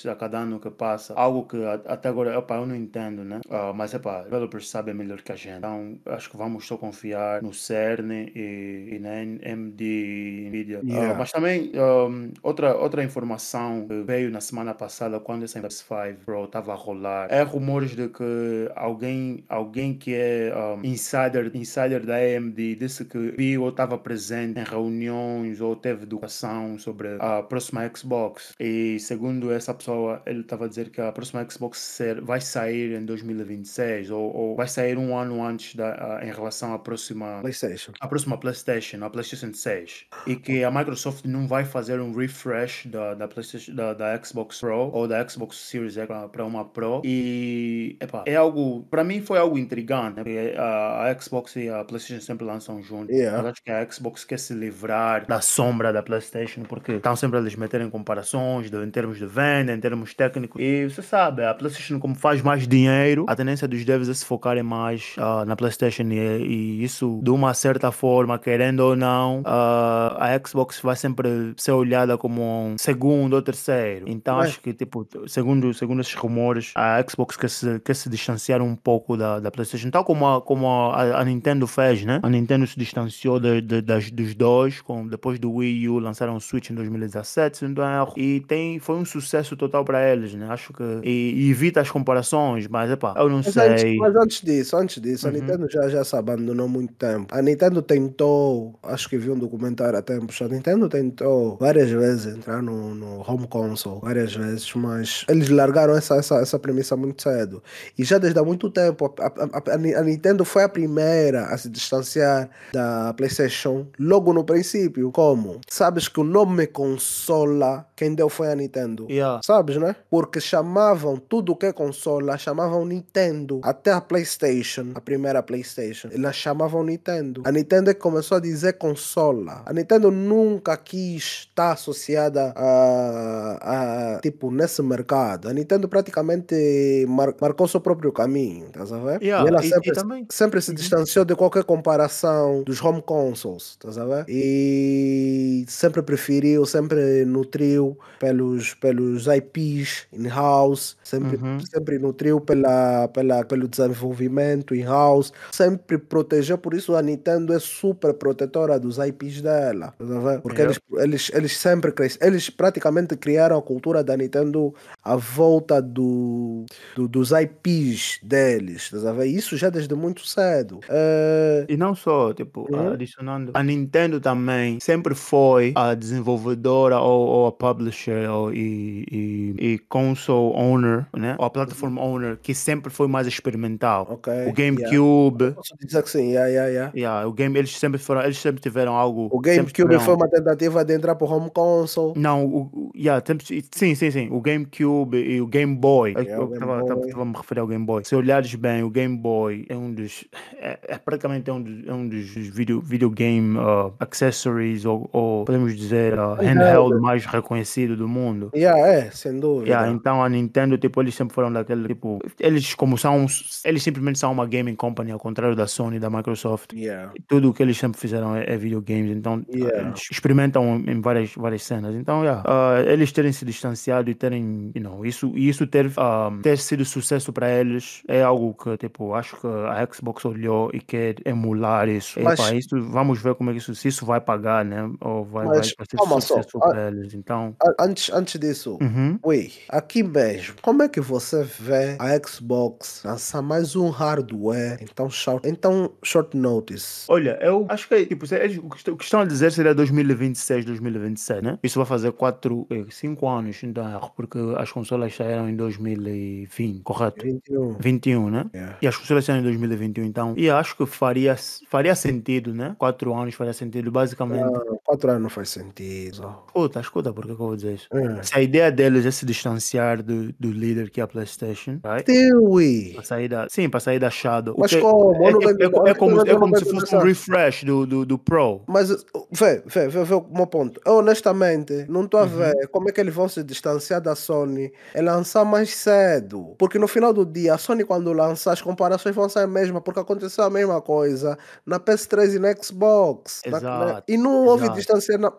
S2: a cada ano que passa. Algo que até agora, opa, eu não entendo, né? Uh, mas, epa, developers sabem melhor que a gente. Então, acho que vamos só confiar no CERN e, e na MD e NVIDIA. Ah, yeah. Uh, mas também, um, outra, outra informação que veio na semana passada, quando esse PS5 Pro estava a rolar, é rumores de que alguém alguém, que é um, insider, insider da AMD disse que viu ou estava presente em reuniões ou teve educação sobre a próxima Xbox. E segundo essa pessoa, ele estava a dizer que a próxima Xbox ser, vai sair em 2026 ou, ou vai sair um ano antes da, uh, em relação à próxima
S1: PlayStation.
S2: A próxima PlayStation, a PlayStation 6. E que a Microsoft não vai fazer um refresh da, da, PlayStation, da, da Xbox Pro ou da Xbox Series X para uma Pro. E epa, é algo, para mim, foi algo intrigante, né? Porque a, a Xbox e a PlayStation sempre lançam juntos. Yeah. Mas acho que a Xbox quer se livrar da sombra da PlayStation, porque estão sempre a eles meterem comparações de, em termos de venda, em termos técnicos. E você sabe, a PlayStation, como faz mais dinheiro, a tendência dos devs é se focarem mais uh, na PlayStation e, e, isso, de uma certa forma, querendo ou não, uh, a Xbox vai sempre ser olhada como um segundo ou terceiro. Então é. acho que, tipo, segundo, segundo esses rumores, a Xbox quer se, quer se distanciar um pouco da, da PlayStation, tal como a, como a, a Nintendo fez, né? A Nintendo se distanciou de, de, das, dos dois, com, depois do Wii U lançaram o Switch em 2017, se não erro, e tem, foi um sucesso total para eles, né? Acho que. E, e, evita as comparações, mas epá, eu não
S1: mas
S2: sei.
S1: Antes, mas antes disso, antes disso, uhum. a Nintendo já, já se abandonou muito tempo. A Nintendo tentou, acho que vi um documentário há tempos, a Nintendo tentou várias vezes entrar no, no home console, várias vezes, mas eles largaram essa, essa, essa premissa muito cedo. E já desde há muito tempo a, a, a, Nintendo foi a primeira a se distanciar da PlayStation logo no princípio. Como? Sabes que o nome consola quem deu foi a Nintendo.
S2: Yeah.
S1: Sabes, né? Porque chamavam tudo que é consola, chamavam Nintendo. Até a PlayStation, a primeira PlayStation, elas chamavam Nintendo. A Nintendo é que começou a dizer consola. A Nintendo nunca quis estar associada a, a tipo, nesse mercado. A Nintendo praticamente mar, marcou seu próprio caminho. Tá estás a ver?
S2: Yeah,
S1: e ela
S2: e,
S1: sempre,
S2: e também...
S1: sempre se uhum. distanciou de qualquer comparação dos home consoles, estás a ver? E sempre preferiu, sempre nutriu pelos, pelos IPs in-house, sempre, uhum. sempre nutriu pela, pela, pelo desenvolvimento in-house, sempre protegeu, por isso a Nintendo é super protetora dos IPs dela, ver? Porque yeah. eles, eles, eles sempre crescem, eles praticamente criaram a cultura da Nintendo à volta do, do dos IPs deles ver? Isso já desde muito cedo. Uh...
S2: E não só, tipo, uhum. adicionando, a Nintendo também sempre foi a desenvolvedora ou, ou a publisher ou, e, e, e, console owner, né? Ou a platform uhum. owner que sempre foi mais experimental.
S1: Okay.
S2: O GameCube.
S1: Yeah. Posso dizer que sim, yeah, yeah, yeah.
S2: Yeah, o game, eles sempre foram, eles sempre tiveram algo.
S1: O GameCube foi uma tentativa de entrar para o home console.
S2: Não, o, yeah, sim, sim, sim. O GameCube e o Game Boy. Yeah, eu estava a me referir ao Game Boy. Se olhares bem, o Game Boy é um dos. É, é praticamente um dos, é um dos video, videogame uh, accessories, ou, ou, podemos dizer, uh, handheld mais reconhecido do mundo.
S1: Yeah, é, sem dúvida.
S2: Yeah, então a Nintendo, tipo, eles sempre foram daquele tipo. Eles, como são. Eles simplesmente são uma gaming company, ao contrário da Sony e da Microsoft.
S1: Yeah.
S2: Tudo o que eles sempre fizeram é, é videogames, então
S1: Yeah.
S2: eles experimentam em várias, várias cenas. Então, yeah, uh, eles terem se distanciado e terem, you know, isso, e isso ter, um, ter sido sucesso para eles é algo que, tipo, acho que a Xbox olhou e quer emular isso.
S1: Mas-
S2: Epá, isso vamos ver como é que isso, se isso vai pagar, né? Ou vai, vai
S1: Mas,
S2: ser
S1: calma só,
S2: sucesso
S1: ah-
S2: para eles. Então,
S1: Antes, antes disso,
S2: uhum.
S1: Ui, aqui mesmo, como é que você vê a Xbox lançar mais um hardware então short, então short notice?
S2: Olha, eu acho que tipo, eles, o, que estão, a dizer seria 2026, 2027, né? Isso vai fazer 4, 5 anos, então, porque as consolas saíram em 2020, correto?
S1: 21.
S2: 21, né?
S1: Yeah.
S2: E as consolas saíram em 2021, então. E acho que faria, faria sentido, né? 4 anos faria sentido, basicamente.
S1: Não, quatro anos não faz sentido.
S2: Escuta, escuta, porque que eu vou dizer isso?
S1: É.
S2: Se a ideia deles é se distanciar do, do líder que é a PlayStation, right?
S1: Stewie.
S2: Para sair da, sim, para sair da Shadow.
S1: Mas como?
S2: É, é- é co- é como, é como se fosse um refresh do, do, do Pro.
S1: Mas vê, vê, vê, vê o meu ponto. Eu honestamente não estou a
S2: Uhum.
S1: ver como é que eles vão se distanciar da Sony e lançar mais cedo. Porque no final do dia, a Sony, quando lançar, as comparações vão ser a mesma, porque aconteceu a mesma coisa na PS3 e na Xbox. Na- na-
S2: Exato,
S1: e não houve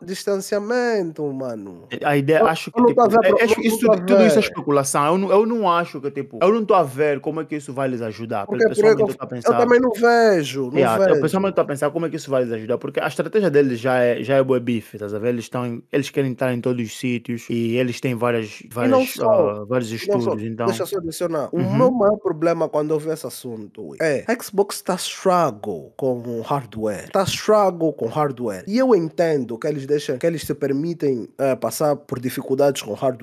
S1: distanciamento, mano.
S2: A ideia,
S1: Eu-
S2: acho que
S1: eu não
S2: tipo, é- é- isso, tudo isso é especulação. Eu não, eu não acho que, tipo, eu não estou a ver como é que isso vai lhes ajudar.
S1: Porque, porque eu,
S2: a
S1: eu
S2: pensar.
S1: também não vejo. Não
S2: Yeah, eu
S1: vejo.
S2: pessoalmente estou a pensar como é que isso vai lhes ajudar, porque a estratégia deles já é, já é boa bife, estás a ver? Eles, estão, eles querem estar em todos os sítios e eles têm várias, várias,
S1: só.
S2: ah, vários
S1: Não, só-
S2: estudos, então...
S1: Deixa eu só adicionar. O
S2: Uhum.
S1: meu maior problema quando eu vi esse assunto é a Xbox está struggle com hardware. Está struggle com hardware. E eu entendo que eles deixam, que eles se permitem eh, passar por dificuldades com hardware,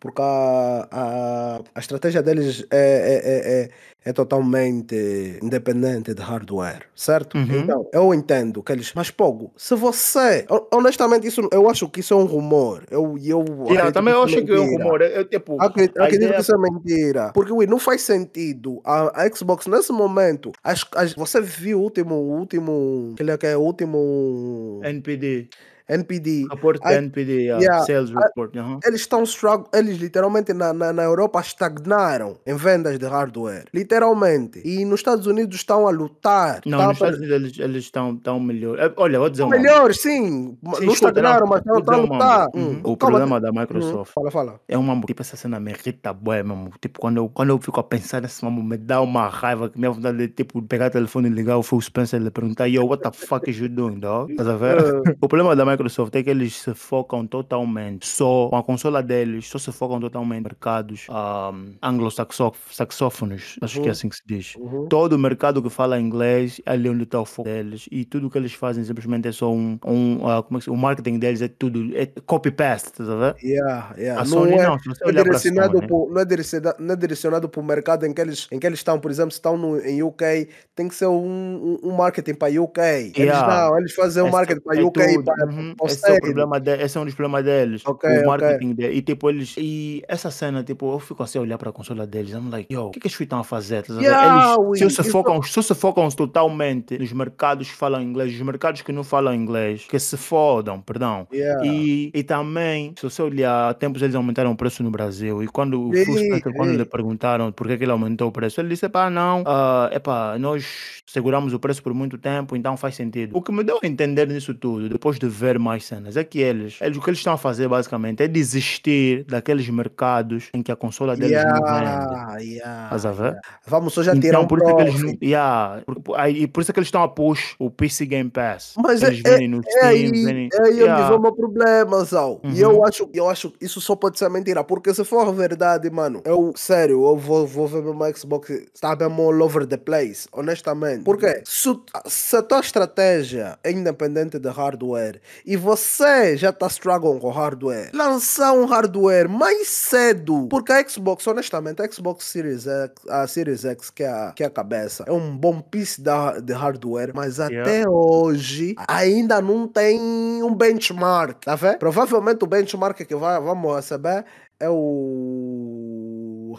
S1: porque a, a, a estratégia deles é, é, é, é, é totalmente independente de hardware, certo?
S2: Uhum.
S1: Então, eu entendo que eles. Mas, Pogo, se você. hon- Honestamente, isso, eu acho que isso é um rumor. Eu, eu
S2: Yeah, também eu acho que é um rumor. Eu, tipo,
S1: Acredito, acredito que isso é mentira. Porque, ui, não faz sentido. A, a Xbox, nesse momento, as, as- você viu o último, o último, aquele que é o último
S2: NPD,
S1: NPD.
S2: report
S1: I-
S2: NPD, yeah,
S1: yeah,
S2: sales report. aham.
S1: Eles estão struggle, eles literalmente na, na, na Europa estagnaram em vendas de hardware. Literalmente. E nos Estados Unidos estão a lutar.
S2: Não,
S1: Tá
S2: nos Estados Unidos eles, eles estão, melhor. É, Olha, vou dizer uma
S1: Melhor, sim.
S2: Sim,
S1: não estagnaram, mas estão a lutar.
S2: Uhum.
S1: Hum,
S2: O
S1: calma,
S2: problema da
S1: hum,
S2: Microsoft
S1: Fala, fala.
S2: é uma tipo essa cena me irrita bué mesmo. Tipo, quando eu, quando eu fico a pensar nesse mambo, me dá uma raiva que minha vontade de tipo pegar o telefone e ligar o Phil Spencer e lhe perguntar, yo, what the fuck is you doing, dog? Estás a ver? O problema da Microsoft é que eles se focam totalmente só com a consola deles, só se focam totalmente em mercados um, anglo-saxófonos, acho que é assim que se diz.
S1: Uhum.
S2: Todo o mercado que fala inglês é ali onde está o foco deles e tudo que eles fazem simplesmente é só um, um ah, como é que o marketing deles é tudo é copy-paste, a ver?
S1: Yeah, yeah.
S2: A
S1: Não
S2: Sony
S1: é,
S2: não,
S1: não é direcionado
S2: Sony-
S1: por, não é direcionado, não é direcionado para o mercado em que eles, em que eles estão, por exemplo, se estão no, em UK, tem que ser um, um, um marketing para UK. Eles
S2: Yeah.
S1: não, eles fazem um
S2: Esse-
S1: marketing para
S2: é
S1: UK
S2: tudo,
S1: para,
S2: uhum.
S1: O
S2: esse, é o
S1: sale.
S2: problema de, esse é um dos problemas deles.
S1: Ok,
S2: o marketing deles. E tipo, eles. E essa cena, tipo, eu fico assim a olhar para a consola deles. I'm like, yo, o que, que eles estão a fazer? Tá?
S1: Yeah,
S2: eles, se, se, focam, se se focam totalmente nos mercados que falam inglês, os mercados que não falam inglês, que se fodam, perdão.
S1: Yeah.
S2: E, e também, se você olhar, há tempos eles aumentaram o preço no Brasil. E quando o Spencer, quando lhe perguntaram por que, que ele aumentou o preço, ele disse: pá, não, ah, epá, nós seguramos o preço por muito tempo, então faz sentido. O que me deu a entender nisso tudo, depois de ver mais cenas, é que eles, eles o que eles estão a fazer basicamente é desistir daqueles mercados em que a consola deles não vende.
S1: Yeah, yeah,
S2: Estás a ver?
S1: yeah. Vamos só já tirar
S2: Então,
S1: um
S2: por isso, é que eles não, yeah, por, aí, por isso é que eles estão a push o PC Game Pass.
S1: Mas é,
S2: eles
S1: é,
S2: vendem no
S1: é
S2: Steam,
S1: aí,
S2: vendem.
S1: é aí
S2: Yeah.
S1: o meu problema, Zal. E
S2: Uhum.
S1: eu acho, eu acho que isso só pode ser mentira. Porque se for verdade, mano, eu, sério, eu vou, vou ver meu Xbox, está mesmo all over the place, honestamente. Porque se, se a tua estratégia é independente de hardware e você já está struggling com hardware, lançar um hardware mais cedo. Porque a Xbox, honestamente, a Xbox Series X, a Series X, que é a, que é a cabeça, é um bom piece da, de hardware, mas
S2: Yeah.
S1: até hoje ainda não tem um benchmark, tá vendo? Provavelmente o benchmark que vai, vamos receber é o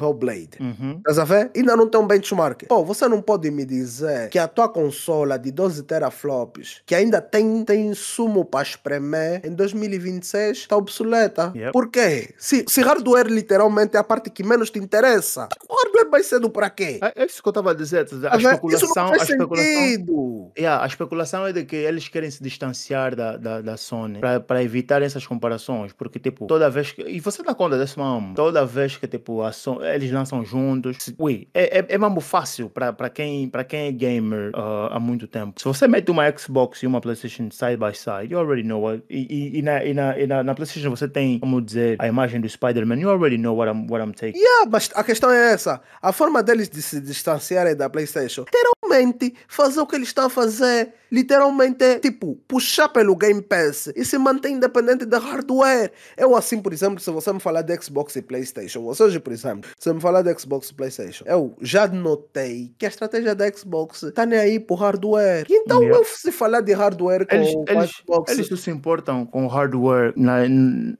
S1: Hellblade.
S2: Uhum.
S1: Estás a ver? Ainda não tem um benchmark. Pô, você não pode me dizer que a tua consola de 12 teraflops, que ainda tem, tem sumo para espremer, em 2026 está obsoleta.
S2: Yep.
S1: Por quê? Se, se hardware literalmente é a parte que menos te interessa, o hardware vai cedo para quê?
S2: É, é isso que eu estava a dizer. A
S1: Tá vendo? Isso
S2: especulação,
S1: não
S2: a
S1: faz
S2: especulação,
S1: sentido.
S2: Yeah, a especulação é de que eles querem se distanciar da, da, da Sony para evitar essas comparações, porque tipo, toda vez que. E você dá conta desse mamo, toda vez que tipo, a Sony, eles lançam juntos, ui, é, é, é mesmo fácil para quem, quem é gamer ah, há muito tempo. Se você mete uma Xbox e uma PlayStation side by side, you already know what. E, e, e, na, e, na, e na, na PlayStation você tem, como dizer, a imagem do Spider-Man, you already know what I'm, what I'm taking.
S1: Yeah, mas a questão é essa. A forma deles de se distanciarem da PlayStation, literalmente, fazer o que eles estão a fazer, literalmente, é, tipo, puxar pelo Game Pass e se manter independente da hardware. Eu, assim, por exemplo, se você me falar de Xbox e PlayStation, você hoje, por exemplo, se me falar de Xbox e PlayStation, eu já notei que a estratégia da Xbox tá nem aí pro hardware. Então,
S2: Yeah.
S1: eu, se falar de hardware com
S2: Eles,
S1: o
S2: eles,
S1: Xbox.
S2: eles não se importam com hardware na-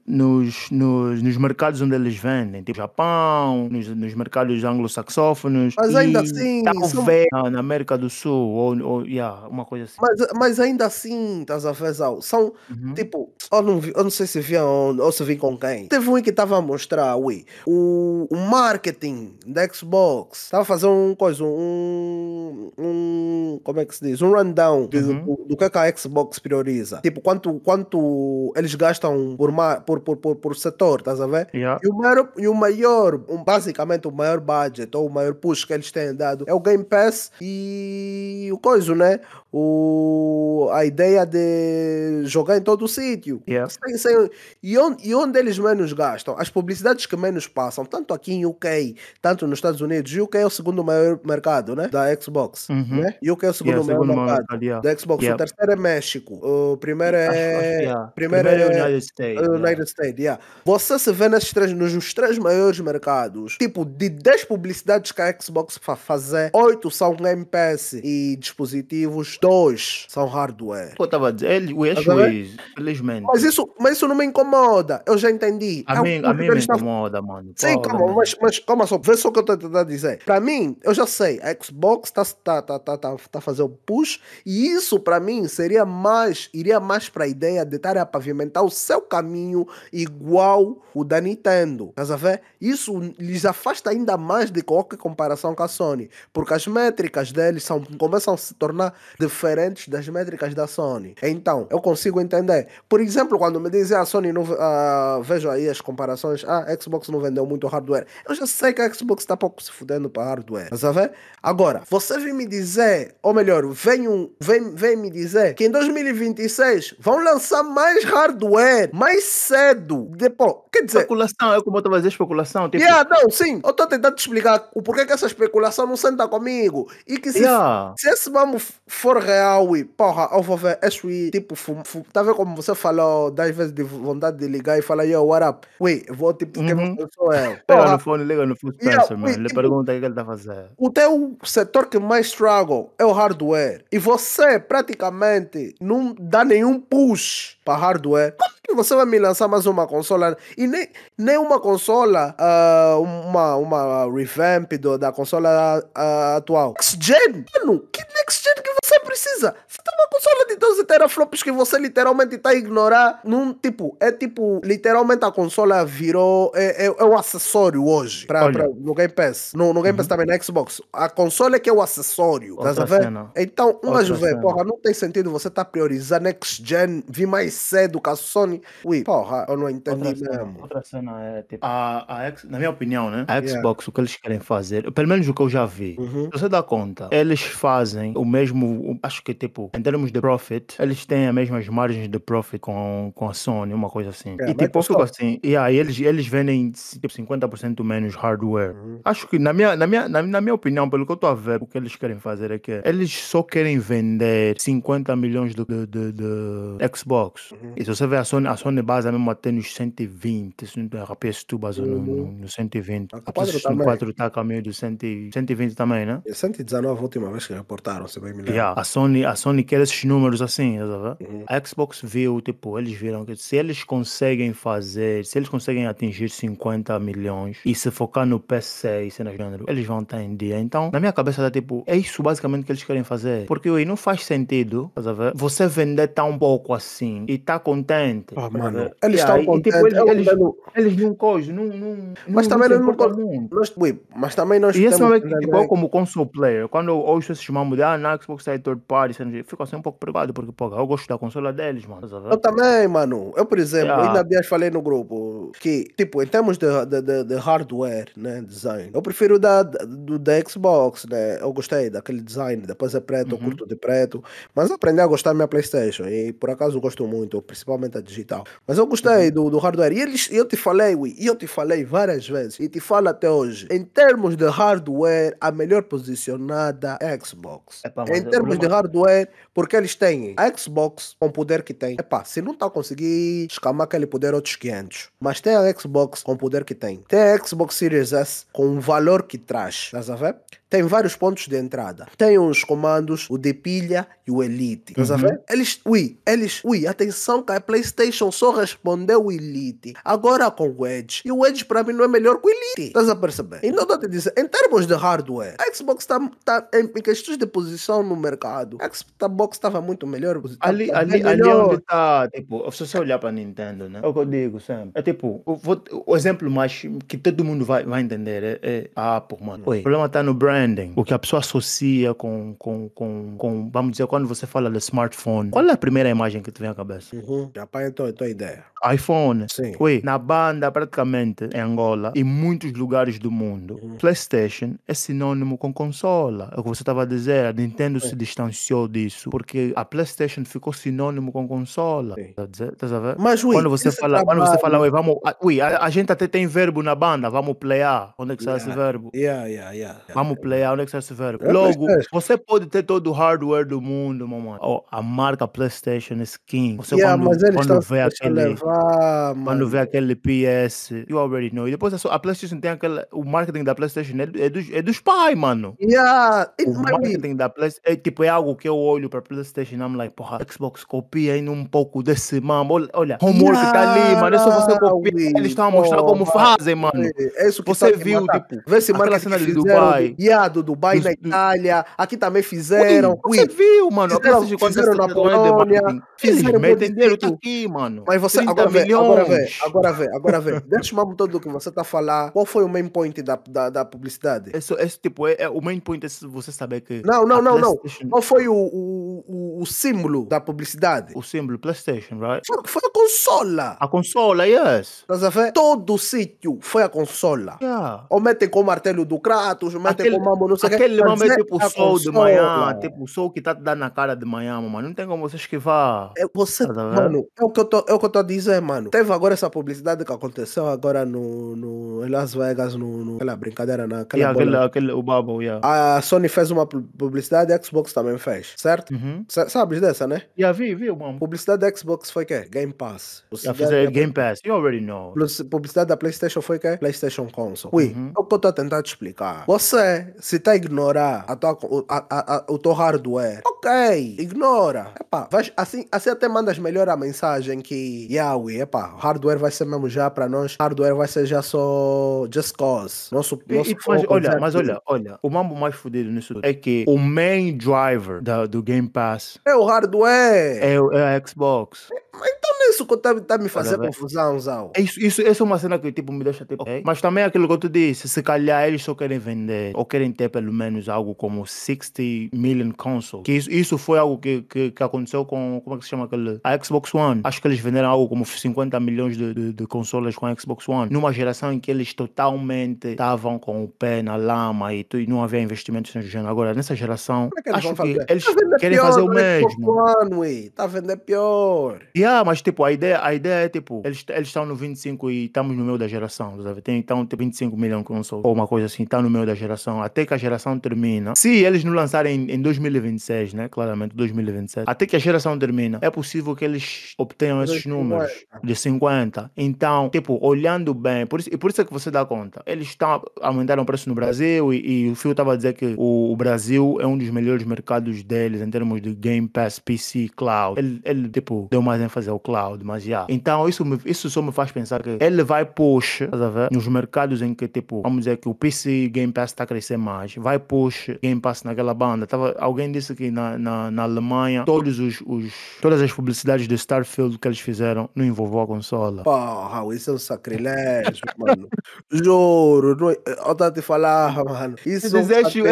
S2: nos, nos, nos mercados onde eles vendem, tipo Japão, nos, nos mercados anglo-saxófonos.
S1: Mas ainda assim, são-
S2: Talvez na, na América do Sul, ou, ou yeah, uma coisa assim.
S1: Mas, mas ainda assim, estás a ver, são
S2: Uhum.
S1: tipo, eu não, vi, eu não sei se vi onde, ou se vi com quem. Teve um que estava a mostrar, ui, o, o marketing da Xbox, estava a fazer um coisa, um, um, como é que se diz? Um rundown
S2: Uhum.
S1: do, do que, é que a Xbox prioriza. Tipo, quanto, quanto eles gastam por, por, por, por, por setor, estás a ver?
S2: Yeah.
S1: E o maior, e o maior um, basicamente o maior budget ou o maior push que eles têm dado é o Game Pass e o coisa, né? O, a ideia de jogar em todo o sítio.
S2: Yeah.
S1: Sem- sem- e, onde, e onde eles menos gastam? As publicidades que menos passam, tanto aqui em UK, tanto nos Estados Unidos. UK é o segundo maior mercado, né? Da Xbox.
S2: Uhum.
S1: Né? UK é o segundo
S2: Yeah,
S1: maior
S2: segundo maior
S1: mercado
S2: mercado, yeah.
S1: da Xbox.
S2: Yeah.
S1: O terceiro é México. O primeiro é.
S2: Acho- acho-
S1: primeiro
S2: Primeiro é
S1: é-
S2: United States.
S1: United States, yeah. Você se vê nesses três, nos três maiores mercados, tipo, de 10 publicidades que a Xbox fa fazer, 8 são Game Pass e dispositivos, 2 são hardware.
S2: Pô, tava a dizer, ele, o
S1: vendo?
S2: is, felizmente.
S1: Mas isso, mas isso não me incomoda, eu já entendi. É
S2: a
S1: o
S2: mim, a mim me
S1: estão-
S2: incomoda, mano.
S1: Sim,
S2: Pô,
S1: calma, mas, mas calma só, vê só o que eu estou tentando dizer. Para mim, eu já sei, a Xbox está tá, tá, tá, tá, tá fazendo push e isso para mim seria mais, iria mais para a ideia de estar a pavimentar o seu caminho igual o da Nintendo. Estás a ver? Isso lhes afasta ainda mais de qualquer comparação com a Sony, porque as métricas deles são, começam a se tornar diferentes das métricas da Sony. Então, eu consigo entender. Por exemplo, quando me dizem a Sony, não, ah, vejo aí as comparações, ah, a Xbox não vendeu muito hardware. Eu já sei que a Xbox está pouco se fudendo para hardware. Estás a ver? Agora, você vem me dizer, ou melhor, vem, um, vem, vem me dizer que em 2026 vão lançar mais hardware mais cedo. Depois, quer dizer,
S2: Especulação, é como eu estava a dizer, especulação. Tipo,
S1: Yeah, não, sim. Eu estou tentando te explicar o porquê que essa especulação não senta comigo. E que se,
S2: yeah.
S1: se esse mamo f- for real e, porra, eu vou ver, isso e, tipo, fu, fu, tá vendo como você falou, das vezes de vontade de ligar e falar, yo, what up? Ui, vou, tipo,
S2: Uhum.
S1: você sou eu.
S2: Pega
S1: Porra,
S2: no fone, liga no Phil
S1: Yeah,
S2: Spencer, mano. Ele
S1: tipo-
S2: pergunta o que ele a fazer.
S1: o teu setor que mais struggle é o hardware. E você praticamente não dá nenhum push para hardware. Como que você vai me lançar mais uma consola? E nem, nem uma consola, ah, uma, uma revamp do, da consola ah, atual. Next gen? Mano, que next gen que você precisa? Você tem uma consola de 12 teraflops que você literalmente está a ignorar. Num, tipo, é tipo, literalmente a consola virou, é, é, é o acessório hoje pra, pra- no Game Pass. No, no Game Pass também, na Xbox. A console é que é o acessório. Estás a
S2: Outra
S1: ver?
S2: cena.
S1: Então, um
S2: cena.
S1: porra, não tem sentido você estar tá priorizando next gen, vir mais cedo com a Sony. Ui, porra, eu não entendi
S2: Outra cena,
S1: mesmo.
S2: outra cena é tipo. A, a na minha opinião, né? A
S1: Yeah.
S2: Xbox, o que eles querem fazer, pelo menos o que eu já vi,
S1: Uhum.
S2: se você dá conta, eles fazem o mesmo. Acho que, tipo, em termos de profit, eles têm as mesmas margens de profit com, com a Sony, uma coisa assim.
S1: É,
S2: e tipo, eu fico assim. E aí, eles, eles vendem tipo, 50% menos hardware.
S1: Uhum.
S2: Acho que, na minha, na, minha, na, na minha opinião, pelo que eu estou a ver, o que eles querem fazer é que eles só querem vender 50 milhões de, de, de- de Xbox.
S1: Uhum.
S2: E se você vê a Sony, a Sony base mesmo até nos 120, se não tem a PS2 base no, no,
S1: Uhum.
S2: no 120.
S1: A
S2: Aqui
S1: quatro
S2: no
S1: também.
S2: 4 está a caminho do 100, 120 também, né?
S1: É 119 a última vez que reportaram, se bem me lembro.
S2: Yeah. A, Sony, a Sony quer esses números assim, tá?
S1: Uhum.
S2: A Xbox viu, tipo, eles viram que se eles conseguem fazer, se eles conseguem atingir 50 milhões e se focar no PC e cenas do gênero, eles vão estar em dia. Então, na minha cabeça dá tipo, é isso basicamente que eles querem fazer. Porque, ui, não faz sentido, tá? Você vender tão pouco assim e tá contente.
S1: Ah,
S2: tá
S1: mano, eles estão
S2: aí, tipo,
S1: contentes.
S2: eles,
S1: Eu
S2: eles,
S1: entendo.
S2: eles não coisam, não, não,
S1: Mas
S2: não,
S1: também não, não, nós, mas também nós
S2: E esse momento, tipo, eu como console player, quando eu ouço esses mamos de ah, na Xbox é third party, eu fico assim um pouco preocupado, porque, pô, eu gosto da consola deles, mano.
S1: Eu também, mano. Eu, por exemplo,
S2: Yeah.
S1: ainda dias falei no grupo que, tipo, em termos de, de, de, de hardware, né, design, eu prefiro da, do da Xbox, né? Eu gostei daquele design, depois é preto, eu
S2: Uhum.
S1: curto de preto, mas eu aprendi a gostar da minha PlayStation e por acaso eu gosto muito, principalmente a digital. Mas eu gostei
S2: Uhum.
S1: do, do hardware e eles, eu te falei, e eu te falei várias vezes e te falo até hoje. Em termos de hardware, a melhor posicionada é a Xbox.
S2: Epá, mas
S1: em
S2: o
S1: termos de hardware, porque eles têm a Xbox com o poder que tem. Epá, se não está a conseguir escamar aquele poder, outros 500. Mas tem a Xbox com o poder que tem. Tem a Xbox Series S com o valor que traz. Estás a ver? Tem vários pontos de entrada. Tem os comandos, o de pilha e o Elite. Estás a
S2: Uhum.
S1: ver? Eles, ui, eles, ui, atenção que a PlayStation só respondeu o Elite. Agora com o Edge. E o Edge para mim não é melhor que o Elite. Estás a perceber? Então estou a te dizer, em termos de hardware, a Xbox está tá, em, em questões de posição no mercado. A Xbox estava muito melhor. tá-
S2: Ali,
S1: tá
S2: ali,
S1: bem
S2: ali é onde tá, tipo, se você olhar pra Nintendo, né? É o que eu digo sempre. É tipo, eu vou- o exemplo mais que todo mundo vai, vai entender é, é a Apple, mano. Oi, o problema tá no branding. O que a pessoa associa com, com, com, com, vamos dizer, quando você fala de smartphone, qual é a primeira imagem que te vem à cabeça?
S1: Uhum. Já apanha então a tua ideia.
S2: iPhone.
S1: Sim.
S2: Oi, na banda, praticamente, em Angola e muitos lugares do mundo,
S1: Uhum.
S2: PlayStation é sinônimo com consola. É o que você estava a dizer, a Nintendo se distanciou disso, porque a PlayStation ficou sinônimo com consola.
S1: Sim.
S2: Tá a? Tá ver?
S1: Mas, ui,
S2: Quando você fala, quando você
S1: trabalho-
S2: fala, ui, vamos, ui, a, a gente até tem verbo na banda, vamos playar. Onde é que sai esse
S1: Yeah.
S2: verbo?
S1: Yeah, yeah, yeah.
S2: Vamos playar, onde é que sai esse verbo?
S1: É
S2: Logo, você pode ter todo o hardware do mundo, mamãe. Oh, a marca PlayStation é skin. Você
S1: Yeah,
S2: quando,
S1: mas eles
S2: quando
S1: se
S2: vê aquele...
S1: levar,
S2: Quando vê aquele PS, you already know. E depois a, PlayStation tem aquele. O marketing da PlayStation é, do- é dos, é dos pais, mano.
S1: Yeah.
S2: O
S1: mas,
S2: marketing da PlayStation é tipo, é algo que eu olho pra PlayStation e I'm like, porra, Xbox copia ainda um pouco desse mambo. Olha, olha homework tá ali, mano. Isso você copia.
S1: Yeah,
S2: Eles estão a mostrar como fazem, mano.
S1: É isso que
S2: Você
S1: tá
S2: viu, tipo,
S1: Vê se marketing
S2: cena de Dubai.
S1: Yeah, do Dubai
S2: Dos-
S1: na
S2: do-
S1: Itália. Aqui também fizeram.
S2: Ui, você viu, mano? A
S1: fizeram-
S2: quando
S1: fizeram na Polônia, fizeram
S2: tá
S1: bonito.
S2: aqui, mano.
S1: Mas você
S2: 30
S1: agora vê, agora vê, agora vê, agora vê. Deixa-me todo o que você está a falar. Qual foi o main point da, da, da publicidade?
S2: Esse, esse tipo, é, é- o main point é você saber que.
S1: Não, não, não, não. Qual foi o, o, o, o símbolo da publicidade?
S2: O símbolo PlayStation, right?
S1: Foi, foi a consola.
S2: A consola, yes.
S1: Estás a ver? Todo sítio foi a consola.
S2: Yeah.
S1: Ou metem com o martelo do Kratos, metem
S2: Aquele,
S1: com o mambo, não sei
S2: aquele momento
S1: é
S2: tipo o sol de manhã, tipo o sol que tá te dando na cara de manhã, mano. Não tem como você esquivar.
S1: É, você,
S2: Tá
S1: mano, é o, que eu tô, é o que eu tô a dizer, mano. Teve agora essa publicidade que aconteceu agora no, no em Las Vegas, no, no, aquela brincadeira, naquela
S2: Yeah,
S1: bola.
S2: aquele, aquele, o bubble, yeah.
S1: A Sony fez uma pu- publicidade, a Xbox também fez, certo?
S2: Uhum.
S1: Sa- Sabes dessa, né?
S2: Yeah, vi, vi, mano.
S1: Publicidade da Xbox foi o quê? Game Pass.
S2: Já
S1: Publicidade
S2: fizeram Game Pass, you already know.
S1: Publicidade da PlayStation foi o quê? PlayStation Console. Ui,
S2: Uhum.
S1: é o que eu tô a tentar te explicar. Você, se tá a ignorar a tua, o, a, a, o teu hardware, ok, ignora. Epá, vais- assim, assim até mandas melhor a mensagem que, ui, epá, hardware vai ser mesmo já para nós, hardware vai ser já só just cause. Nosso, nosso
S2: e- mas olha, mas olha, olha, o mambo mais fodido nisso é que o main driver da, do Game Pass
S1: É o hardware.
S2: é, o- é a Xbox.
S1: Então é isso que tá, tá me fazendo confusão, Zão.
S2: É Isso, isso, essa é uma cena que tipo, me deixa tipo. ok? Mas também é aquilo que eu te disse: se calhar eles só querem vender ou querem ter pelo menos algo como 60 million consoles. Que isso, isso foi algo que, que, que aconteceu com. Como é que se chama aquele? A Xbox One. Acho que eles venderam algo como 50 milhões de, de, de consoles com a Xbox One. Numa geração em que eles totalmente estavam com o pé na lama e, tu- e não havia investimentos género. Agora, nessa geração,
S1: é que eles
S2: acho que
S1: fazer?
S2: eles
S1: Tá vender
S2: querem
S1: pior
S2: fazer o
S1: no
S2: mesmo.
S1: One. Tá vendo pior.
S2: Yeah, mas tipo, a ideia, a ideia é tipo, eles, eles estão no 25 e estamos no meio da geração, sabe? Tem então tem 25 milhões que não sou, ou uma coisa assim, está no meio da geração, até que a geração termina. Se eles não lançarem em 2026, né? Claramente, 2027, até que a geração termina, é possível que eles obtenham esses números de 50. Então, tipo, olhando bem, por isso, e por isso é que você dá conta, eles estão aumentaram o preço no Brasil e, e o Fio estava a dizer que o, o, Brasil é um dos melhores mercados deles em termos de Game Pass, PC, Cloud. Ele, ele tipo, deu mais ênfase ao Cloud, mas já. Yeah. Então, isso, me, isso só me faz pensar que ele vai push, nos mercados em que, tipo, vamos dizer que o PC Game Pass está a crescer mais, vai push Game Pass naquela banda. Tava, alguém disse que na, na, na Alemanha, todos os, os, todas as publicidades de Starfield que eles fizeram não envolveu a consola.
S1: Porra, isso é um sacrilégio, mano. Juro, não, eu tô a te falar, mano. Isso é um sacrilégio.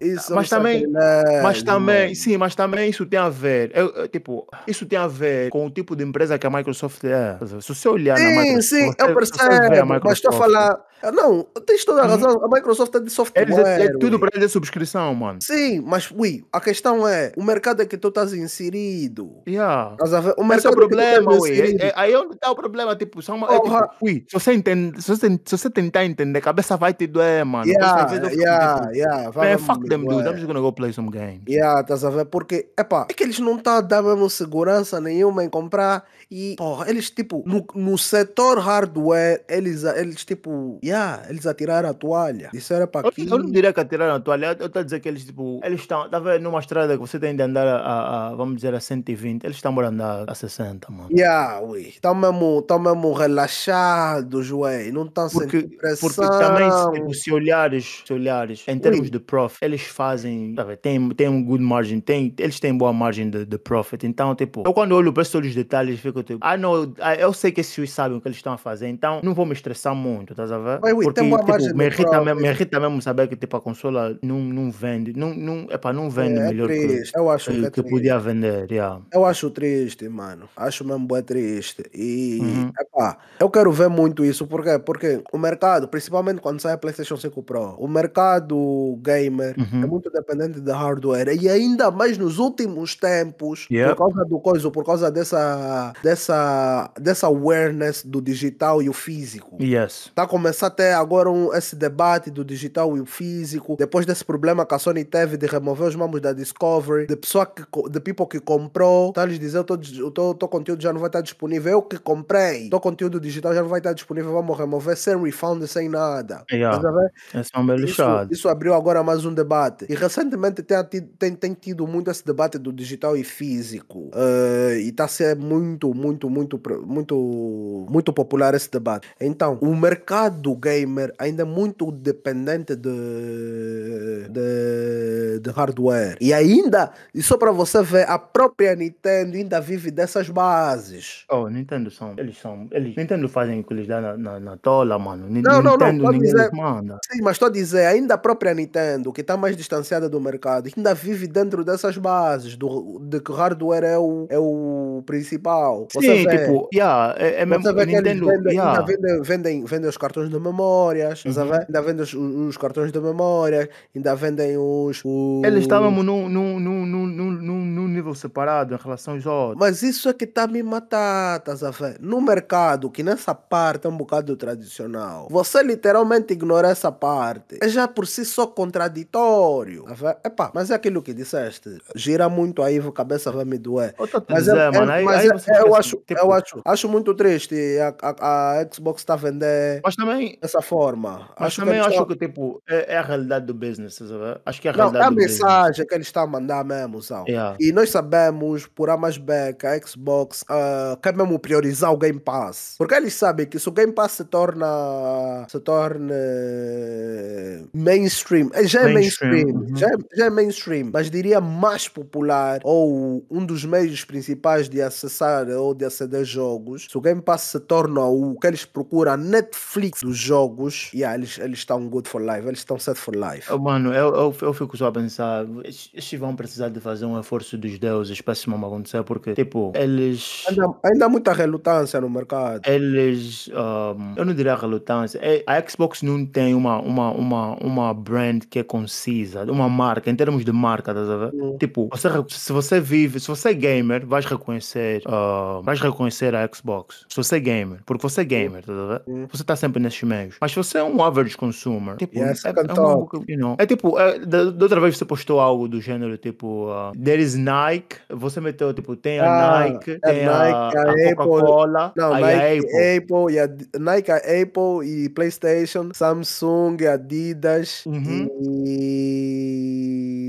S1: Isso é
S2: mas
S1: um
S2: também, mas também, sim, mas também isso tem a ver, eu, eu, tipo, isso tem a ver com o tipo de empresa que a Microsoft é. Se você olhar
S1: sim,
S2: na Microsoft,
S1: sim, você, eu percebo, mas estou a falar, não, tens toda a uhum. razão, a Microsoft é de software.
S2: Eles é, é tudo para eles é subscrição, mano.
S1: Sim, mas, ui, a questão é, o mercado é que tu estás inserido.
S2: Yeah.
S1: Estás
S2: O mercado é o problema, ui. É, é, aí onde está o problema, tipo, são, é, tipo, ui, se você, entende, se, você, se você tentar entender, a cabeça vai te doer, mano.
S1: Yeah, yeah, tipo, yeah.
S2: Man, fuck them, dude, I'm just gonna go play some games.
S1: Yeah, estás a ver? Porque, epá, é que eles não estão a dar mesmo segurança nenhuma em comprar e, porra, eles, tipo, no, no setor hardware, eles, eles tipo, yeah, eles atiraram a toalha. Disseram para aqui.
S2: Eu não diria que atiraram a toalha, eu estou a dizer que eles, tipo, eles estão, vendo, numa estrada que você tem de andar a, a vamos dizer, a 120, eles estão a andar a 60, mano.
S1: Yeah, ui. Estão mesmo, estão mesmo relaxados, ué, não estão
S2: sentindo
S1: pressão.
S2: Porque também, tipo, se olhares, se olhares, em termos ui. de profit, eles fazem, tem, tem um good margin, tem, eles têm boa margem de, de profit, então, tipo, eu quando olho para todos os detalhes, fico tipo, ah, não, eu sei que esses sabem o que eles estão a fazer, então não vou me estressar muito, estás a ver?
S1: Ui,
S2: Porque,
S1: tipo,
S2: me irrita, mesmo, me irrita mesmo saber que, tipo, a consola não, não vende, não, não, epa, não vende
S1: é,
S2: melhor
S1: triste. que, eu acho que,
S2: que, que podia vender, yeah.
S1: Eu acho triste, mano, acho mesmo bem triste, e, uhum. epá, eu quero ver muito isso, por quê? Porque o mercado, principalmente quando sai a PlayStation 5 Pro, o mercado gamer uhum. é muito dependente de hardware, e ainda mais nos últimos tempos, yep. por causa do coisa, por causa dessa, dessa, dessa awareness do digital e o físico.
S2: Yes.
S1: Tá a começar até agora um, esse debate do digital e o físico, depois desse problema que a Sony teve de remover os membros da Discovery, de pessoa que, de people que comprou, tá lhes dizer, o teu, conteúdo já não vai estar disponível, eu que comprei, teu conteúdo digital já não vai estar disponível, vamos remover sem refund, sem nada.
S2: Yeah. Tá Esse é
S1: isso, isso abriu agora mais um debate. E recentemente tem, tem, tem tido muito esse debate do digital e físico. Uh, e está a ser muito, muito, muito, muito, muito popular esse debate. Então, o mercado gamer ainda muito dependente de, de, de hardware. E ainda, e só para você ver, a própria Nintendo ainda vive dessas bases.
S2: Oh, Nintendo são, eles são, eles, Nintendo fazem o que eles dão na, na, na tola, mano.
S1: Não, não,
S2: Nintendo,
S1: não,
S2: ninguém
S1: dizer,
S2: manda.
S1: Sim, mas estou a dizer, ainda a própria Nintendo, que está mais distanciada do mercado, ainda vive dentro dessas bases, do, de que hardware é o, é o principal.
S2: Você Sim, vê, tipo, yeah, é, é mesmo, Nintendo,
S1: vendem,
S2: yeah.
S1: ainda vendem, vendem, vendem os cartões de memórias, uhum. ainda vendem os, os, cartões de memória, ainda vendem os... os...
S2: Eles estavam num, num, num, num, num, nível separado em relação aos outros.
S1: Mas isso é que está a me matar, estás a ver? No mercado, que nessa parte é um bocado tradicional, você literalmente ignora essa parte. É já por si só contraditório. Tá Epá, mas é aquilo que disseste. Gira muito aí, a cabeça vai me doer.
S2: Mas, dizer, é, mano, é, aí, mas aí
S1: é, eu, acho, tipo... eu acho, acho muito triste a, a, a Xbox está a vender
S2: mas também,
S1: dessa forma.
S2: Mas
S1: acho
S2: também
S1: que
S2: acho que tipo, é, é, a realidade do business. Sabe? Acho que é a
S1: Não,
S2: realidade
S1: é a mensagem
S2: business.
S1: que ele está a mandar mesmo. Sabe?
S2: Yeah.
S1: E nós sabemos, por A mais B, que a Xbox uh, quer mesmo priorizar o Game Pass. Porque eles sabem que se o Game Pass se torna, se torna mainstream, já é mainstream, mainstream uhum. já, é, já é mainstream, mas diria mais popular ou um dos meios principais de acessar ou de aceder jogos, se o Game Pass se torna o que eles procuram Netflix dos jogos, yeah, eles eles estão good for life, eles estão set for life.
S2: Oh, Mano, eu, eu, eu fico só a pensar, estes estes vão precisar de fazer um esforço dos deuses para isso não acontecer, porque, tipo, eles.
S1: Ainda, ainda há muita relutância no mercado.
S2: Eles. um, eu não diria relutância. é- A Xbox não tem uma, uma, uma, uma brand que é concisa, uma marca, em termos de marca, estás a ver?
S1: Hum.
S2: Tipo, você, se você vive, se você é gamer, vais reconhecer, ah, vais reconhecer a Xbox. Se você é gamer, porque você é gamer, estás a ver?
S1: Hum.
S2: Você está sempre nesses Mas se você é um average consumer, tipo,
S1: Yes,
S2: é, é, uma,
S1: talk.
S2: algo que, you know, é tipo, é, da, da outra vez você postou algo do gênero, tipo, ah, there is Nike, você meteu, tipo, tem a
S1: Ah,
S2: Nike,
S1: a
S2: tem a,
S1: Nike, a
S2: a
S1: Apple.
S2: Coca-Cola,
S1: Não, Nike,
S2: a Apple.
S1: Apple, a, Nike, a Apple e PlayStation, Samsung, Adidas
S2: Uhum.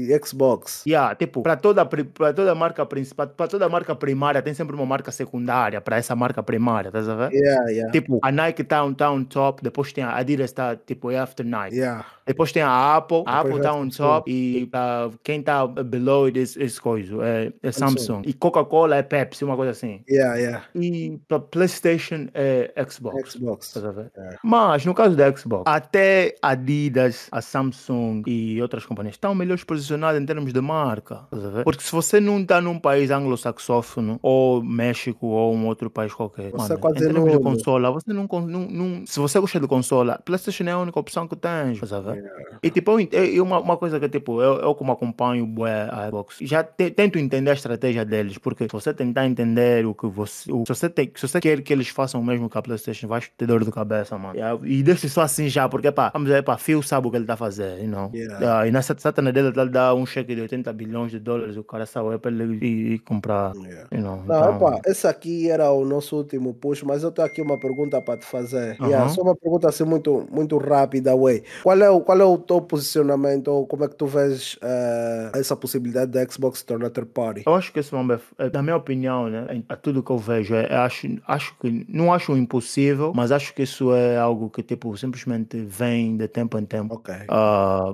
S1: e Xbox.
S2: Yeah, tipo, para toda, pra toda marca principal, para toda marca primária, tem sempre uma marca secundária para essa marca primária, estás a ver?
S1: Yeah, yeah,
S2: Tipo, a Nike tá on, tá on top, depois tem a Adidas tá tipo é after Nike.
S1: yeah.
S2: Depois tem a Apple, a
S1: Depois
S2: Apple tá
S1: vai
S2: on top e ah, quem tá below it is, is coisa, é, é
S1: Samsung.
S2: E Coca-Cola é Pepsi, uma coisa assim.
S1: Yeah, yeah.
S2: E pra PlayStation é Xbox.
S1: Xbox.
S2: A ver?
S1: É.
S2: Mas no caso da Xbox, até a Adidas, a Samsung e outras companhias estão melhores posicionadas em termos de marca. ver? Porque se você não está num país anglo-saxófono, ou México, ou um outro país qualquer,
S1: Você
S2: mano,
S1: quase
S2: em termos de
S1: nulo.
S2: consola, você não, não, não- Se você gosta de consola, PlayStation é a única opção que tens. estás
S1: Yeah.
S2: E tipo, eu uma, uma coisa que tipo, eu, eu como acompanho bué a Xbox, já te- tento entender a estratégia deles, porque se você tentar entender o que você. O, se, você tem, se você quer que eles façam o mesmo que a PlayStation, vai ter dor de cabeça, mano. Yeah, E deixa só assim já, porque pá, vamos dizer, pá, Phil sabe o que ele tá a fazer, you know?
S1: Yeah.
S2: Ah, e nessa satana dele, ele dá um cheque de 80 bilhões de dólares, o cara sabe, é para ele ir, ir comprar,
S1: Yeah.
S2: you know?
S1: Não,
S2: então-
S1: opa, esse aqui era o nosso último push, mas eu tenho aqui uma pergunta para te fazer. Yeah,
S2: Aham.
S1: só uma pergunta assim muito, muito rápida, way. Qual é, o, qual é o teu posicionamento ou como é que tu vês eh, essa possibilidade da Xbox se tornar third party?
S2: Eu acho que esse momento, é- na minha opinião, né, a tudo que eu vejo, é, eu acho, acho que não acho impossível, mas acho que isso é algo que tipo simplesmente vem de tempo em tempo.
S1: Ok.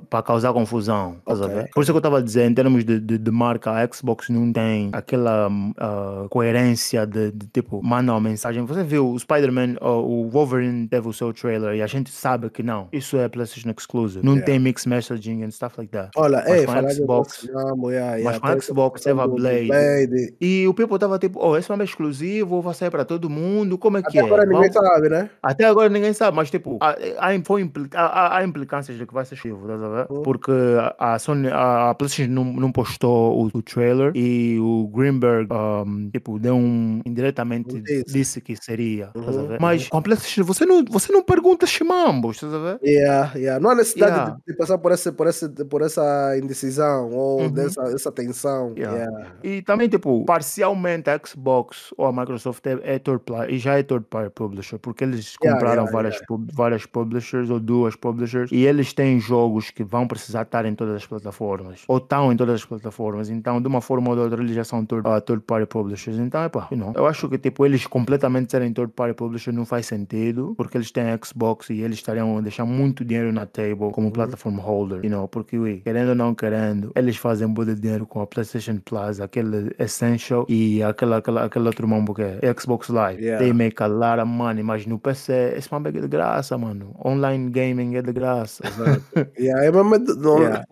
S2: para causar confusão, estás a
S1: Ok.
S2: ver? Por isso que eu estava a dizer, em termos de, de, de marca, a Xbox não tem aquela ah, coerência de, de, tipo, mandar uma mensagem. Você viu o Spider-Man, ah, o Wolverine teve o seu trailer e a gente sabe que não, isso é PlayStation Exclusive. Não
S1: Yeah.
S2: tem mixed messaging and stuff like that.
S1: Olha,
S2: Mas
S1: ei,
S2: com Xbox-
S1: yeah, yeah,
S2: mas com a Xbox
S1: essa
S2: teve a
S1: questão do
S2: Blade.
S1: Blade.
S2: E o people tava tipo, oh, esse nome é exclusivo, vai sair para todo mundo, como é que
S1: Até
S2: é?
S1: agora ninguém
S2: Vamos-
S1: sabe, né?
S2: Até agora ninguém sabe, mas tipo, há, há, há- implicâncias de que vai ser exclusivo, estás a ver?
S1: Uhum.
S2: Porque a Sony, a PlayStation não, não postou o, o trailer e o Greenberg, um, tipo, deu um, indiretamente disse que seria, a
S1: Uhum?
S2: Mas com a PlayStation você não, você não pergunta chimambos, estás a ver?
S1: Yeah, yeah. Não há necessidade
S2: Yeah.
S1: de, de passar por, esse, por, esse, por essa indecisão ou
S2: Uhum.
S1: dessa essa tensão.
S2: Yeah.
S1: Yeah.
S2: E também, tipo, parcialmente a Xbox ou a Microsoft é, é third party, e já é third party publisher, porque eles compraram várias, pub- várias publishers ou duas publishers e eles têm jogos que vão precisar estar em todas as plataformas ou estão em todas as plataformas. Então, de uma forma ou de outra, eles já são third, uh, third party publishers. Então, epá, you know, eu acho que, tipo, eles completamente serem third party publisher não faz sentido, porque eles têm Xbox e eles estariam a deixar muito dinheiro na table como platform holder, you know, porque, ui, querendo ou não querendo, eles fazem um bom de dinheiro com a PlayStation Plus, aquele Essential e aquela, aquela, aquele outro mambo que é Xbox Live.
S1: Yeah.
S2: They make a lot of money, mas no PC, esse mambo é de graça, mano. Online gaming é de graça.
S1: Yeah, é mesmo de- não,
S2: Yeah.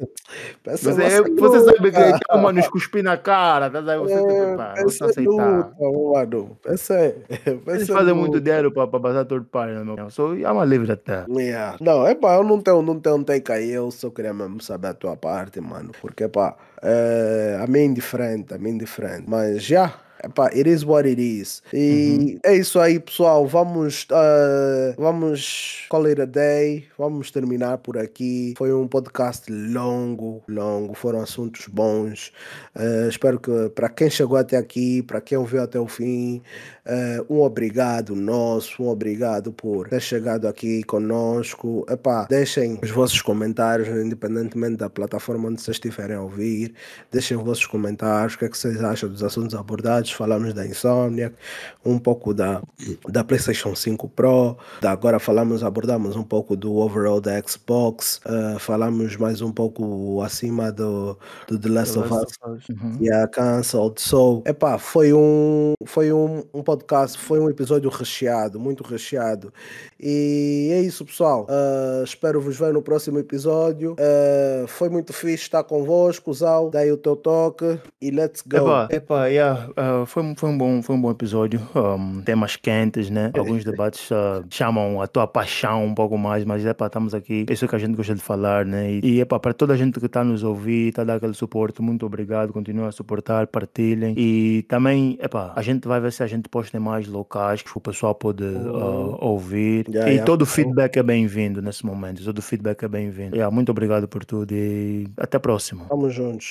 S1: Pensa
S2: Você,
S1: nessa
S2: você sabe que é uma nos cuspir na cara, tá? Você
S1: É,
S2: pá, você
S1: em
S2: aceitar.
S1: luta, mano. Pensa,
S2: Eles
S1: pensa em
S2: fazem muito dinheiro para passar party, na minha opinião. So, I'm a livre até.
S1: Yeah. Não, é pá, eu não tenho, não tenho um take aí, eu só queria mesmo saber a tua parte, mano. Porque, pá, é, a mim é indiferente, a mim é indiferente. Mas já, epá, it is what it is. E é isso aí, pessoal. Vamos, eh, vamos call it a day. Vamos terminar por aqui. Foi um podcast longo, longo. Foram assuntos bons. Eh, espero que para quem chegou até aqui, para quem ouviu até o fim, eh, um obrigado nosso, um obrigado por ter chegado aqui conosco. Epá, deixem os vossos comentários, independentemente da plataforma onde vocês estiverem a ouvir. Deixem os vossos comentários, o que é que vocês acham dos assuntos abordados. Novidades, falamos da Insomniac, um pouco da, da PlayStation 5 Pro, da, agora falamos, abordamos um pouco do overall da Xbox, uh, falamos mais um pouco acima do, do The Last, The of Us, uhum. e a Cancelled. So, epá, foi um, foi um, um podcast, foi um episódio recheado, muito recheado. E é isso, pessoal. Uh, espero vos ver no próximo episódio. Uh, foi muito fixe estar convosco, Zal. Daí o teu toque e let's go.
S2: Epá, epá yeah, uh, foi, foi, um bom, foi um bom episódio. Um, temas quentes, né? Alguns debates chamam a tua paixão um pouco mais, mas epá, estamos aqui. Isso é que a gente gosta de falar, né? E, e epá, para toda a gente que está nos ouvir, está dar aquele suporte, muito obrigado. Continua a suportar, partilhem. E também, epá, a gente vai ver se a gente posta em mais locais que o pessoal pode uh, ouvir. Yeah, e yeah. todo feedback é bem-vindo nesse momento. Todo feedback é bem-vindo. Yeah, muito obrigado por tudo e até a próxima.
S1: Vamos juntos.